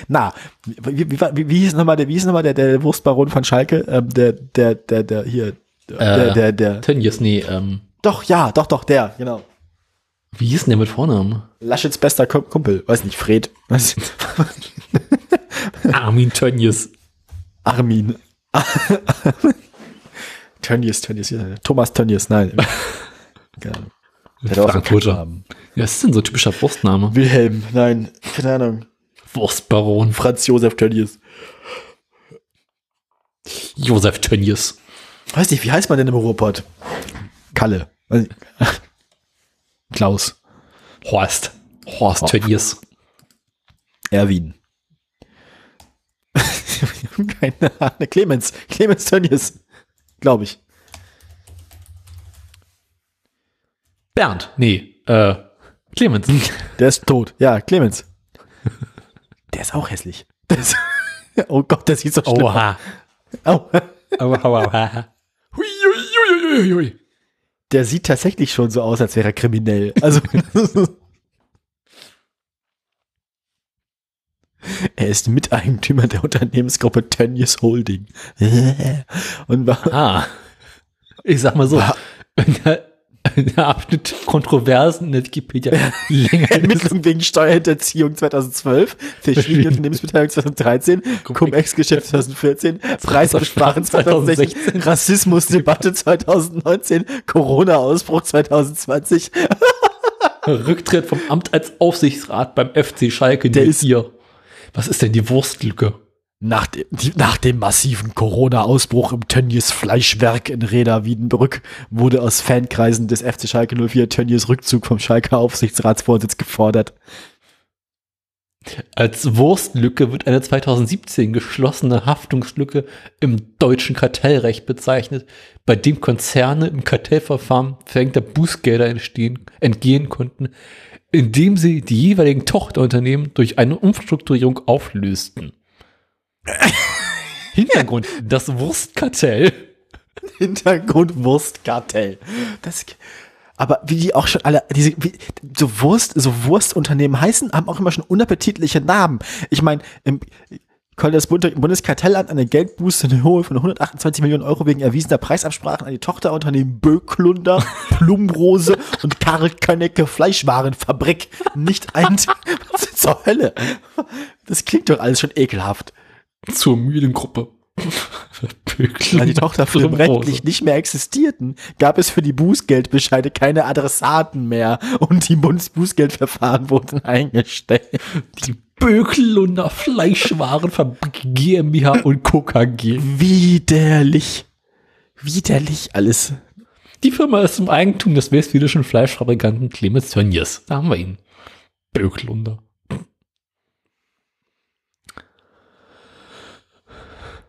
[SPEAKER 2] Na, wie, wie, wie, wie hieß nochmal der, wie hieß nochmal der, der Wurstbaron von Schalke? Ähm, der, der, der, der, hier, der,
[SPEAKER 1] Äh,
[SPEAKER 2] der, der.
[SPEAKER 1] Tönnies, nee, ähm,
[SPEAKER 2] Doch, ja, doch, doch, der, genau.
[SPEAKER 1] wie hieß denn der mit Vornamen?
[SPEAKER 2] Laschets bester Kum- Kumpel, weiß nicht, Fred. Was?
[SPEAKER 1] Armin Tönnies.
[SPEAKER 2] Armin. Tönnies, Tönnies, ja, Thomas Tönnies, nein. Einen
[SPEAKER 1] Frankfurter. Ja, was ist denn so ein typischer Wurstname?
[SPEAKER 2] Wilhelm, nein, keine Ahnung.
[SPEAKER 1] Wurstbaron.
[SPEAKER 2] Franz Josef Tönnies.
[SPEAKER 1] Josef Tönnies.
[SPEAKER 2] Weiß nicht, wie heißt man denn im Ruhrpott? Kalle. Klaus.
[SPEAKER 1] Horst. Horst
[SPEAKER 2] Oh.
[SPEAKER 1] Tönnies.
[SPEAKER 2] Erwin. Keine Ahnung. Clemens. Clemens Tönnies. Glaube ich.
[SPEAKER 1] Bernd. Nee, äh, Clemens.
[SPEAKER 2] Der ist tot. Ja, Clemens. Der ist auch hässlich. Ist oh Gott, der sieht so schlimm aus.
[SPEAKER 1] Oha.
[SPEAKER 2] Au.
[SPEAKER 1] Aua, aua, aua. Hui, hui, hui, hui.
[SPEAKER 2] Der sieht tatsächlich schon so aus, als wäre er kriminell. Also. er ist Miteigentümer der Unternehmensgruppe Tönnies Holding. Und war,
[SPEAKER 1] Ah. Ich sag mal so, wenn der, wenn der Abschnitt Kontroversen in der Wikipedia länger ist,
[SPEAKER 2] Ermittlung wegen Steuerhinterziehung 2012, verschiedene Unternehmensbeteiligung 2013, Cum-Ex-Geschäft 2014, Preisbesparen 2016, Rassismusdebatte 2019, Corona-Ausbruch 2020.
[SPEAKER 1] Rücktritt vom Amt als Aufsichtsrat beim FC Schalke
[SPEAKER 2] Der
[SPEAKER 1] 04. Was ist denn die Wurstlücke?
[SPEAKER 2] Nach dem, die, nach dem massiven Corona-Ausbruch im Tönnies Fleischwerk in Reda Wiedenbrück wurde aus Fankreisen des FC Schalke 04 Tönnies Rückzug vom Schalke Aufsichtsratsvorsitz gefordert.
[SPEAKER 1] Als Wurstlücke wird eine 2017 geschlossene Haftungslücke im deutschen Kartellrecht bezeichnet, bei dem Konzerne im Kartellverfahren verhängter Bußgelder entstehen, entgehen konnten, indem sie die jeweiligen Tochterunternehmen durch eine Umstrukturierung auflösten. Hintergrund, das Wurstkartell.
[SPEAKER 2] Hintergrund Wurstkartell. Das, aber wie die auch schon alle, diese, wie, so Wurst, so Wurstunternehmen heißen, haben auch immer schon unappetitliche Namen. Ich meine, im Konnte das Bund- Bundeskartellamt eine Geldbuße in Höhe von 128 Millionen Euro wegen erwiesener Preisabsprachen an die Tochterunternehmen Böklunder, Plumrose und Karl Könnecke Fleischwarenfabrik nicht ein. Was zur Hölle? Das klingt doch alles schon ekelhaft.
[SPEAKER 1] Zur Mühlengruppe.
[SPEAKER 2] Weil die Tochterfirmen rechtlich nicht mehr existierten, gab es für die Bußgeldbescheide keine Adressaten mehr und die Bundesbußgeldverfahren wurden eingestellt.
[SPEAKER 1] Die Bökelunder Fleischwarenfabrik GmbH und Co. KG.
[SPEAKER 2] Widerlich. Widerlich alles.
[SPEAKER 1] Die Firma ist im Eigentum des westfälischen Fleischfabrikanten Clemens Tönnies. Da haben wir ihn. Bökelunder.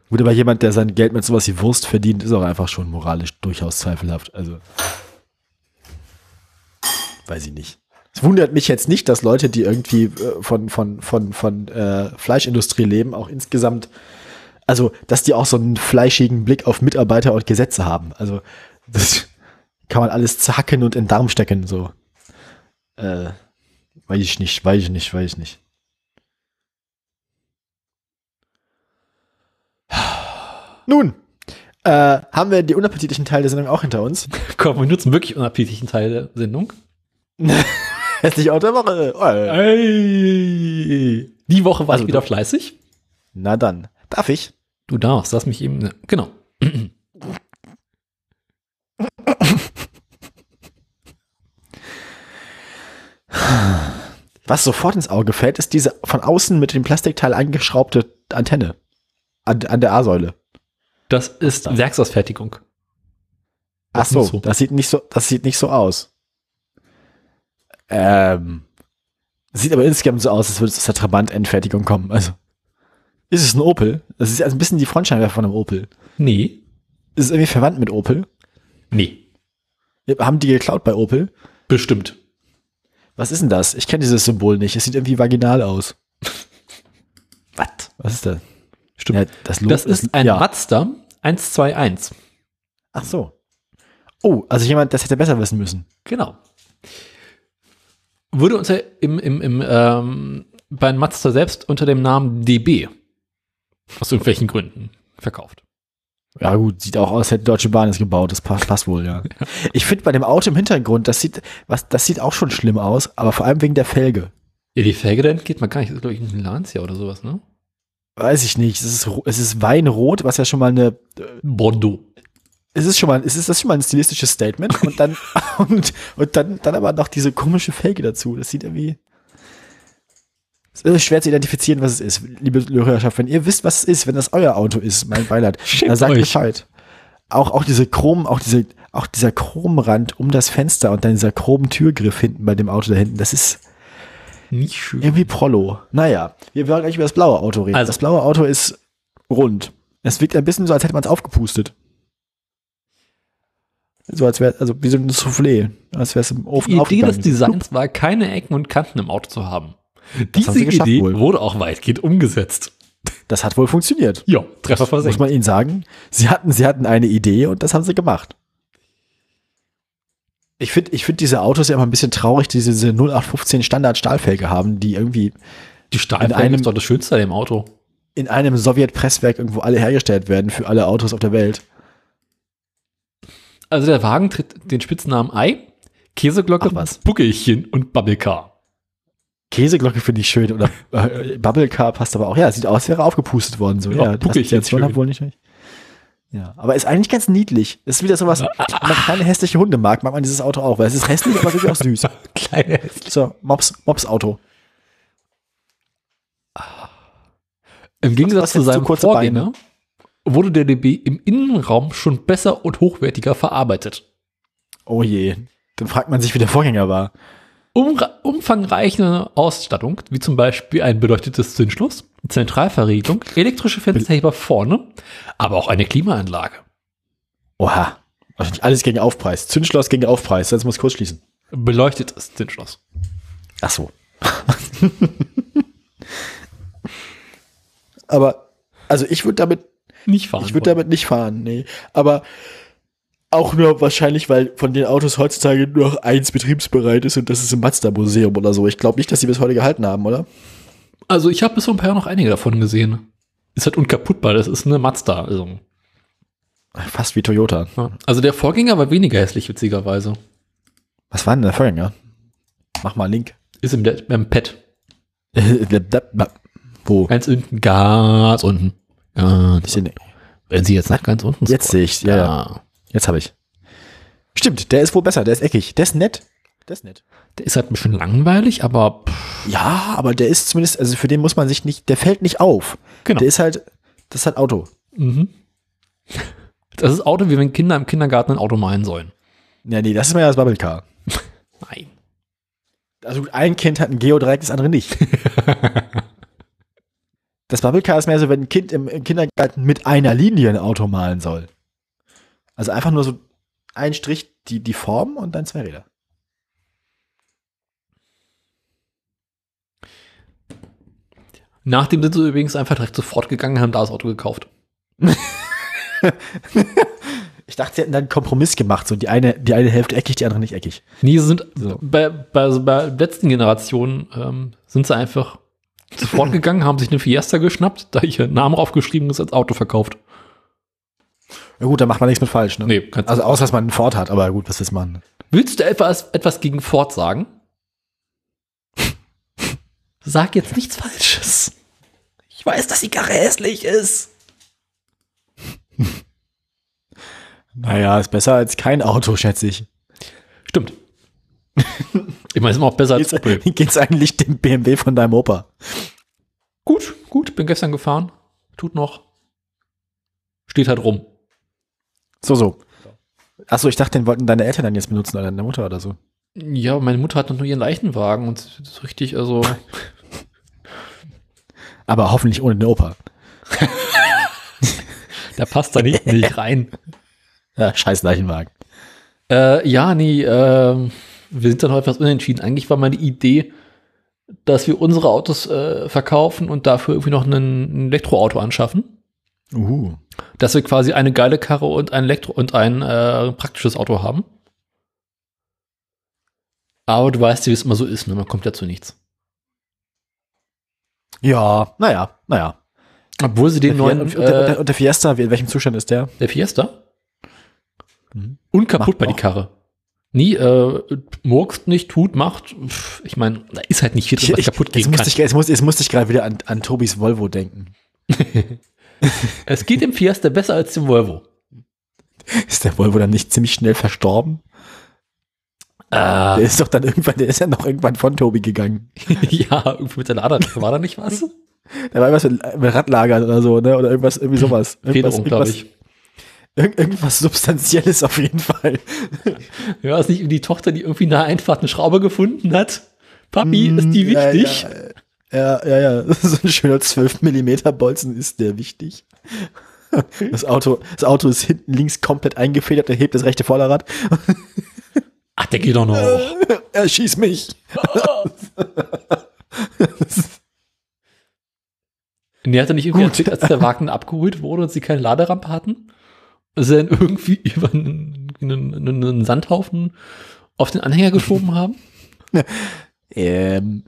[SPEAKER 2] Gut, aber jemand, der sein Geld mit sowas wie Wurst verdient, ist auch einfach schon moralisch durchaus zweifelhaft. Also. Weiß ich nicht. Es wundert mich jetzt nicht, dass Leute, die irgendwie äh, von, von, von, von äh, Fleischindustrie leben, auch insgesamt, also, dass die auch so einen fleischigen Blick auf Mitarbeiter und Gesetze haben. Also, das kann man alles zacken und in den Darm stecken, so. Äh, weiß ich nicht, weiß ich nicht, weiß ich nicht. Nun, äh, haben wir die unappetitlichen Teile der Sendung auch hinter uns.
[SPEAKER 1] Komm, wir nutzen wirklich unappetitlichen Teil der Sendung.
[SPEAKER 2] Hässlich Auto der Woche.
[SPEAKER 1] Ey. Die Woche war
[SPEAKER 2] Also
[SPEAKER 1] ich wieder
[SPEAKER 2] du-
[SPEAKER 1] fleißig.
[SPEAKER 2] Na dann, darf ich?
[SPEAKER 1] Du darfst, lass mich eben. Genau.
[SPEAKER 2] Was sofort ins Auge fällt, ist diese von außen mit dem Plastikteil angeschraubte Antenne an, an der A-Säule.
[SPEAKER 1] Das ist Werksausfertigung.
[SPEAKER 2] Ach so. das sieht nicht so, das sieht nicht so aus. Ähm, sieht aber insgesamt so aus, als würde es aus der Trabant-Endfertigung kommen. Also, ist es ein Opel? Das ist also ein bisschen die Frontscheinwerfer von einem Opel.
[SPEAKER 1] Nee.
[SPEAKER 2] Ist es irgendwie verwandt mit Opel?
[SPEAKER 1] Nee.
[SPEAKER 2] Haben die geklaut bei Opel?
[SPEAKER 1] Bestimmt.
[SPEAKER 2] Was ist denn das? Ich kenne dieses Symbol nicht. Es sieht irgendwie vaginal aus.
[SPEAKER 1] Was?
[SPEAKER 2] Was ist das?
[SPEAKER 1] Stimmt.
[SPEAKER 2] Ja, das,
[SPEAKER 1] Das ist ein
[SPEAKER 2] ja.
[SPEAKER 1] Mazda 121.
[SPEAKER 2] Ach so. Oh, also jemand, das hätte besser wissen müssen.
[SPEAKER 1] Genau. Wurde uns ja im, im, im, ähm, bei Mazda selbst unter dem Namen DB. Aus irgendwelchen Gründen verkauft.
[SPEAKER 2] Ja gut, sieht auch aus, als hätte Deutsche Bahn es gebaut. Das passt, passt wohl, ja. Ich finde bei dem Auto im Hintergrund, das sieht, was, das sieht auch schon schlimm aus, aber vor allem wegen der Felge.
[SPEAKER 1] Ja, die Felge da entgeht man gar nicht. Das ist, glaube ich, ein Lancia oder sowas, ne?
[SPEAKER 2] Weiß ich nicht. Es ist, es ist Weinrot, was ja schon mal eine,
[SPEAKER 1] Bordeaux.
[SPEAKER 2] Es ist schon mal, es ist das schon mal ein stilistisches Statement und dann, und, und dann, dann aber noch diese komische Felge dazu. Das sieht irgendwie, es ist schwer zu identifizieren, was es ist. Liebe Hörerschaft, wenn ihr wisst, was es ist, wenn das euer Auto ist, mein Beileid, dann sagt
[SPEAKER 1] euch.
[SPEAKER 2] Bescheid. Auch, auch diese Chrom, auch diese, auch dieser Chromrand um das Fenster und dann dieser Chrom-Türgriff hinten bei dem Auto da hinten, das ist
[SPEAKER 1] Nicht schön.
[SPEAKER 2] irgendwie Prollo. Naja, wir wollen gleich über das blaue Auto reden.
[SPEAKER 1] Also-
[SPEAKER 2] das blaue Auto ist rund. Es wirkt ein bisschen so, als hätte man es aufgepustet. So als wäre, also wie so ein Soufflé, als wäre es im Ofen
[SPEAKER 1] Die Idee des Designs war, keine Ecken und Kanten im Auto zu haben.
[SPEAKER 2] haben
[SPEAKER 1] Diese Idee
[SPEAKER 2] wohl.
[SPEAKER 1] wurde auch weitgehend umgesetzt.
[SPEAKER 2] Das hat wohl funktioniert.
[SPEAKER 1] Ja, Treffer
[SPEAKER 2] Muss
[SPEAKER 1] versenkt.
[SPEAKER 2] man ihnen sagen. Sie hatten, sie hatten eine Idee und das haben sie gemacht. Ich finde, ich finde diese Autos ja immer ein bisschen traurig, die diese 0815 Standard Stahlfelge haben, die irgendwie
[SPEAKER 1] Die
[SPEAKER 2] in
[SPEAKER 1] Stahlfelge
[SPEAKER 2] einem-
[SPEAKER 1] ist doch das Schönste an dem Auto.
[SPEAKER 2] in einem Sowjetpresswerk irgendwo alle hergestellt werden für alle Autos auf der Welt.
[SPEAKER 1] Also der Wagen trägt den Spitznamen Ei, Käseglocke,
[SPEAKER 2] Ach was.
[SPEAKER 1] Buckelchen und Bubblecar.
[SPEAKER 2] Käseglocke finde ich schön oder äh, Bubble Car passt aber auch. Ja, sieht aus, als wäre aufgepustet worden. So.
[SPEAKER 1] Ja,
[SPEAKER 2] Ja,
[SPEAKER 1] Buckelchen
[SPEAKER 2] hat wohl nicht. Ja, aber ist eigentlich ganz niedlich. Ist wieder sowas, wenn man keine hässliche Hunde mag, mag man dieses Auto auch, weil es ist hässlich, aber irgendwie auch süß.
[SPEAKER 1] Kleine
[SPEAKER 2] So, Mops, Mops Auto.
[SPEAKER 1] Im Gegensatz zu seinem Vorgänger wurde der DB im Innenraum schon besser und hochwertiger verarbeitet.
[SPEAKER 2] Oh je. Dann fragt man sich, wie der Vorgänger war.
[SPEAKER 1] Umra umfangreiche Ausstattung, wie zum Beispiel ein beleuchtetes Zündschloss, Zentralverriegelung, elektrische Fensterheber vorne, aber auch eine Klimaanlage.
[SPEAKER 2] Oha. Wahrscheinlich alles gegen Aufpreis. Zündschloss gegen Aufpreis. Jetzt muss ich kurz schließen.
[SPEAKER 1] Beleuchtetes Zündschloss.
[SPEAKER 2] Ach so. aber, also ich würde damit
[SPEAKER 1] Nicht fahren.
[SPEAKER 2] Ich würde damit nicht fahren, nee. Aber auch nur wahrscheinlich, weil von den Autos heutzutage nur noch eins betriebsbereit ist und das ist im Mazda-Museum oder so. Ich glaube nicht, dass sie bis heute gehalten haben, oder?
[SPEAKER 1] Also ich habe bis vor ein paar Jahren noch einige davon gesehen. Ist halt unkaputtbar, das ist eine Mazda. Also,
[SPEAKER 2] Fast wie Toyota.
[SPEAKER 1] also der Vorgänger war weniger hässlich, witzigerweise.
[SPEAKER 2] Was war denn der Vorgänger? Mach mal einen Link.
[SPEAKER 1] Ist im, im Pad.
[SPEAKER 2] Wo?
[SPEAKER 1] Ganz unten, ganz unten.
[SPEAKER 2] Seh-
[SPEAKER 1] Wenn Sie jetzt nach ganz unten
[SPEAKER 2] Jetzt sehe ich, ja, ja. Jetzt habe ich. Stimmt, der ist wohl besser, der ist eckig. Der ist nett. Der ist nett.
[SPEAKER 1] Der ist halt ein bisschen langweilig, aber pff,
[SPEAKER 2] Ja, aber der ist zumindest, also für den muss man sich nicht, der fällt nicht auf.
[SPEAKER 1] genau.
[SPEAKER 2] Der ist halt, das ist halt Auto.
[SPEAKER 1] Mhm. Das ist Auto, wie wenn Kinder im Kindergarten ein Auto malen sollen.
[SPEAKER 2] Ja, nee, das ist mehr das Bubble Car.
[SPEAKER 1] Nein.
[SPEAKER 2] Also ein Kind hat ein Geodreieck, das andere nicht. das Bubble Car ist mehr so, wenn ein Kind im, im Kindergarten mit einer Linie ein Auto malen soll. Also einfach nur so ein Strich, die, die Form und dann zwei Räder.
[SPEAKER 1] Nachdem sind sie übrigens einfach direkt sofort gegangen und haben da das Auto gekauft.
[SPEAKER 2] Ich dachte, sie hätten dann einen Kompromiss gemacht, so die eine, die eine Hälfte eckig, die andere nicht eckig.
[SPEAKER 1] Nee, sie sind
[SPEAKER 2] So.
[SPEAKER 1] bei, bei, also bei letzten Generationen ähm, sind sie einfach sofort gegangen, haben sich eine Fiesta geschnappt, da ihr Name draufgeschrieben ist, als Auto verkauft.
[SPEAKER 2] Ja gut, da macht man nichts mit falsch, ne?
[SPEAKER 1] Nee, kannst
[SPEAKER 2] Also außer, dass man einen Ford hat, aber gut, was ist man?
[SPEAKER 1] Willst du etwas, etwas gegen Ford sagen? Sag jetzt nichts Falsches. Ich weiß, dass die Karre hässlich ist.
[SPEAKER 2] Naja, ist besser als kein Auto, schätze ich.
[SPEAKER 1] Stimmt. Ich meine, es ist immer auch besser als
[SPEAKER 2] Geht's,
[SPEAKER 1] Opel.
[SPEAKER 2] geht's eigentlich dem BMW von deinem Opa?
[SPEAKER 1] Gut, gut, bin gestern gefahren. Tut noch. Steht halt rum.
[SPEAKER 2] So, so. Achso, ich dachte, den wollten deine Eltern dann jetzt benutzen oder deine Mutter oder so.
[SPEAKER 1] Ja, meine Mutter hat noch nur ihren Leichenwagen und das ist richtig, also.
[SPEAKER 2] Aber hoffentlich ohne den Opa.
[SPEAKER 1] Der passt da nicht, nicht rein.
[SPEAKER 2] Ja, scheiß Leichenwagen.
[SPEAKER 1] Äh, ja, nee, äh, wir sind dann heute etwas unentschieden. Eigentlich war meine Idee, dass wir unsere Autos äh, verkaufen und dafür irgendwie noch einen, ein Elektroauto anschaffen.
[SPEAKER 2] Uh.
[SPEAKER 1] Dass wir quasi eine geile Karre und ein Elektro und ein äh, praktisches Auto haben. Aber du weißt ja, wie es immer so ist, ne? Man kommt ja zu nichts.
[SPEAKER 2] Ja, naja, naja.
[SPEAKER 1] Obwohl sie den
[SPEAKER 2] Der
[SPEAKER 1] neuen,
[SPEAKER 2] und, und, der,
[SPEAKER 1] äh,
[SPEAKER 2] und der Fiesta, wie- in welchem Zustand ist der?
[SPEAKER 1] der Fiesta,
[SPEAKER 2] Mhm.
[SPEAKER 1] unkaputt
[SPEAKER 2] Macht
[SPEAKER 1] bei die. Karre. Nie, äh, murkst nicht, tut, macht. Ich meine, da ist halt nicht viel drin, was kaputt
[SPEAKER 2] jetzt,
[SPEAKER 1] gehen kann.
[SPEAKER 2] musste ich, jetzt, muss, jetzt musste ich gerade wieder an, an Tobis Volvo denken.
[SPEAKER 1] Es geht dem Fiesta besser als dem Volvo.
[SPEAKER 2] Ist der Volvo dann nicht ziemlich schnell verstorben?
[SPEAKER 1] Äh,
[SPEAKER 2] Der ist doch dann irgendwann, der ist ja noch irgendwann von Tobi gegangen.
[SPEAKER 1] ja, irgendwie mit der Lader, war da nicht was?
[SPEAKER 2] Da war irgendwas mit, mit Radlagern oder so, ne? Oder irgendwas, irgendwie sowas.
[SPEAKER 1] Federung, glaube ich.
[SPEAKER 2] Irgend, irgendwas Substanzielles auf jeden Fall.
[SPEAKER 1] Ja, ist nicht die Tochter, die irgendwie der Einfahrt eine Schraube gefunden hat? Papi, ist die
[SPEAKER 2] Mm, ja,
[SPEAKER 1] wichtig?
[SPEAKER 2] Ja, ja, ja. So ein schöner 12 Millimeter Bolzen ist der wichtig. Das Auto, das Auto ist hinten links komplett eingefedert, er hebt das rechte Vorderrad.
[SPEAKER 1] Ach, der geht doch noch.
[SPEAKER 2] Er schießt mich.
[SPEAKER 1] Nee, hat er nicht irgendwie erzählt, als der Wagen abgeholt wurde und sie keine Laderampe hatten? Sie dann irgendwie über einen, einen, einen Sandhaufen auf den Anhänger geschoben haben?
[SPEAKER 2] Ähm,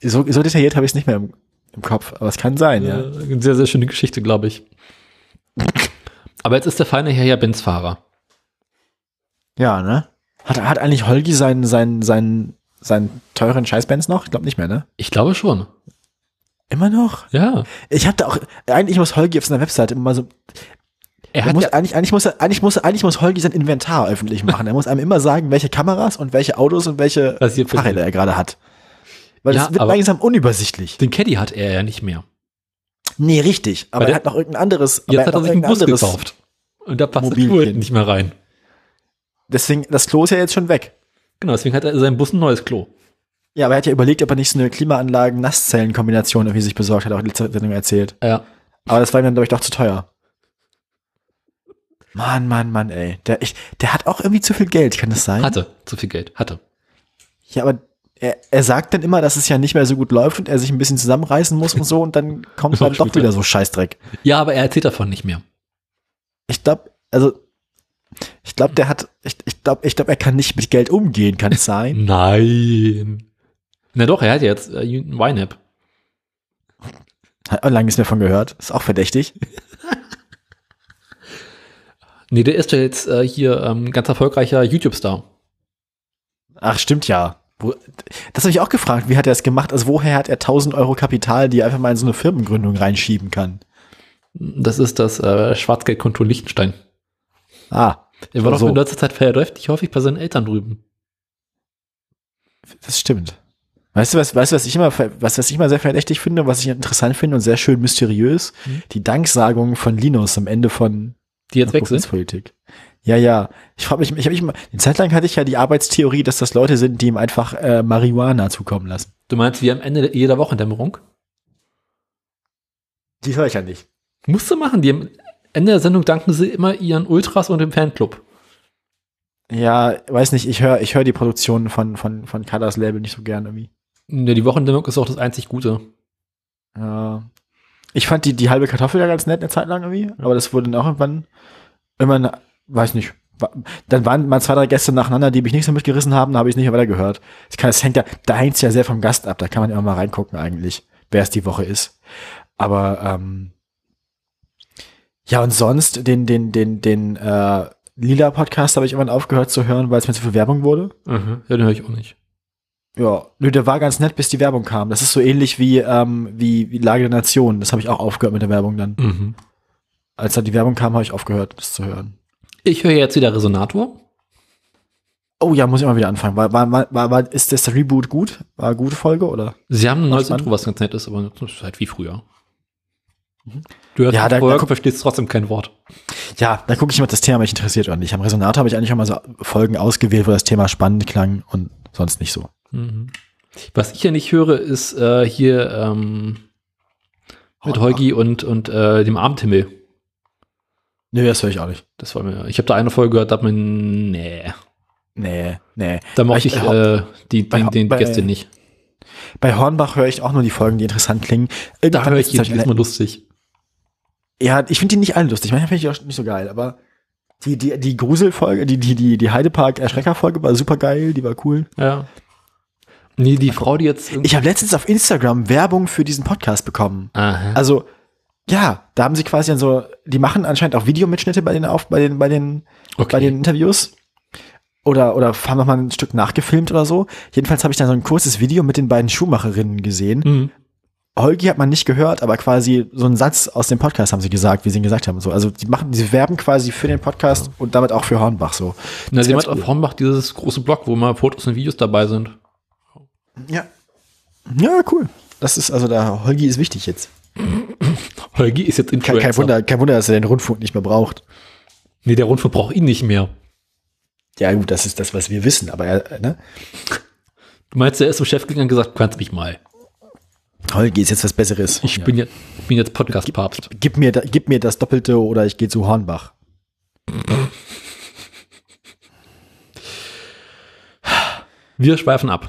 [SPEAKER 2] so, so detailliert habe ich es nicht mehr im, im Kopf, aber es kann sein, ja.
[SPEAKER 1] Äh, eine sehr, sehr schöne Geschichte, glaube ich. Aber jetzt ist der feine Herr ja Benz-Fahrer.
[SPEAKER 2] Ja, ne? Hat, hat eigentlich Holgi seinen, seinen, seinen, seinen teuren Scheißbenz noch? Ich glaube nicht mehr, ne?
[SPEAKER 1] Ich glaube schon.
[SPEAKER 2] Immer noch?
[SPEAKER 1] Ja.
[SPEAKER 2] Ich habe da auch, eigentlich muss Holgi auf seiner Webseite immer so,
[SPEAKER 1] Er hat
[SPEAKER 2] muss,
[SPEAKER 1] ja,
[SPEAKER 2] eigentlich, eigentlich, muss er, eigentlich, muss, eigentlich muss Holgi sein Inventar öffentlich machen. Er muss einem immer sagen, welche Kameras und welche Autos und welche Fahrräder er gerade hat. Weil
[SPEAKER 1] Ja,
[SPEAKER 2] es wird langsam unübersichtlich.
[SPEAKER 1] den Caddy hat er ja nicht mehr.
[SPEAKER 2] Nee, richtig. Aber
[SPEAKER 1] Weil
[SPEAKER 2] er
[SPEAKER 1] der-
[SPEAKER 2] hat noch irgendein anderes.
[SPEAKER 1] Jetzt
[SPEAKER 2] er
[SPEAKER 1] hat er
[SPEAKER 2] noch
[SPEAKER 1] sich einen Bus gekauft. Und da passt das
[SPEAKER 2] Mobilchen.
[SPEAKER 1] Klo nicht mehr rein.
[SPEAKER 2] Deswegen, das Klo ist ja jetzt schon weg.
[SPEAKER 1] Genau, deswegen hat er in seinem Bus ein neues Klo.
[SPEAKER 2] Ja, aber er hat ja überlegt, ob er nicht so eine Klimaanlagen-Nasszellen-Kombination irgendwie sich besorgt hat, auch in letzter Sendung erzählt.
[SPEAKER 1] Ja.
[SPEAKER 2] Aber das war ihm dann, glaube ich, doch zu teuer. Mann, Mann, Mann, ey. Der, ich, der hat auch irgendwie zu viel Geld, kann das sein?
[SPEAKER 1] Hatte zu viel Geld. Hatte.
[SPEAKER 2] Ja, aber er, er sagt dann immer, dass es ja nicht mehr so gut läuft und er sich ein bisschen zusammenreißen muss und so und dann kommt dann doch wieder so Scheißdreck.
[SPEAKER 1] Ja, aber er erzählt davon nicht mehr.
[SPEAKER 2] Ich glaube, also, ich glaube, der hat, ich, ich glaube, ich glaube, er kann nicht mit Geld umgehen, kann es sein?
[SPEAKER 1] Nein. Na doch, er hat jetzt äh, ein Wine-App.
[SPEAKER 2] Hat lange nichts mehr von gehört. Ist auch verdächtig.
[SPEAKER 1] Nee, der ist ja jetzt äh, hier ähm, ganz erfolgreicher YouTube-Star.
[SPEAKER 2] Ach, stimmt ja. Das habe ich auch gefragt. Wie hat er es gemacht? Also, woher hat er 1000 Euro Kapital, die er einfach mal in so eine Firmengründung reinschieben kann?
[SPEAKER 1] Das ist das äh, Schwarzgeldkonto Liechtenstein.
[SPEAKER 2] Ah,
[SPEAKER 1] Er war doch
[SPEAKER 2] so.
[SPEAKER 1] in letzter Zeit verläuft häufig bei seinen Eltern drüben.
[SPEAKER 2] das stimmt. Weißt du, was, weißt du, was ich immer, was, was ich immer sehr verdächtig finde, was ich interessant finde und sehr schön mysteriös?
[SPEAKER 1] Mhm.
[SPEAKER 2] Die Danksagung von Linus am Ende von
[SPEAKER 1] Die jetzt weg sind.
[SPEAKER 2] Politik. Ja, ja. Ich frage mich, ich habe mich mal, eine Zeit lang hatte ich ja die Arbeitstheorie, dass das Leute sind, die ihm einfach äh, Marihuana zukommen lassen.
[SPEAKER 1] Du meinst, wie am Ende jeder Wochendämmerung?
[SPEAKER 2] Die höre ich ja nicht.
[SPEAKER 1] Musst du machen. Die am Ende der Sendung danken sie immer ihren Ultras und dem Fanclub.
[SPEAKER 2] Ja, weiß nicht, ich höre ich hör die Produktion von, von, von Colors Label nicht so gern irgendwie.
[SPEAKER 1] Ja, die Wochendämmerung ist auch das einzig Gute.
[SPEAKER 2] Ja. Ich fand die, die halbe Kartoffel ja ganz nett eine Zeit lang irgendwie, aber das wurde dann auch irgendwann, irgendwann, weiß nicht, dann waren mal zwei, drei Gäste nacheinander, die mich nicht so mitgerissen haben, da habe ich nicht mehr weiter gehört. Das, kann, das hängt ja, da hängt es ja sehr vom Gast ab, da kann man immer mal reingucken eigentlich, wer es die Woche ist. Aber ähm, ja, und sonst, den, den, den, den äh, Lila-Podcast habe ich irgendwann aufgehört zu hören, weil es mir zu viel Werbung wurde.
[SPEAKER 1] Mhm. Ja, den höre ich auch nicht.
[SPEAKER 2] Ja, nö, der war ganz nett, bis die Werbung kam. Das ist so ähnlich wie, ähm, wie, wie Lage der Nation. Das habe ich auch aufgehört mit der Werbung dann.
[SPEAKER 1] Mhm.
[SPEAKER 2] Als dann die Werbung kam, habe ich aufgehört, das zu hören.
[SPEAKER 1] Ich höre jetzt wieder Resonator.
[SPEAKER 2] Oh ja, muss ich mal wieder anfangen. War, war, war, war, ist das Reboot gut? War eine gute Folge, oder?
[SPEAKER 1] Sie haben ein neues. Intro, was ganz nett ist, aber das ist halt wie früher. Du hörst
[SPEAKER 2] Ja, da-
[SPEAKER 1] vorher,
[SPEAKER 2] da-
[SPEAKER 1] verstehst trotzdem kein Wort.
[SPEAKER 2] Ja, da gucke ich mal, das Thema mich interessiert oder nicht. Am Resonator habe ich eigentlich auch mal so Folgen ausgewählt, wo das Thema spannend klang und sonst nicht so.
[SPEAKER 1] Mhm. Was ich ja nicht höre, ist äh, hier ähm, mit Heugi und, und äh, dem Abendhimmel.
[SPEAKER 2] Nö, das höre ich auch nicht.
[SPEAKER 1] Das war mir. Ich habe da eine Folge gehört, da hat man. Nee.
[SPEAKER 2] Nee, nee.
[SPEAKER 1] Da mochte ich
[SPEAKER 2] Ich-
[SPEAKER 1] äh, die,
[SPEAKER 2] bei-
[SPEAKER 1] den, den
[SPEAKER 2] bei-
[SPEAKER 1] Gäste nicht.
[SPEAKER 2] Bei Hornbach höre ich auch nur die Folgen, die interessant klingen.
[SPEAKER 1] Da
[SPEAKER 2] Irgendwann
[SPEAKER 1] höre ich
[SPEAKER 2] ist
[SPEAKER 1] jedes
[SPEAKER 2] es-
[SPEAKER 1] Mal lustig.
[SPEAKER 2] Ja, ich finde die nicht alle lustig. Manchmal finde ich die auch nicht so geil, aber die, die, die Gruselfolge, die, die, die, die Heidepark-Erschrecker-Folge war super geil, die war cool.
[SPEAKER 1] Ja. Nee, die Frau, die jetzt.
[SPEAKER 2] Ich habe letztens auf Instagram Werbung für diesen Podcast bekommen.
[SPEAKER 1] Aha.
[SPEAKER 2] Also, ja, da haben sie quasi dann so, die machen anscheinend auch Videomitschnitte bei den auf, bei den, bei den,
[SPEAKER 1] Okay.
[SPEAKER 2] bei den Interviews. Oder, oder haben noch mal ein Stück nachgefilmt oder so. Jedenfalls habe ich da so ein kurzes Video mit den beiden Schuhmacherinnen gesehen.
[SPEAKER 1] Mhm.
[SPEAKER 2] Holgi hat man nicht gehört, aber quasi so einen Satz aus dem Podcast haben sie gesagt, wie sie ihn gesagt haben. So, also die machen, die werben quasi für den Podcast und damit auch für Hornbach so.
[SPEAKER 1] Na, sie hat auf Hornbach dieses große Blog, wo mal Fotos und Videos dabei sind.
[SPEAKER 2] Ja. Ja, cool. Das ist, also da, Holgi ist wichtig jetzt.
[SPEAKER 1] Holgi ist jetzt
[SPEAKER 2] Kein,
[SPEAKER 1] Influencer.
[SPEAKER 2] kein Wunder, kein Wunder, dass er den Rundfunk nicht mehr braucht.
[SPEAKER 1] Nee, der Rundfunk braucht ihn nicht mehr.
[SPEAKER 2] Ja, gut, das ist das, was wir wissen, aber er, ne?
[SPEAKER 1] Du meinst, er ist zum Chef gegangen und gesagt, kannst mich mal.
[SPEAKER 2] Holgi ist jetzt was Besseres.
[SPEAKER 1] Ich
[SPEAKER 2] Ja.
[SPEAKER 1] bin jetzt, bin jetzt Podcast-Papst.
[SPEAKER 2] Gib mir, da- gib mir das Doppelte oder ich gehe zu Hornbach.
[SPEAKER 1] Wir schweifen ab.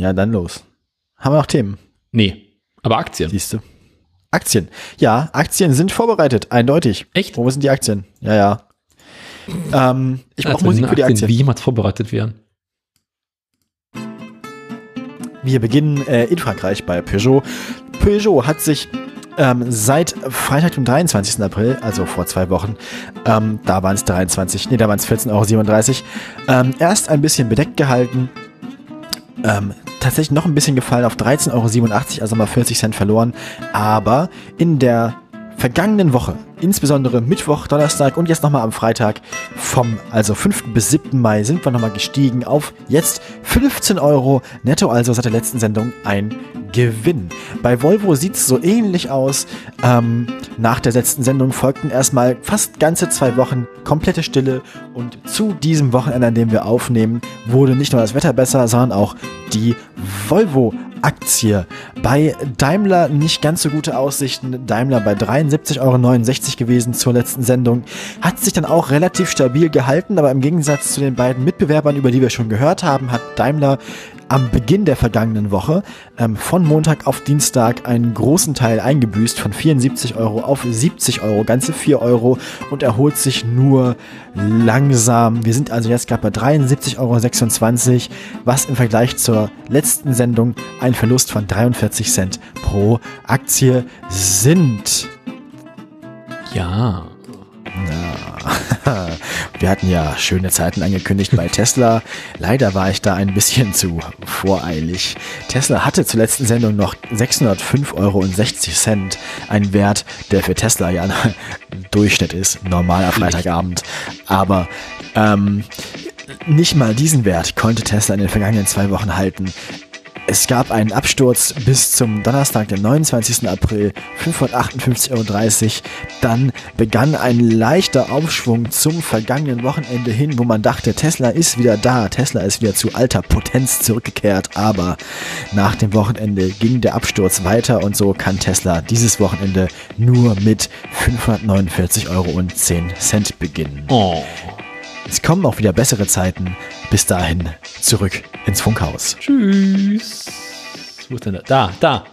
[SPEAKER 2] Ja, dann los. Haben wir noch Themen?
[SPEAKER 1] Nee, aber Aktien.
[SPEAKER 2] Siehst du? Aktien. Ja, Aktien sind vorbereitet, eindeutig.
[SPEAKER 1] Echt?
[SPEAKER 2] Wo sind die Aktien? Ja, ja. Ähm, ich brauche Musik für die
[SPEAKER 1] Aktien
[SPEAKER 2] Aktien.
[SPEAKER 1] wie jemals vorbereitet werden.
[SPEAKER 2] Wir beginnen äh, in Frankreich bei Peugeot. Peugeot hat sich ähm, seit Freitag, dem 23. April, also vor zwei Wochen, ähm, da waren es 23, nee, da waren es 14,37 Euro, ähm, erst ein bisschen bedeckt gehalten. Ähm, tatsächlich noch ein bisschen gefallen auf 13,87 Euro, also mal 40 Cent verloren. Aber in der vergangenen Woche, insbesondere Mittwoch, Donnerstag und jetzt nochmal am Freitag vom also 5. bis 7. Mai sind wir nochmal gestiegen auf jetzt 15 Euro netto, also seit der letzten Sendung ein Gewinn. Bei Volvo sieht es so ähnlich aus. Ähm, nach der letzten Sendung folgten erstmal fast ganze zwei Wochen komplette Stille und zu diesem Wochenende, an dem wir aufnehmen, wurde nicht nur das Wetter besser, sondern auch die Volvo-Aktie. Bei Daimler nicht ganz so gute Aussichten. Daimler bei 73,69 Euro gewesen zur letzten Sendung. Hat sich dann auch relativ stabil gehalten, aber im Gegensatz zu den beiden Mitbewerbern, über die wir schon gehört haben, hat Daimler am Beginn der vergangenen Woche ähm, von Montag auf Dienstag einen großen Teil eingebüßt von 74 Euro auf 70 Euro, ganze 4 Euro und erholt sich nur langsam. Wir sind also jetzt gerade bei 73,26 Euro, was im Vergleich zur letzten Sendung ein Verlust von 43 Cent pro Aktie sind.
[SPEAKER 1] Ja.
[SPEAKER 2] Wir hatten ja schöne Zeiten angekündigt bei Tesla. Leider war ich da ein bisschen zu voreilig. Tesla hatte zur letzten Sendung noch 605,60 Euro. Ein Wert, der für Tesla ja ein Durchschnitt ist. Normaler Freitagabend. Aber ähm, nicht mal diesen Wert konnte Tesla in den vergangenen zwei Wochen halten. Es gab einen Absturz bis zum Donnerstag, den 29. April, 558,30 Euro. Dann begann ein leichter Aufschwung zum vergangenen Wochenende hin, wo man dachte, Tesla ist wieder da, Tesla ist wieder zu alter Potenz zurückgekehrt. Aber nach dem Wochenende ging der Absturz weiter und so kann Tesla dieses Wochenende nur mit 549,10 Euro beginnen.
[SPEAKER 1] Oh.
[SPEAKER 2] Es kommen auch wieder bessere Zeiten. Bis dahin zurück ins Funkhaus.
[SPEAKER 1] Tschüss. Wo ist denn der? Da, da.